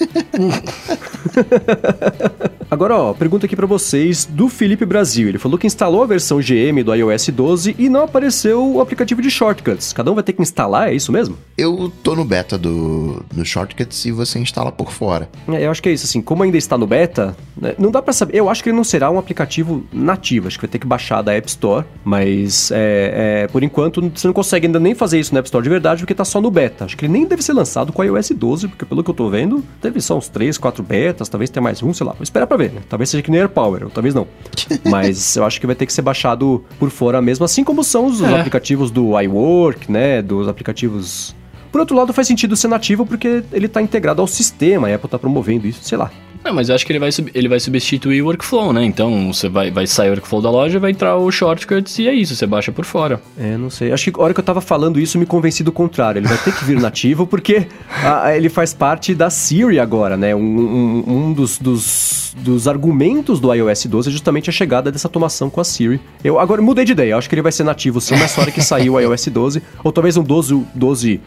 S1: Agora, ó, pergunta aqui para vocês do Felipe Brasil. Ele falou que instalou a versão GM do iOS 12 e não apareceu o aplicativo de shortcuts. Cada um vai ter que instalar, é isso mesmo?
S2: Eu tô no beta do, do shortcuts e você instala por fora.
S1: É, eu acho que é isso, assim, como ainda está no beta, né, não dá para saber. Eu acho que ele não será um aplicativo nativo, acho que vai ter que baixar da App Store, mas é, é, por enquanto você não consegue ainda nem fazer isso na App Store de verdade porque tá só no beta. Acho que ele nem deve ser lançado com o iOS 12, porque pelo que eu tô vendo, teve só uns 3, 4 betas, talvez tenha mais um, sei lá. Vou esperar pra ver, né? Talvez seja que nem AirPower, ou talvez não. [LAUGHS] Mas eu acho que vai ter que ser baixado por fora mesmo, assim como são os é. aplicativos do iWork, né? Dos aplicativos. Por outro lado, faz sentido ser nativo porque ele está integrado ao sistema, a Apple está promovendo isso, sei lá.
S3: Não, mas eu acho que ele vai, ele vai substituir o workflow, né? Então você vai, vai sair o workflow da loja, vai entrar o shortcuts e é isso, você baixa por fora.
S1: É, não sei. Acho que a hora que eu tava falando isso, me convenci do contrário. Ele vai ter que vir [LAUGHS] nativo porque a, a, ele faz parte da Siri agora, né? Um, um, um dos, dos, dos, argumentos do iOS 12 é justamente a chegada dessa automação com a Siri. Eu agora mudei de ideia, acho que ele vai ser nativo sim, mas hora que sair o iOS 12, ou talvez um 12.1 12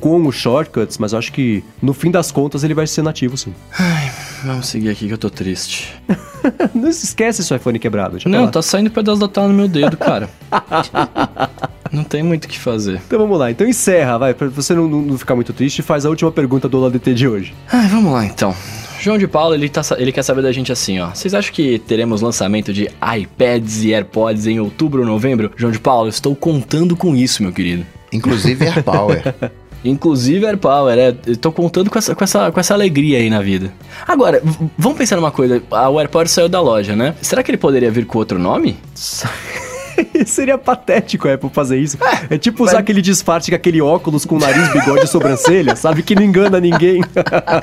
S1: com os shortcuts, mas acho que no fim das contas ele vai ser nativo sim.
S3: Ai. Vamos seguir aqui que eu tô triste. [LAUGHS]
S1: não se esquece seu iPhone quebrado.
S3: Não, tá saindo pedaço da tela no meu dedo, cara. [LAUGHS] não tem muito o que fazer.
S1: Então vamos lá. Então encerra, vai. Pra você não, não ficar muito triste, faz a última pergunta do LDT de hoje.
S3: Ai, vamos lá então. João de Paulo, ele, tá, ele quer saber da gente assim, ó. Vocês acham que teremos lançamento de iPads e AirPods em outubro ou novembro? João de Paulo, estou contando com isso, meu querido.
S2: Inclusive AirPower. [LAUGHS]
S3: Inclusive AirPower, é. Eu tô contando com essa, com, essa, com essa alegria aí na vida. Agora, vamos pensar numa coisa. O AirPower saiu da loja, né? Será que ele poderia vir com outro nome? [LAUGHS]
S1: Seria patético a Apple fazer isso. É, é tipo usar aquele disfarce com aquele óculos com nariz, bigode e sobrancelha, sabe? Que não engana ninguém.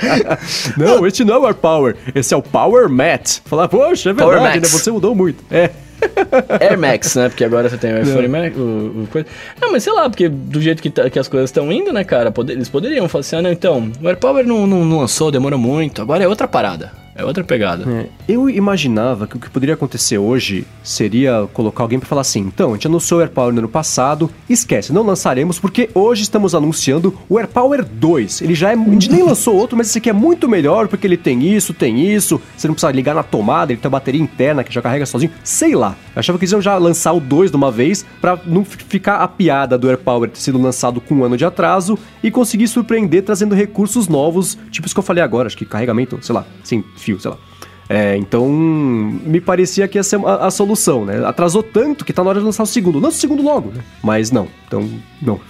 S1: [LAUGHS] não, este não é o AirPower. Esse é o Power Mat. Falar, poxa, é verdade, né? Você mudou muito. É. [LAUGHS]
S3: Air Max, né? Porque agora você tem o iPhone Max. O, o coisa. Não, mas sei lá, porque do jeito que, tá, que as coisas estão indo, né, cara? Poder, eles poderiam falar assim: ah, não, então, o AirPower não, não, não lançou, demora muito, agora é outra parada. É outra pegada.
S1: É, eu imaginava que o que poderia acontecer hoje seria colocar alguém pra falar assim: então, a gente anunciou o AirPower no ano passado, esquece, não lançaremos porque hoje estamos anunciando o AirPower 2. Ele já é. A gente nem lançou outro, mas esse aqui é muito melhor porque ele tem isso, tem isso, você não precisa ligar na tomada, ele tem uma bateria interna que já carrega sozinho. Sei lá. Eu achava que eles iam já lançar o 2 de uma vez pra não ficar a piada do AirPower ter sido lançado com um ano de atraso e conseguir surpreender trazendo recursos novos, tipo isso que eu falei agora, acho que carregamento, sei lá, sem fio, sei lá. É, então, me parecia que ia ser a, a solução, né? Atrasou tanto que tá na hora de lançar o segundo. Lança o segundo logo, né? Mas não. Então, não.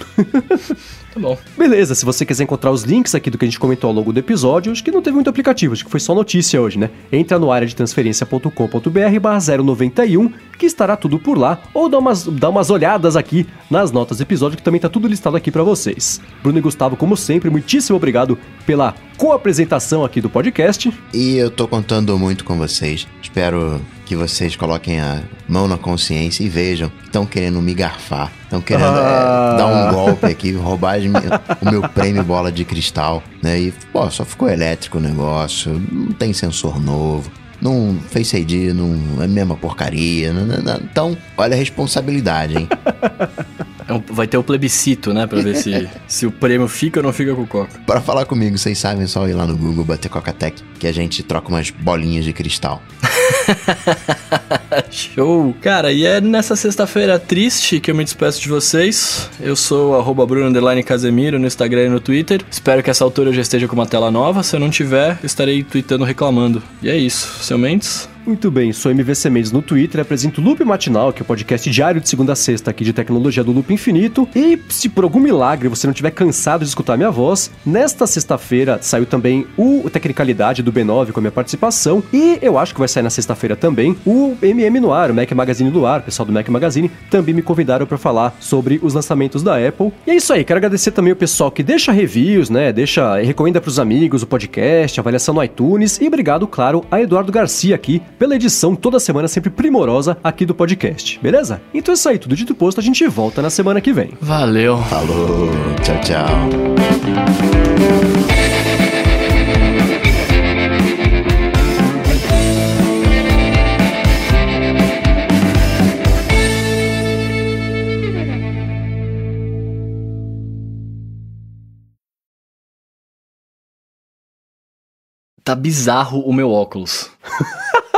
S3: Tá bom. [LAUGHS]
S1: Beleza, se você quiser encontrar os links aqui do que a gente comentou ao longo do episódio, acho que não teve muito aplicativo, acho que foi só notícia hoje, né? Entra no área de transferência.com.br barra 091, que estará tudo por lá, ou dá umas, dá umas olhadas aqui nas notas do episódio, que também tá tudo listado aqui pra vocês. Bruno e Gustavo, como sempre, muitíssimo obrigado pela co-apresentação aqui do podcast.
S2: E eu tô contando muito com vocês. Espero que vocês coloquem a mão na consciência e vejam que estão querendo me garfar. Estão querendo
S1: Ah.
S2: é, dar um golpe aqui, roubar o meu prêmio bola de cristal. Né? E, pô, só ficou elétrico o negócio. Não tem sensor novo. Não Face ID, não é a mesma porcaria. não- não- não. Então, olha a responsabilidade, hein? [LAUGHS]
S3: É um- vai ter o plebiscito, né? Pra ver se, [LAUGHS] se o prêmio fica ou não fica com o Coca.
S2: Para falar comigo, vocês sabem é só ir lá no Google, bater Coca-Tech, que a gente troca umas bolinhas de cristal. [LAUGHS]
S3: Show! Cara, e é nessa sexta-feira triste que eu me despeço de vocês. Eu sou arroba Bruno Casemiro no Instagram e no Twitter. Espero que essa altura eu já esteja com uma tela nova. Se eu não tiver, estarei tweetando reclamando. E é isso. Seu Mendes?
S1: Muito bem, sou MVC Mendes no Twitter, apresento o Loop Matinal, que é o podcast diário de segunda a sexta aqui de tecnologia do Loop Infinito. E se por algum milagre você não estiver cansado de escutar minha voz, nesta sexta-feira saiu também o Tecnicalidade do B9 com a minha participação. E eu acho que vai sair na sexta-feira também o MM no ar, o Mac Magazine do ar, o pessoal do Mac Magazine também me convidaram para falar sobre os lançamentos da Apple. E é isso aí, quero agradecer também o pessoal que deixa reviews, né? Deixa, recomenda pros amigos o podcast, avaliação no iTunes e obrigado, claro, a Eduardo Garcia aqui pela edição toda semana sempre primorosa aqui do podcast, beleza? Então é isso aí, tudo dito e posto, a gente volta na semana que vem.
S3: Valeu!
S2: Falou, tchau, tchau.
S3: Tá bizarro o meu óculos. [LAUGHS]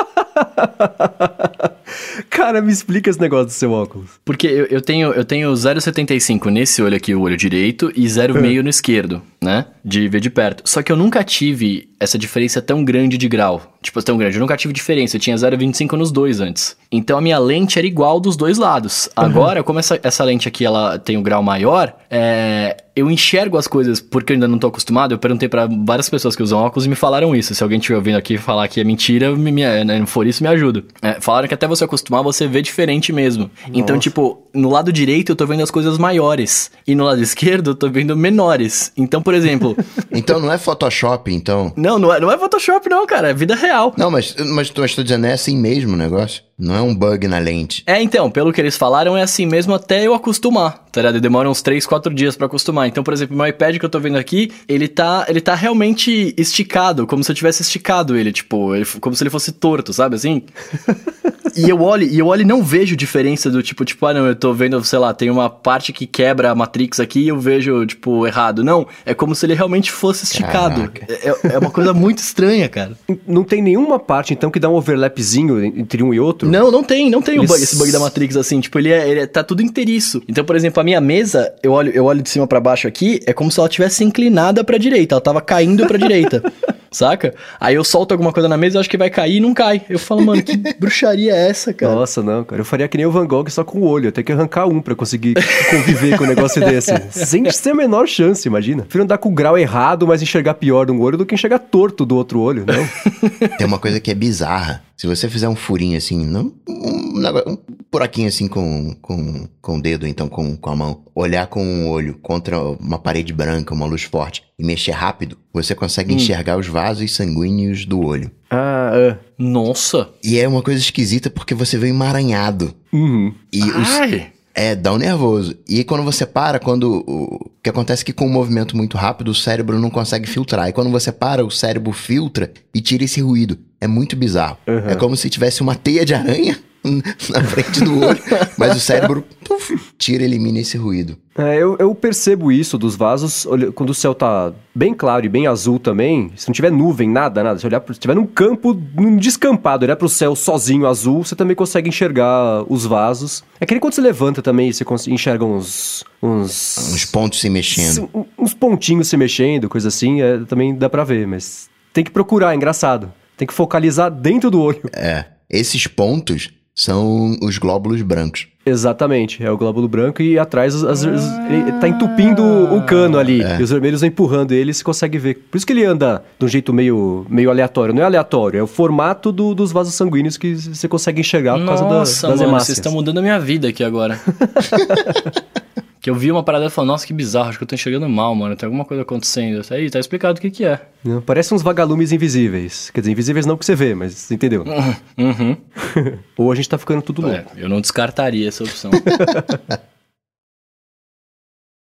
S3: [LAUGHS]
S1: Cara, me explica esse negócio do seu óculos.
S3: Porque eu, eu tenho eu tenho 0,75 nesse olho aqui, o olho direito, e 0,5 no esquerdo, né? De ver de perto. Só que eu nunca tive essa diferença tão grande de grau. Tipo, tão grande. Eu nunca tive diferença. Eu tinha 0,25 nos dois antes. Então a minha lente era igual dos dois lados. Agora, como essa, essa lente aqui ela tem um grau maior, é, eu enxergo as coisas porque eu ainda não tô acostumado. Eu perguntei pra várias pessoas que usam óculos e me falaram isso. Se alguém estiver ouvindo aqui falar que é mentira, me, me, né, não for isso, me ajuda. É, falaram que até você acostumar, você vê diferente mesmo. Então, tipo, no lado direito eu tô vendo as coisas maiores. E no lado esquerdo eu tô vendo menores. Então, por exemplo. [LAUGHS]
S2: Então não é Photoshop, então.
S3: não, não é, não é Photoshop, não, cara. É vida real.
S2: Não, mas, mas, tu- mas tô dizendo, é assim mesmo o negócio? Não é um bug na lente.
S3: É, então, pelo que eles falaram, é assim mesmo até eu acostumar, tá ligado? Demora uns 3, 4 dias pra acostumar. Então, por exemplo, meu iPad que eu tô vendo aqui, ele tá, ele tá realmente esticado, como se eu tivesse esticado ele, tipo, ele- como se ele fosse torto, sabe assim? [LAUGHS] e eu olho, e eu olho e não vejo diferença do tipo, tipo, ah, não, eu tô vendo, sei lá, tem uma parte que quebra a Matrix aqui e eu vejo, tipo, errado. Não, é como se ele realmente fosse esticado.
S2: Caraca.
S3: É, é uma coisa muito estranha, cara.
S1: Não tem nenhuma parte, então, que dá um overlapzinho entre um e outro?
S3: Não, não tem, não tem
S1: Eles-
S3: bug, esse bug da Matrix assim, tipo, ele é, ele é- tá tudo inteiriço. Então, por exemplo, a minha mesa, eu olho, eu olho de cima pra baixo aqui, é como se ela tivesse inclinada pra direita, ela tava caindo pra direita. [LAUGHS] Saca? Aí eu solto alguma coisa na mesa, eu acho que vai cair e não cai. Eu falo, mano, que [LAUGHS] bruxaria é essa, cara?
S1: Nossa, não, cara. Eu faria que nem o Van Gogh só com o olho. Eu tenho que arrancar um pra conseguir conviver com um negócio desse. [LAUGHS] Sem ser a menor chance, imagina. Prefiro andar com o grau errado, mas enxergar pior de um olho do que enxergar torto do outro olho, não?
S2: Tem uma coisa que é bizarra. Se você fizer um furinho assim, não, um, um buraquinho assim com, com, com o dedo, então com, com a mão, olhar com um olho contra uma parede branca, uma luz forte, e mexer rápido, você consegue enxergar os vasos sanguíneos do olho.
S1: Ah, ah.
S3: Nossa.
S2: E é uma coisa esquisita porque você vê emaranhado.
S1: Uhum.
S2: E os,
S3: Ai.
S2: É, dá um nervoso. E quando você para, quando. O que acontece é que com um movimento muito rápido, o cérebro não consegue filtrar. E quando você para, o cérebro filtra e tira esse ruído. É muito bizarro.
S1: Uhum.
S2: É como se tivesse uma teia de aranha [LAUGHS] na frente do olho, mas o cérebro puf, tira, elimina esse ruído.
S1: É, eu, eu percebo isso dos vasos quando o céu tá bem claro e bem azul também. Se não tiver nuvem, nada, nada. Se olhar, pro, se tiver num campo, num descampado, olhar pro céu sozinho azul, você também consegue enxergar os vasos. É que nem quando você levanta também, você enxerga uns. Uns,
S2: uns pontos se mexendo.
S1: Uns pontinhos se mexendo, coisa assim, é, também dá pra ver, mas tem que procurar, é engraçado. Tem que focalizar dentro do olho.
S2: É. Esses pontos são os glóbulos brancos.
S1: Exatamente, é o glóbulo branco e atrás as, as, ele tá entupindo o cano ali. É. E os vermelhos empurrando ele, você consegue ver. Por isso que ele anda de um jeito meio, meio aleatório. Não é aleatório, é o formato do, dos vasos sanguíneos que você consegue enxergar por causa
S3: Nossa,
S1: da, das
S3: mano,
S1: hemácias.
S3: Vocês estão mudando a minha vida aqui agora. [LAUGHS] Que eu vi uma parada e falei, nossa, que bizarro, acho que eu tô enxergando mal, mano. Tem alguma coisa acontecendo. Aí, tá explicado o que que é.
S1: Parece uns vagalumes invisíveis. Quer dizer, invisíveis não que você vê, mas você entendeu. [LAUGHS]
S3: Uhum. [LAUGHS]
S1: Ou a gente tá ficando tudo louco.
S3: É, eu não descartaria essa opção. [LAUGHS]